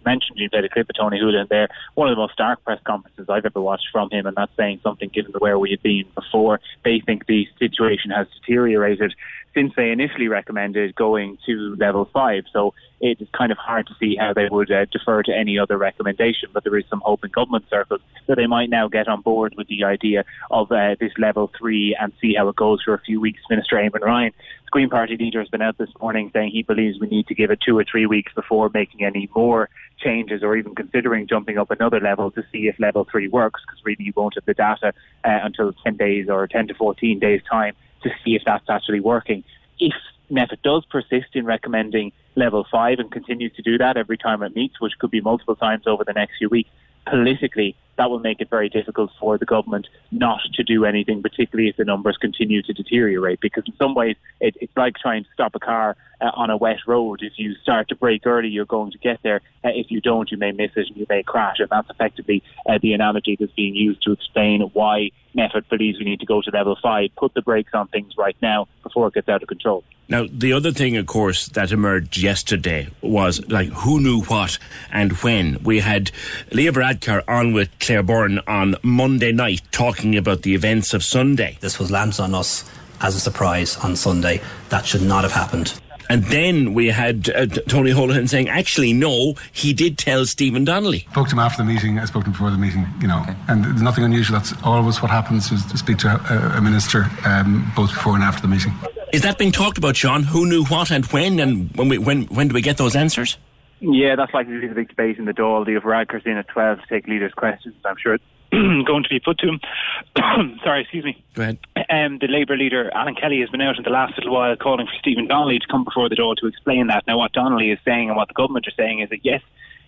mentioned, you played a clip of Tony Holohan there, one of the most stark press conferences I've ever watched from him, and that's saying something given the where we had been before. They think the situation has deteriorated since they initially recommended going to level five. So it is kind of hard to see how they would uh, defer to any other recommendation, but there is some hope in government circles that they might now get on board with the idea of uh, this level three and see how it goes for a few weeks. Minister Eamon Ryan, the Green Party leader, has been out this morning saying he believes we need to give it two or three weeks before making any more changes or even considering jumping up another level to see if level three works, because really you won't have the data uh, until 10 days or 10 to 14 days' time to see if that's actually working. If NPHET does persist in recommending level five and continues to do that every time it meets, which could be multiple times over the next few weeks, politically, that will make it very difficult for the government not to do anything, particularly if the numbers continue to deteriorate. Because in some ways, it, it's like trying to stop a car uh, on a wet road. If you start to brake early, you're going to get there. Uh, if you don't, you may miss it and you may crash. And that's effectively uh, the analogy that's being used to explain why NPHET believes we need to go to level five. Put the brakes on things right now before it gets out of control. Now, the other thing, of course, that emerged yesterday was like who knew what and when. We had Leo Varadkar on with Claire Byrne on Monday night talking about the events of Sunday. This was lamps on us as a surprise on Sunday. That should not have happened. And then we had uh, Tony Holohan saying, actually, no, he did tell Stephen Donnelly. Spoke to him after the meeting. I spoke to him before the meeting. You know, okay. and there's nothing unusual. That's always what happens is to speak to a, a minister um, both before and after the meeting. Is that being talked about, Sean? Who knew what and when, and when we, when when do we get those answers? Yeah, that's likely to be the big debate in the Dáil. The Varadkar's in at 12 to take leaders' questions. I'm sure it's *clears throat* going to be put to him. *coughs* Sorry, excuse me. Go ahead. Um, the Labour leader, Alan Kelly, has been out in the last little while calling for Stephen Donnelly to come before the Dáil to explain that. Now, what Donnelly is saying and what the government are saying is that, yes,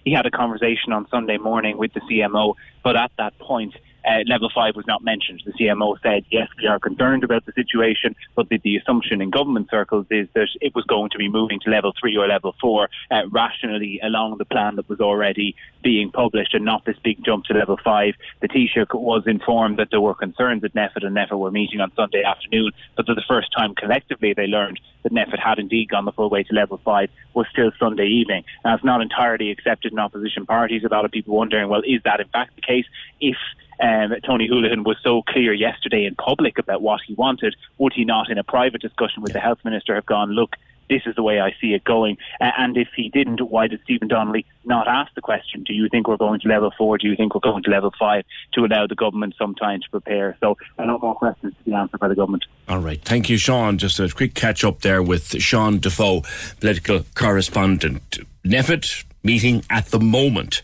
he had a conversation on Sunday morning with the CMO, but at that point, uh, level five was not mentioned. The CMO said, yes, we are concerned about the situation, but the, the assumption in government circles is that it was going to be moving to level three or level four uh, rationally along the plan that was already being published and not this big jump to level five. The Taoiseach was informed that there were concerns that NPHET and NPHET were meeting on Sunday afternoon, but for the first time collectively they learned that NPHET had indeed gone the full way to level five was still Sunday evening. Now, it's not entirely accepted in opposition parties. A lot of people wondering, well, is that in fact the case? If um, Tony Holohan was so clear yesterday in public about what he wanted, would he not, in a private discussion with the health minister, have gone, look, this is the way I see it going. Uh, and if he didn't, why did Stephen Donnelly not ask the question? Do you think we're going to level four? Do you think we're going to level five to allow the government some time to prepare? So a lot more questions to be answered by the government. All right. Thank you, Sean. Just a quick catch up there with Sean Defoe, political correspondent. NPHET meeting at the moment.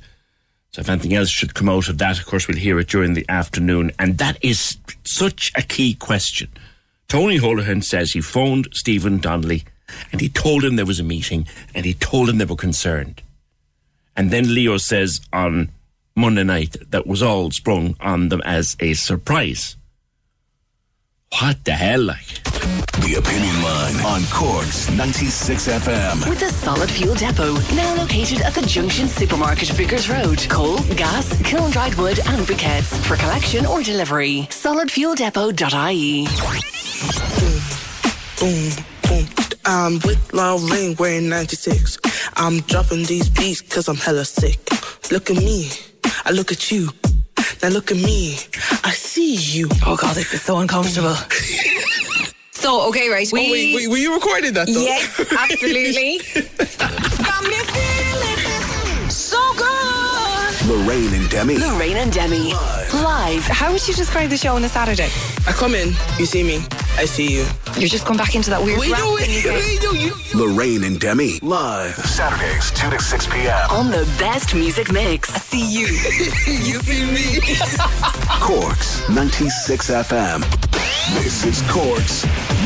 So if anything else should come out of that, of course, we'll hear it during the afternoon. And that is such a key question. Tony Holohan says he phoned Stephen Donnelly and he told him there was a meeting and he told him they were concerned. And then Leo says on Monday night that was all sprung on them as a surprise. What the hell, like? The Opinion Line on Cork's 96 FM. With a solid fuel depot, now located at the Junction Supermarket, Vicars Road. Coal, gas, kiln dried wood, and briquettes for collection or delivery. Solidfueldepot.ie. Boom, boom. I'm with Lauren wearing 96. I'm dropping these beats cause I'm hella sick. Look at me, I look at you. Now look at me, I see you. Oh god, this is so uncomfortable. *laughs* so, okay, right. We... Oh, wait, wait, were you recording that though? Yes, absolutely. *laughs* Got me feeling so good. Lorraine and Demi. Lorraine and Demi. Live. How would you describe the show on a Saturday? I come in, you see me, I see you. You're just going back into that weird Wait, rap no, wait, thing again. *laughs* wait, no, you. Lorraine and Demi. Live. Saturdays, 2 to 6 p.m. On the best music mix. I see you. *laughs* you see me. Cork's 96 FM. This is Cork's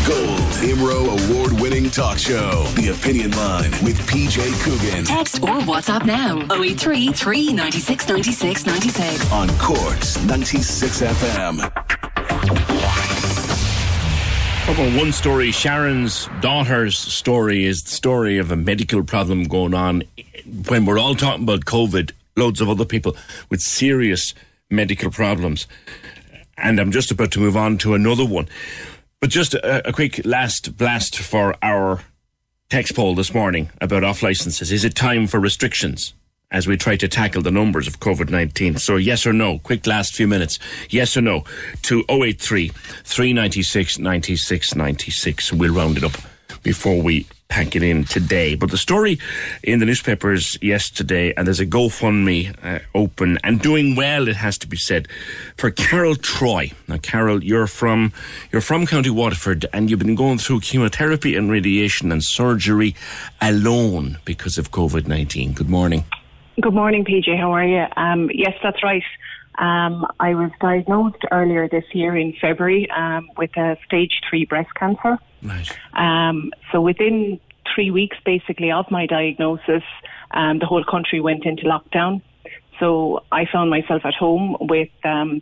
Gold IMRO award winning talk show. The Opinion Line with PJ Coogan. Text or WhatsApp now. 083 396 96 96. On Cork's 96 FM. Talk about one story. Sharon's daughter's story is the story of a medical problem going on. When we're all talking about COVID, loads of other people with serious medical problems. And I'm just about to move on to another one. But just a, a quick last blast for our text poll this morning about off licenses. Is it time for restrictions? as we try to tackle the numbers of COVID 19. So, yes or no? Quick last few minutes. Yes or no? To 083 396 96 96. We'll round it up before we pack it in today. But the story in the newspapers yesterday, and there's a GoFundMe uh, open and doing well, it has to be said, for Carol Troy. Now, Carol, you're from you're from County Waterford, and you've been going through chemotherapy and radiation and surgery alone because of COVID 19. Good morning. Good morning, PJ. How are you? Um, yes, that's right. Um, I was diagnosed earlier this year in February um, with a stage three breast cancer. Right. Um, so within three weeks, basically, of my diagnosis, um, the whole country went into lockdown. So I found myself at home with um,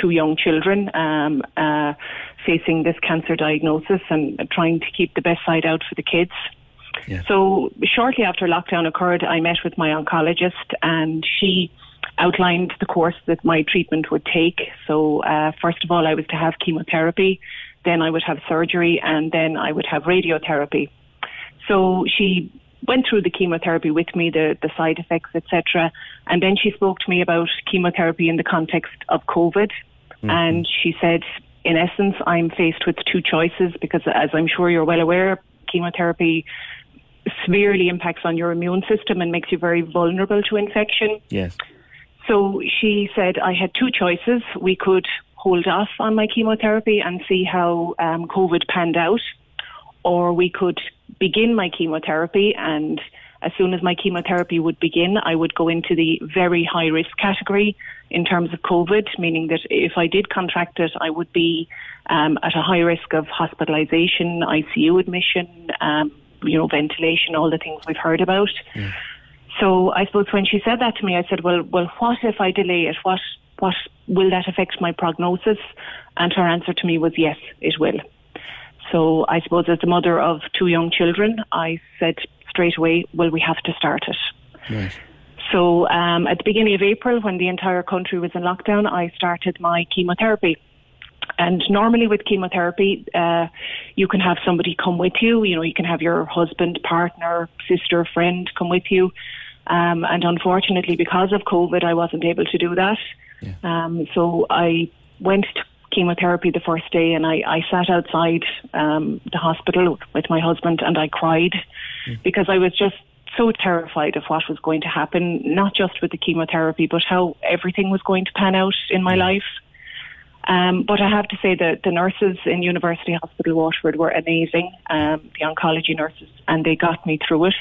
two young children um, uh, facing this cancer diagnosis and trying to keep the best side out for the kids. Yeah. So shortly after lockdown occurred, I met with my oncologist and she outlined the course that my treatment would take. So uh, first of all, I was to have chemotherapy, then I would have surgery, and then I would have radiotherapy. So she went through the chemotherapy with me, the, the side effects, etc. And then she spoke to me about chemotherapy in the context of COVID. And she said, in essence, I'm faced with two choices because, as I'm sure you're well aware, chemotherapy severely impacts on your immune system and makes you very vulnerable to infection. Yes. So she said I had two choices. We could hold off on my chemotherapy and see how um, COVID panned out, or we could begin my chemotherapy and as soon as my chemotherapy would begin, I would go into the very high risk category in terms of COVID, meaning that if I did contract it, I would be um, at a high risk of hospitalisation, ICU admission, um, you know, ventilation, all the things we've heard about. So I suppose when she said that to me, I said, well, well, what if I delay it? What what will that affect my prognosis? And her answer to me was yes, it will. So I suppose as the mother of two young children, I said straight away, well, we have to start it. Right. So um, at the beginning of April, when the entire country was in lockdown, I started my chemotherapy. And normally with chemotherapy, uh, you can have somebody come with you. You know, you can have your husband, partner, sister, friend come with you. Um, and unfortunately, because of COVID, I wasn't able to do that. Um, so I went to chemotherapy the first day and I, I sat outside um, the hospital with my husband and I cried because I was just so terrified of what was going to happen, not just with the chemotherapy, but how everything was going to pan out in my life. Um, but I have to say that the nurses in University Hospital Waterford were amazing, um, the oncology nurses, and they got me through it.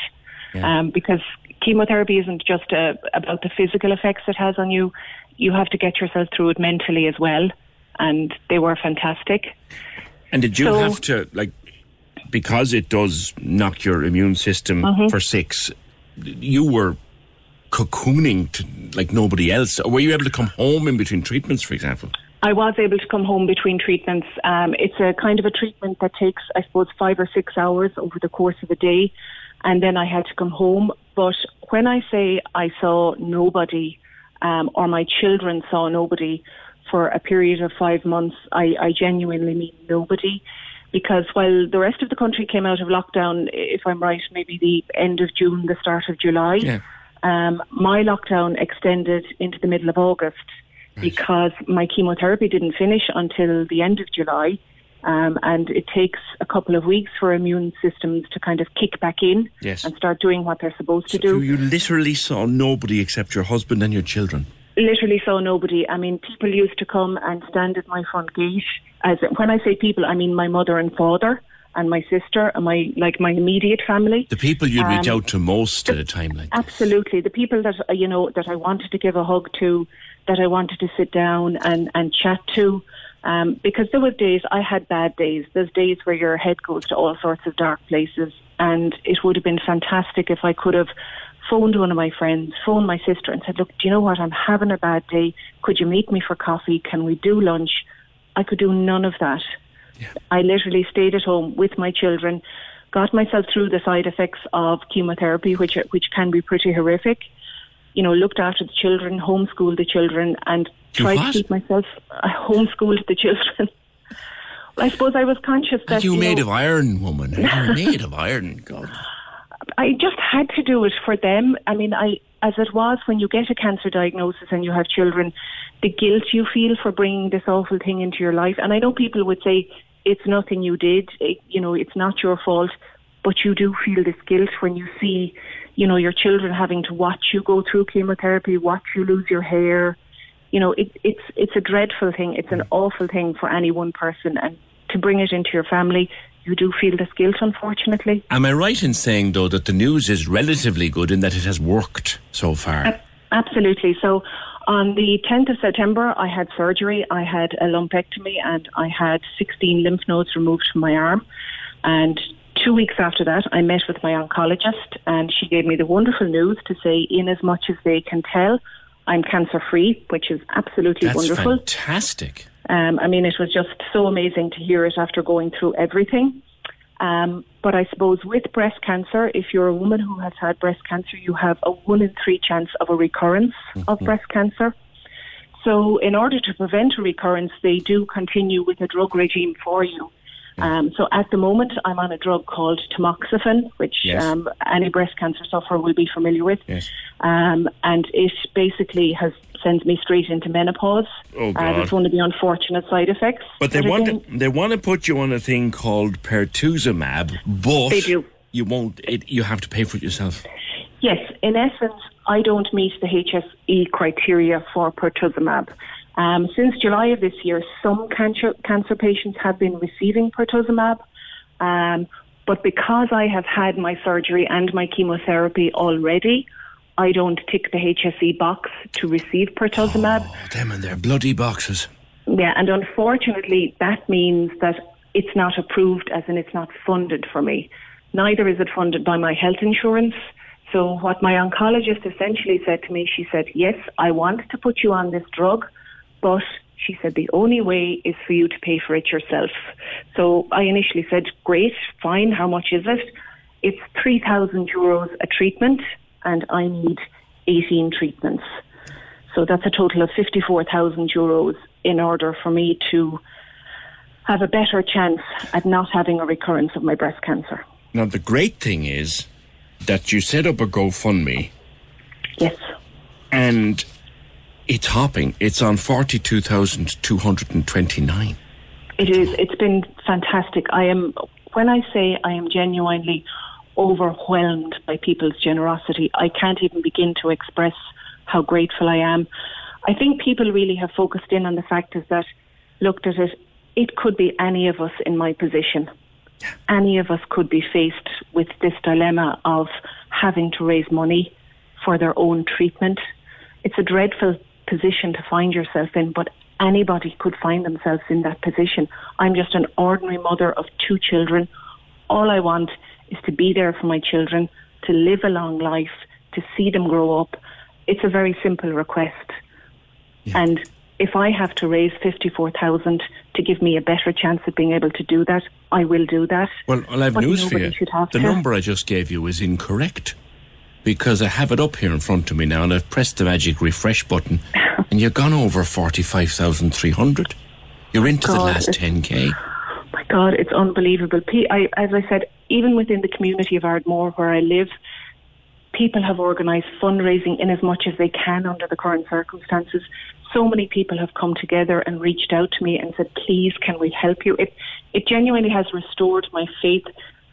Um, because chemotherapy isn't just uh about the physical effects it has on you, you have to get yourself through it mentally as well. And they were fantastic. And did you So- have to like because it does knock your immune system Mhm. for six? You were cocooning to like nobody else. Or were you able to come home in between treatments, for example? I was able to come home between treatments. Um, it's a kind of a treatment that takes, I suppose, five or six hours over the course of a day. And then I had to come home. But when I say I saw nobody, um, or my children saw nobody for a period of five months, I, I genuinely mean nobody. Because while the rest of the country came out of lockdown, if I'm right, maybe the end of June, the start of July, um, my lockdown extended into the middle of August because my chemotherapy didn't finish until the end of July. Um, and it takes a couple of weeks for immune systems to kind of kick back in Yes. and start doing what they're supposed to So do. you literally saw nobody except your husband and your children. Literally saw nobody. I mean, people used to come and stand at my front gate. As when I say people, I mean my mother and father and my sister and my like my immediate family. The people you'd reach Um, out to most at a time like Absolutely, the people that uh, you know that I wanted to give a hug to, that I wanted to sit down and and chat to, um, because there was days I had bad days. There's days where your head goes to all sorts of dark places, and it would have been fantastic if I could have phoned one of my friends, phoned my sister, and said, "Look, do you know what? I'm having a bad day. Could you meet me for coffee? Can we do lunch?" I could do none of that. I literally stayed at home with my children, got myself through the side effects of chemotherapy, which are- which can be pretty horrific. You know, looked after the children, homeschooled the children, and You tried what? to keep myself. I homeschooled the children. *laughs* I suppose I was conscious that you you made know, of iron, woman. You're made of iron. God. *laughs* I just had to do it for them. I mean, I as it was when you get a cancer diagnosis and you have children, the guilt you feel for bringing this awful thing into your life. And I know people would say it's nothing you did, it, you know, it's not your fault, but you do feel this guilt when you see, you know, your children having to watch you go through chemotherapy, watch you lose your hair. You know, it, it's it's a dreadful thing. It's an awful thing for any one person, and to bring it into your family, you do feel this guilt, unfortunately. Am I right in saying, though, that the news is relatively good in that it has worked so far? Absolutely. So on the 10th of September, I had surgery. I had a lumpectomy and I had 16 lymph nodes removed from my arm. And two weeks after that, I met with my oncologist and she gave me the wonderful news to say, in as much as they can tell, I'm cancer free, which is absolutely That's wonderful. fantastic. Um, I mean, it was just so amazing to hear it after going through everything. Um, but I suppose with breast cancer, if you're a woman who has had breast cancer, you have a one in three chance of a recurrence of breast cancer. So, in order to prevent a recurrence, they do continue with a drug regime for you. Um, so, at the moment, I'm on a drug called tamoxifen, which Yes. um, any breast cancer sufferer will be familiar with. Yes. Um, and it basically has sends me straight into menopause. Oh, Uh, God. that's one of the unfortunate side effects. But they want again, to, they want to put you on a thing called pertuzumab, but They do. you won't. It, you have to pay for it yourself. Yes, in essence, I don't meet the HSE criteria for pertuzumab. Um, since July of this year, some cancer, cancer patients have been receiving pertuzumab, um, but because I have had my surgery and my chemotherapy already, I don't tick the HSE box to receive pertuzumab. Oh, them and their bloody boxes. Yeah, and unfortunately, that means that it's not approved, as in it's not funded for me. Neither is it funded by my health insurance. So, what my oncologist essentially said to me, she said, Yes, I want to put you on this drug. But she said the only way is for you to pay for it yourself. So I initially said, great, fine, how much is it? It's 3,000 euros a treatment and I need 18 treatments. So that's a total of 54,000 euros in order for me to have a better chance at not having a recurrence of my breast cancer. Now, the great thing is that you set up a GoFundMe. Yes. And it's hopping. It's on 42,229. It is. It's been fantastic. I am, when I say I am genuinely overwhelmed by people's generosity, I can't even begin to express how grateful I am. I think people really have focused in on the fact is that looked at it, it could be any of us in my position. Any of us could be faced with this dilemma of having to raise money for their own treatment. It's a dreadful position to find yourself in, but anybody could find themselves in that position. I'm just an ordinary mother of two children. All I want is to be there for my children, to live a long life, to see them grow up. It's a very simple request. And if I have to raise 54,000 to give me a better chance of being able to do that, I will do that. Well, I'll have But news for you. The to. number I just gave you is incorrect because I have it up here in front of me now and I've pressed the magic refresh button *laughs* and you've gone over 45,300. You're into the last 10k. my God, it's unbelievable. I, as I said, even within the community of Ardmore where I live, people have organised fundraising in as much as they can under the current circumstances. So many people have come together and reached out to me and said, "Please, can we help you?" It it genuinely has restored my faith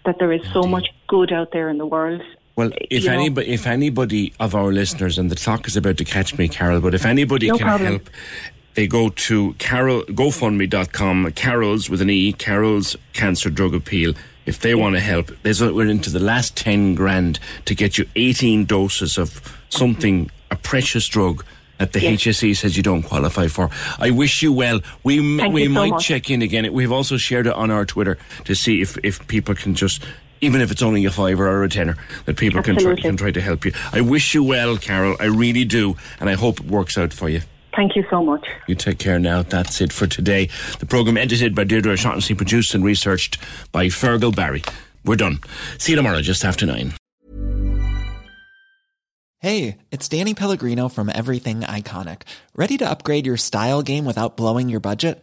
that there is so much good out there in the world. Well, eh, if you know- anybody, if anybody of our listeners, and the clock is about to catch me, Carol, but if anybody No can problem. help, they go to Carol GoFundMe.com, Carol's with an E, Carol's Cancer Drug Appeal. If they want to help, there's a, we're into the last ten grand to get you 18 doses of something, a precious drug. That the Yes. HSE says you don't qualify for. I wish you well. We Thank we so might much. check in again. We've also shared it on our Twitter to see if, if people can just, even if it's only a fiver or a tenner, that people can try, can try to help you. I wish you well, Carol. I really do, and I hope it works out for you. Thank you so much. You take care now. That's it for today. The programme edited by Deirdre O'Shaughnessy, produced and researched by Fergal Barry. We're done. See you tomorrow, just after nine. Hey, it's Danny Pellegrino from Everything Iconic. Ready to upgrade your style game without blowing your budget?